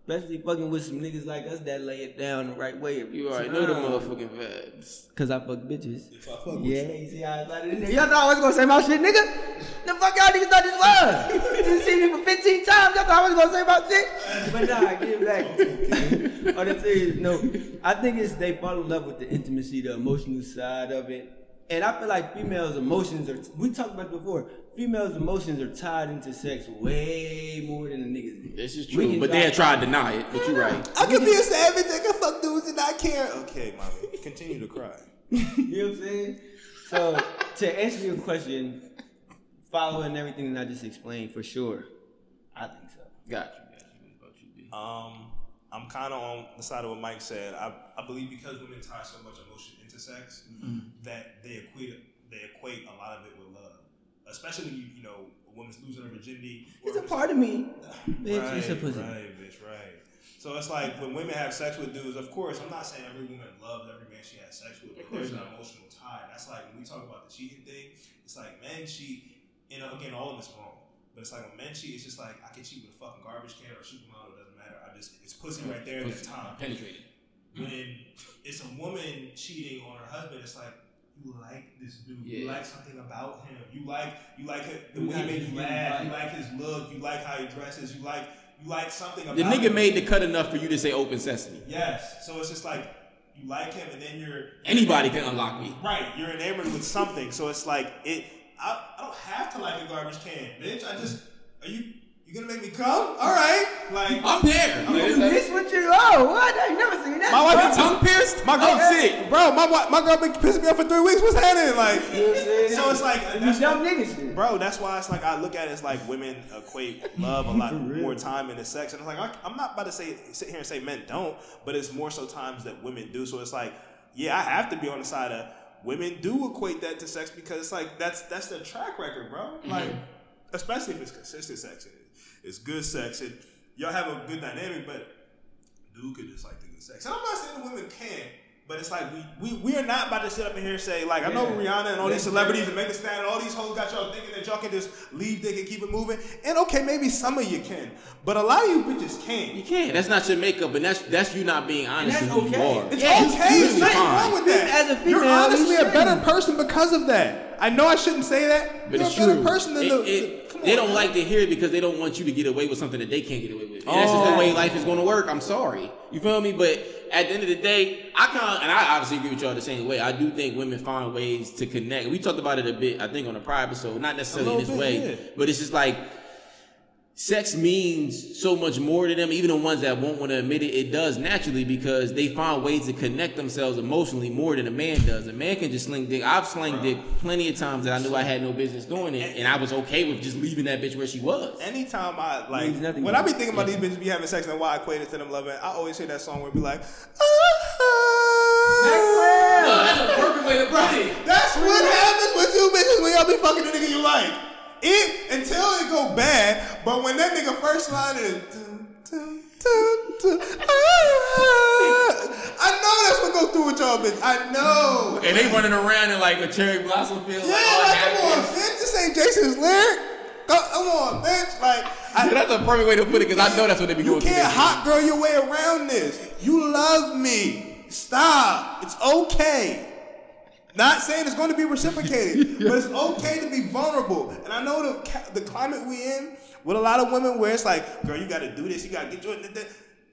especially fucking with some niggas like us that lay it down the right way. you already know the motherfucking vibes. Cause I fuck bitches. If I fuck with Yeah, you. you see how I slid it in there. Y'all thought I was gonna say my shit, nigga? The fuck y'all niggas thought this was? (laughs) you done seen me for 15 times. Y'all thought I was gonna say my shit? But nah, get it back. (laughs) On the serious note, I think it's they fall in love with the intimacy, the emotional side of it. And I feel like females' emotions are, we talked about it before, females' emotions are tied into sex way more than the niggas do. This is true, but they had try- tried to deny it. But you're right. I could be a savage. I can fuck dudes and not care. Okay, mommy, continue to cry. (laughs) you know what I'm saying? So to answer your question, following everything that I just explained, for sure, I think so. Got you. Got you. What about you, B? Um, I'm kind of on the side of what Mike said. I, I believe because women tie so much emotion into sex that they equate they equate a lot of it with love, especially when you you know a woman's losing her virginity. It's a part of me, bitch. Right, it's a pussy. right, bitch, right. So it's like when women have sex with dudes. Of course, I'm not saying every woman loves every man she has sex with, but there's an emotional tie. That's like when we talk about the cheating thing. It's like men cheat. You know, again, all of it's wrong. But it's like when men cheat, it's just like I can cheat with a fucking garbage can or a supermodel. It doesn't matter. I just it's pussy right there at that time. Penetrated. When it's a woman cheating on her husband, it's like you like this dude. You like something about him. You like you like it, the You way he makes you laugh. You like his look. You like how he dresses. You like you like something about The nigga him. made the cut enough for you to say open sesame. Yes. So it's just like you like him, and then you're Anybody can unlock me. right. You're enamored with something. So it's like it. I, I don't have to like a garbage can, bitch. I just are you you gonna make me come? All right. Like I'm there. I'm you this what you? Oh, what? I ain't never seen that. My wife gets tongue pierced. My girl, I'm sick. bro. My my girl been pissing me off for three weeks. What's happening? Like, You know what I'm saying? so it's like You that's dumb niggas. Bro, that's why it's like I look at it as like women equate love a (laughs) lot more time into sex, and it's like I, I'm not about to say sit here and say men don't, but it's more so times that women do. So it's like, yeah, I have to be on the side of women do equate that to sex because it's like that's that's their track record, bro. Like, mm-hmm. especially if it's consistent sex it's good sex, and y'all have a good dynamic, but dude could just like the good sex. And I'm not saying the women can't. But it's like we, we we are not about to sit up in here and say like I know Rihanna and all these celebrities and Megan Thee Stallion and all these hoes got y'all thinking that y'all can just leave dick and keep it moving. And okay, maybe some of you can, but a lot of you bitches can't. You can't. That's not your makeup, and that's that's you not being honest that's with who okay. you are. It's Yeah, okay. it's There's completely nothing wrong with that. As a female, You're honestly a better person because of that. I know I shouldn't say that. But You're it's a better true. person than It- the. it- come they on, don't man. like to hear it because they don't want you to get away with something that they can't get away with. And that's just the Oh. way life is going to work. I'm sorry. You feel me? But at the end of the day, I kind of, and I obviously agree with y'all the same way. I do think women find ways to connect. We talked about it a bit, I think, on a prior episode. Not necessarily in this little way, yeah. but it's just like sex means so much more to them. Even the ones that won't want to admit it, it does naturally because they find ways to connect themselves emotionally more than a man does. A man can just sling dick. I've slung dick plenty of times that I knew I had no business doing it, and I was okay with just leaving that bitch where she was. Anytime I like Means nothing when to I be thinking about these bitches be having sex and why I equate it to them loving, I always hear that song where it be like, Maxwell! Uh-huh. No, that's a perfect way to put it. That's what happens with you bitches when y'all be fucking the nigga you like. It until it go bad, but when that nigga first line is dun, dun, dun, ah, I know that's what go through with y'all bitch. I know. And they running around in like a cherry blossom field. Yeah, like, like come on, bitch. This ain't Jason's lyric. Come, on, bitch. Like I, That's a perfect way to put it because I know that's what they be You going through. can't hot girl your way around this. You love me. Stop. It's okay. Not saying it's going to be reciprocated, (laughs) but it's okay to be vulnerable. And I know the the climate we in with a lot of women where it's like, girl, you got to do this. You got to get your.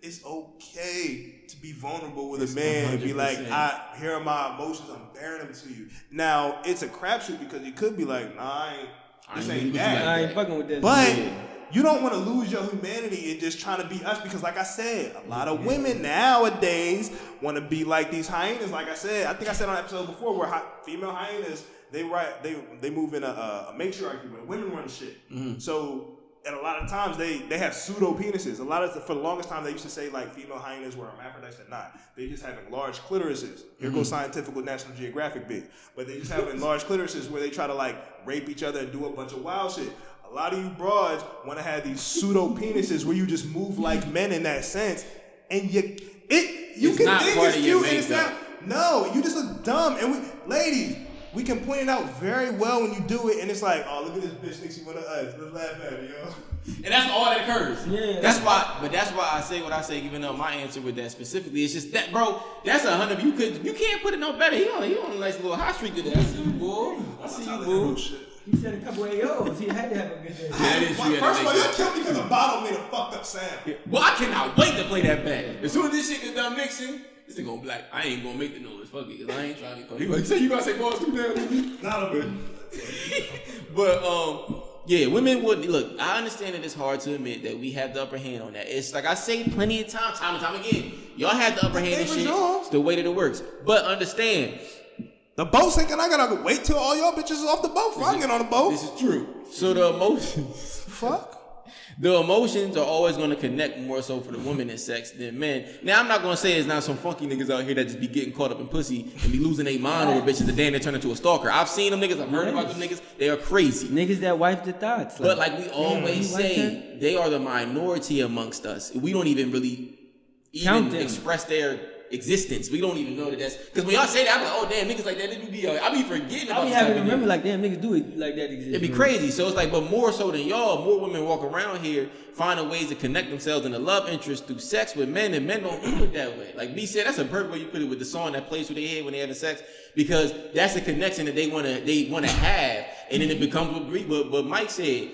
It's okay to be vulnerable with a man and be like, I here are my emotions. I'm bearing them to you. Now it's a crapshoot because you could be like, nah, I ain't. I ain't ain't with you that. I ain't fucking with this. But Yeah. You don't want to lose your humanity and just trying to be us because, like I said, a lot of women nowadays want to be like these hyenas. Like I said, I think I said on an episode before where hy- female hyenas they right they they move in a, a, matriarchy where women run shit. Mm-hmm. So and a lot of times they they have pseudo penises. A lot of for the longest time they used to say like female hyenas were hermaphrodites. They're not. They just having large clitorises. Here goes scientific with National Geographic big. But they just having (laughs) large clitorises where they try to like rape each other and do a bunch of wild shit. A lot of you broads want to have these pseudo penises where you just move like men in that sense, and you it you It's can not think part it's cute and it's not. No, you just look dumb. And we, ladies, we can point it out very well when you do it, and it's like, oh, look at this bitch thinks she wanna us. Let's laugh at her, yo. And that's all that occurs. Yeah. That's why, but that's why I say what I say, giving up my answer with that specifically. It's just that, bro. That's a hundred. You could, you can't put it no better. He on, he on a nice little hot streak today. I see you, boy. I see you, boy. He said a couple AOs. He had to have a good day. That is Well, first of all, you killed me because the bottle made a fucked up sound. sense. Well, I cannot wait to play that back. As soon as this shit gets done mixing, this nigga gonna be like, I ain't gonna make the noise. Fuck it, cause I ain't trying to. He like, say you gotta say balls too damn. nigga." Not a bit. (laughs) But um, yeah, women would look. I understand that it's hard to admit that we have the upper hand on that. It's like I say plenty of time, time and time again. Y'all had the upper hand and shit. It's the way that it works. But understand, The boat sinking. I gotta wait till all y'all bitches is off the boat before I get on the boat. this is true. So the emotions, Fuck. the emotions are always going to connect more so for the women in sex than men. Now I'm not going to say it's not some funky niggas out here that just be getting caught up in pussy and be losing their mind over bitches. The day they turn into a stalker. I've seen them niggas. I've heard about them niggas. They are crazy. Niggas that wife the thoughts. But like we always you like say, they are the minority amongst us. We don't even really even them. express their existence. We don't even know that that's because when y'all say that, I'm like, oh damn, niggas like that. Do be, uh, I be forgetting about I be having to remember like damn niggas do it like that exists. It'd be man. crazy. So it's like, but more so than y'all, more women walk around here finding ways to connect themselves in a love interest through sex with men, and men don't do it that way. Like B said, that's a perfect way you put it with the song that plays through their head when they having sex, because that's the connection that they wanna they wanna have, and then it becomes what what, what Mike said.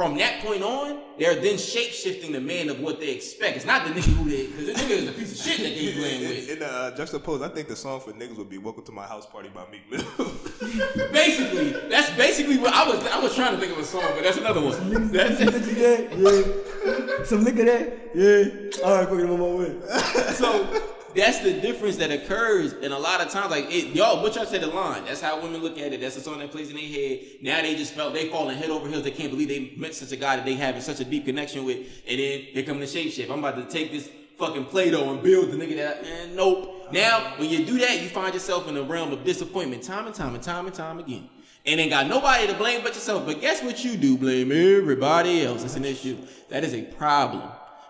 From that point on, they're then shape shifting the man of what they expect. It's not the nigga who they, because the nigga is a piece of shit that they (laughs) playing with. In, in uh, juxtapose, I think the song for niggas would be "Welcome to My House Party" by Meek Mill. (laughs) (laughs) Basically, that's basically what I was. I was trying to think of a song, but that's another one. Some That's Yeah. Some nigga that. Yeah. All right, fucking I'm on my way. so that's the difference that occurs, and a lot of times, like it, y'all, what y'all said the line. That's how women look at it. That's the song that plays in their head. Now they just felt they falling head over heels. They can't believe they met such a guy that they having such a deep connection with, and then here come the shape shift. I'm about to take this fucking Play-Doh and build the nigga that. Man, nope. Now when you do that, you find yourself in the realm of disappointment, time and time and time and time again. And ain't got nobody to blame but yourself. But guess what you do? Blame everybody else. It's an issue. That is a problem.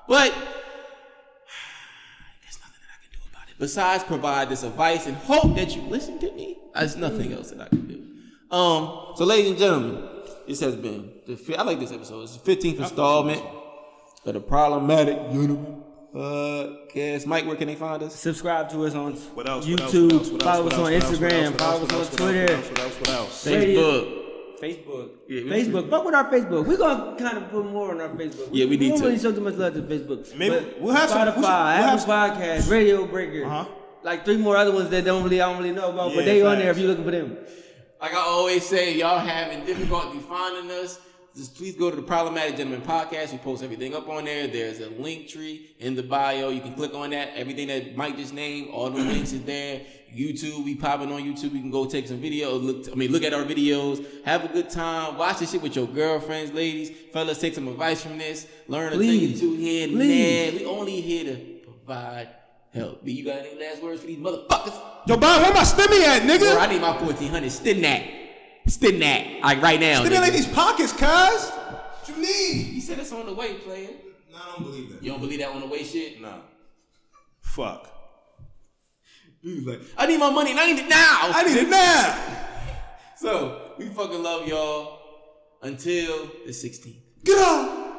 But there's nothing that I can do about it besides provide this advice and hope that you listen to me. There's nothing else that I can do. Um, so ladies and gentlemen, this has been the fi- I like this episode. It's the 15th installment of the Problematic Gentleman Podcast. Mike, where can they find us? Subscribe to us on What? YouTube. What else? What else? Follow us on What? What Instagram. else? Follow What us else? on What Twitter. else? What? What else? Facebook. Facebook. Yeah, Facebook. Fuck with our Facebook. We're gonna kind of put more on our Facebook. Yeah, we we need don't to. really show too much love to Facebook. Maybe- But we'll have some- Spotify, we'll- we'll have Apple Podcast, Radio Breaker. Uh-huh. Like three more other ones that don't really I don't really know about, Yeah, but they on there if you're looking for them. Like I always say, y'all having difficulty finding us. Just please go to the Problematic Gentleman podcast. We post everything up on there. There's a Linktree in the bio. You can click on that. Everything that Mike just named, all the links is there. YouTube, we popping on YouTube. You can go take some videos. Look, I mean, look at our videos. Have a good time. Watch this shit with your girlfriends, ladies, fellas. Take some advice from this. Learn a thing or two here and Please. there. We only here to provide help. B, you got any last words for these motherfuckers? Yo, Bob, where my stimmy at, Bro, nigga? I need my 1400. Stim that. Stim that. Like right now. Stimmy nigga. like these pockets, cuz. What you need? He said it's on the way, player. No, I don't believe that. You don't believe that on the way shit? Nah. Fuck. He was like, I need my money and I need it now. I need it now. (laughs) so we fucking love y'all until the 16th. Get out.